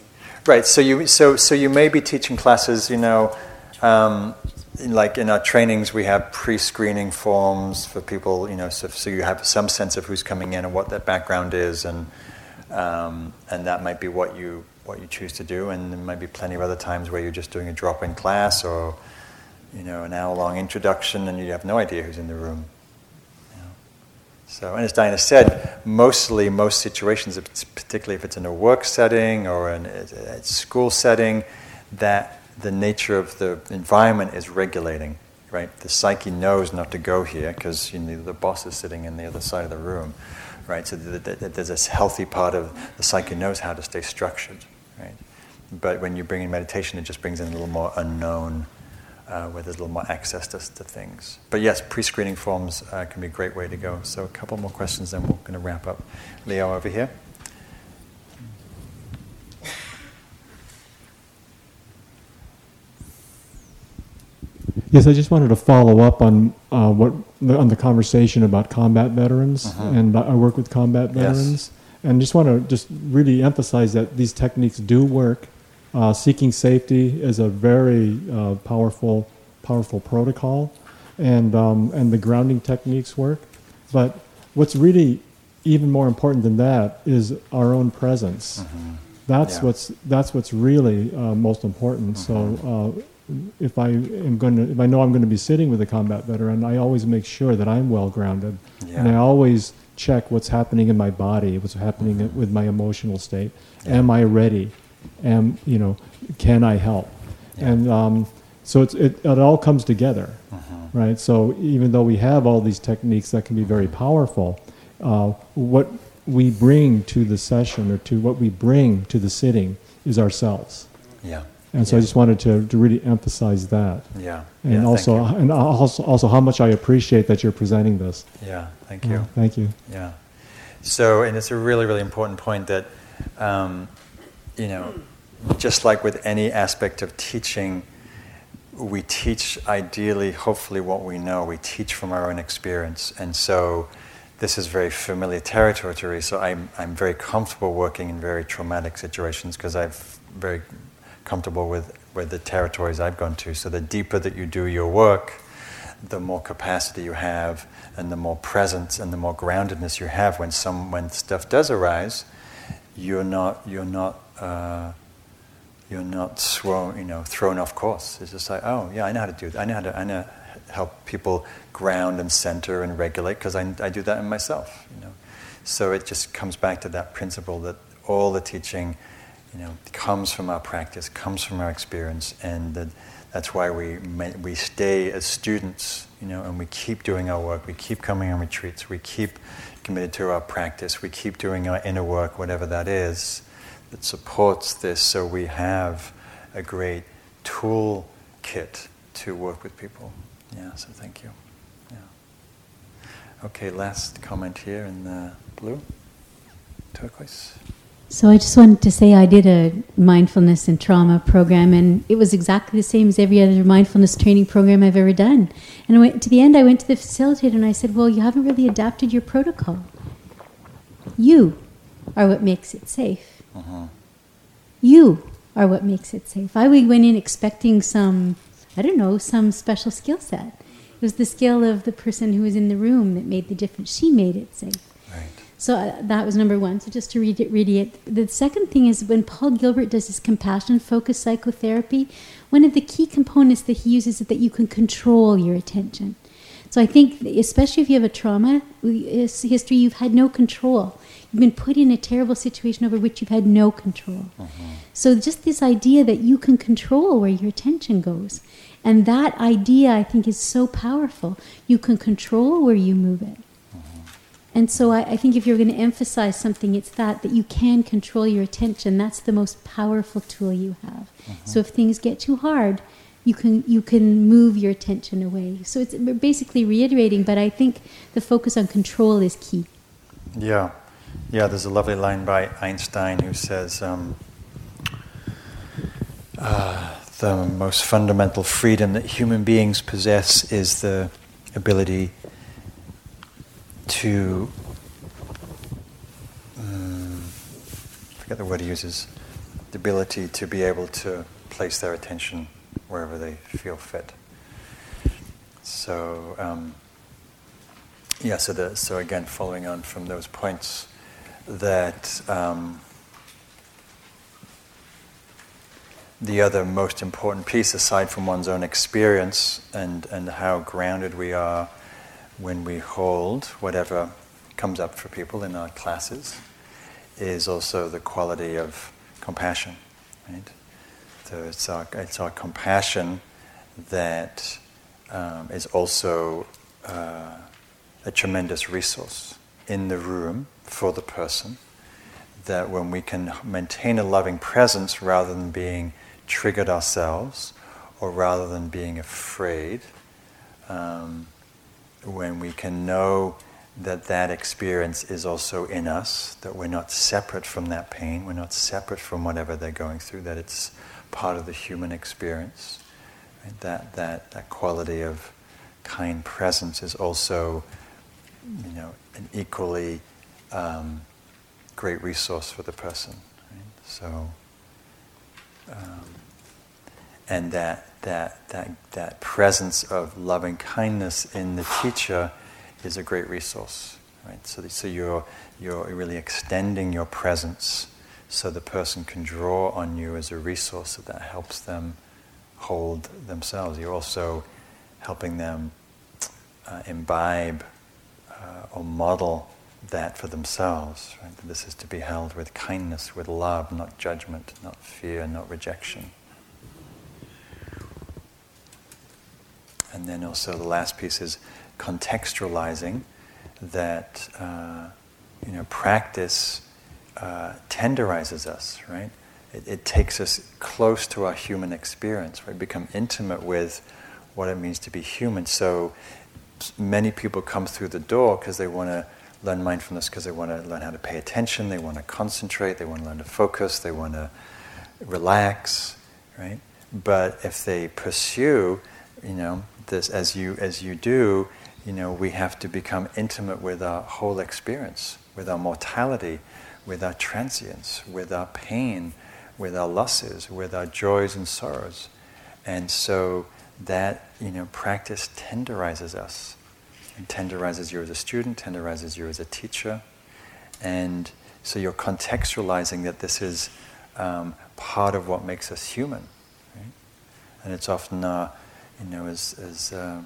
S1: Right. So you so so you may be teaching classes. You know, um, like in our trainings, we have pre-screening forms for people. You know, so, so you have some sense of who's coming in and what their background is, and um, and that might be what you what you choose to do. And there might be plenty of other times where you're just doing a drop-in class or you know an hour-long introduction, and you have no idea who's in the room. So, and as Diana said, mostly most situations, particularly if it's in a work setting or in a, school setting, that the nature of the environment is regulating. Right, the psyche knows not to go here because you know, the boss is sitting in the other side of the room. Right, so th- th- th- there's this healthy part of the psyche knows how to stay structured. Right, but when you bring in meditation, it just brings in a little more unknown uh, where there's a little more access to, to things. But yes, pre-screening forms uh, can be a great way to go. So a couple more questions, then we're going to wrap up. Leo over here.
S24: Yes, I just wanted to follow up on uh, what on the conversation about combat veterans,
S1: Uh-huh.
S24: and I work with combat
S1: Yes.
S24: veterans, and just want to just really emphasize that these techniques do work. Uh, seeking safety is a very uh, powerful, powerful protocol, and um, and the grounding techniques work. But what's really even more important than that is our own presence. That's
S1: Yeah.
S24: what's that's what's really uh, most important. So uh, if I am going to, if I know I'm going to be sitting with a combat veteran, I always make sure that I'm well grounded, and I always check what's happening in my body, what's happening with my emotional state. Am I ready? Am you know? Can I help? And um, so it's, it it all comes together, right? So even though we have all these techniques that can be very powerful, uh, what we bring to the session or to what we bring to the sitting is ourselves.
S1: Yeah.
S24: And so I just wanted to, to really emphasize that.
S1: Yeah.
S24: And
S1: Yeah,
S24: also, and also, also how much I appreciate that you're presenting this.
S1: Yeah, thank
S24: Yeah,
S1: you.
S24: thank you.
S1: Yeah. So, and it's a really, really important point that, um, you know, just like with any aspect of teaching, we teach ideally, hopefully, what we know. We teach from our own experience. And so, this is very familiar territory to me. So, I'm, I'm very comfortable working in very traumatic situations because I'm very comfortable with, with the territories I've gone to. So, the deeper that you do your work, the more capacity you have and the more presence and the more groundedness you have when some when stuff does arise you're not you're not uh, you're not thrown you know thrown off course it's just like oh yeah I know how to do that I know how to I know help people ground and center and regulate because I, I do that in myself you know so it just comes back to that principle that all the teaching you know comes from our practice comes from our experience and that that's why we we stay as students, you know, and we keep doing our work. We keep coming on retreats. We keep committed to our practice. We keep doing our inner work, whatever that is, that supports this. So we have a great tool kit to work with people. Yeah. So thank you. Yeah. Okay. Last comment here in the blue, turquoise.
S25: So I just wanted to say I did a mindfulness and trauma program, and it was exactly the same as every other mindfulness training program I've ever done. And I went to the end. I went to the facilitator and I said, "Well, you haven't really adapted your protocol. You are what makes it safe. You are what makes it safe. I went in expecting some, I don't know, some special skill set. It was the skill of the person who was in the room that made the difference. She made it safe. So uh, that was number one. So just to read it, read it. The second thing is when Paul Gilbert does his compassion focused psychotherapy, one of the key components that he uses is that you can control your attention. So I think, especially if you have a trauma history, you've had no control. You've been put in a terrible situation over which you've had no control. So just this idea that you can control where your attention goes. And that idea, I think, is so powerful. You can control where you move it. And so I, I, think if you're going to emphasize something, it's that that you can control your attention. That's the most powerful tool you have. Mm-hmm. So if things get too hard, you can you can move your attention away. So it's basically reiterating, but I think the focus on control is key.
S1: Yeah, yeah. There's a lovely line by Einstein who says. Um, uh, the most fundamental freedom that human beings possess is the ability to um, forget the word he uses the ability to be able to place their attention wherever they feel fit so um, yeah so the, so again following on from those points that um, the other most important piece aside from one's own experience and, and how grounded we are when we hold whatever comes up for people in our classes is also the quality of compassion, right? So it's our, it's our compassion that um, is also uh, a tremendous resource in the room for the person. That when we can maintain a loving presence rather than being triggered ourselves or rather than being afraid, um, when we can know that that experience is also in us, that we're not separate from that pain, we're not separate from whatever they're going through, that it's part of the human experience. Right? That, that, that quality of kind presence is also, you know, an equally um, great resource for the person. Right? So, um, and that that, that, that presence of loving kindness in the teacher is a great resource. Right? So, so you're, you're really extending your presence so the person can draw on you as a resource that, helps them hold themselves. You're also helping them uh, imbibe uh, or model that for themselves. Right? This is to be held with kindness, with love, not judgment, not fear, not rejection. And then also the last piece is contextualizing that uh, you know practice uh, tenderizes us, right? It, it, takes us close to our human experience, right? Become intimate with what it means to be human. So many people come through the door because they want to learn mindfulness because they want to learn how to pay attention, they want to concentrate, they want to learn to focus, they want to relax, right? But if they pursue, you know, this as you as you do, you know, we have to become intimate with our whole experience, with our mortality, with our transience, with our pain, with our losses, with our joys and sorrows. And so that, you know, practice tenderizes us. And tenderizes you as a student, tenderizes you as a teacher. And so you're contextualizing that this is um, part of what makes us human. Right? And it's often uh, you know, as, as uh,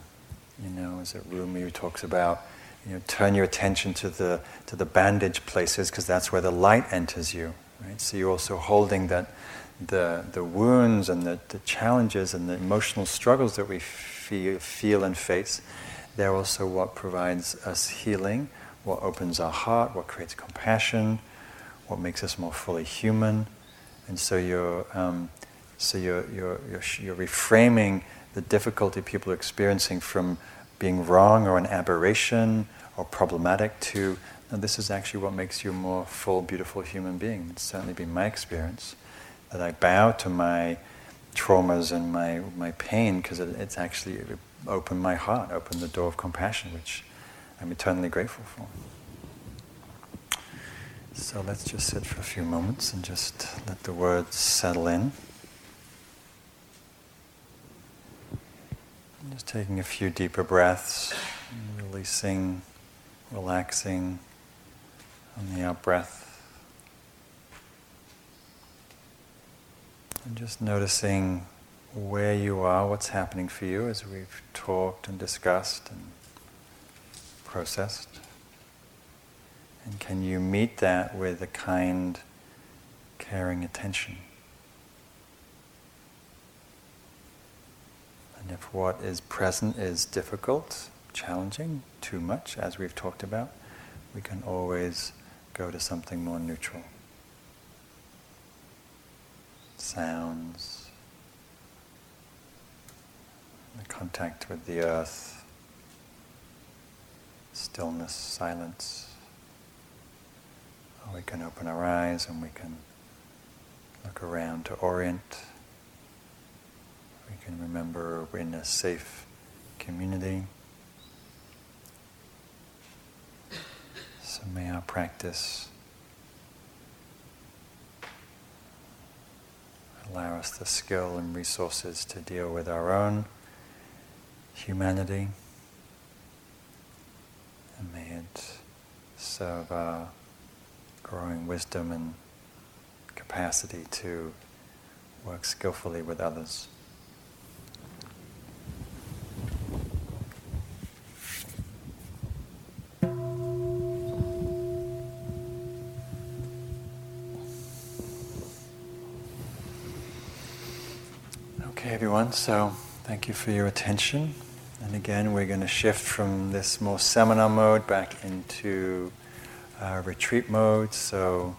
S1: you know, as it Rumi talks about, you know, turn your attention to the to the bandage places because that's where the light enters you. Right? So you're also holding that the the wounds and the, the challenges and the emotional struggles that we feel, feel and face. They're also what provides us healing, what opens our heart, what creates compassion, what makes us more fully human. And so you're um, so you're, you're, you're, you're reframing the difficulty people are experiencing from being wrong or an aberration or problematic to And this is actually what makes you a more full, beautiful human being. It's certainly been my experience that I bow to my traumas and my, my pain because it, it's actually opened my heart, opened the door of compassion, which I'm eternally grateful for. So let's just sit for a few moments and just let the words settle in. Just taking a few deeper breaths, releasing, relaxing on the out breath. And just noticing where you are, what's happening for you as we've talked and discussed and processed. And can you meet that with a kind, caring attention? And if what is present is difficult, challenging, too much, as we've talked about, we can always go to something more neutral. Sounds, the contact with the earth, stillness, silence. We can open our eyes and we can look around to orient. We can remember we're in a safe community. So may our practice allow us the skill and resources to deal with our own humanity. And may it serve our growing wisdom and capacity to work skillfully with others. Okay, everyone, so thank you for your attention. And again, we're going to shift from this more seminar mode back into uh, retreat mode. So,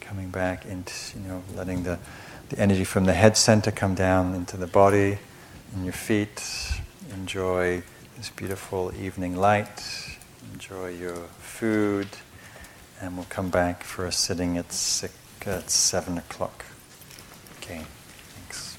S1: coming back into, you know, letting the, the energy from the head center come down into the body and your feet. Enjoy this beautiful evening light. Enjoy your food. And we'll come back for a sitting at, six, at 7 o'clock. Okay. Thanks.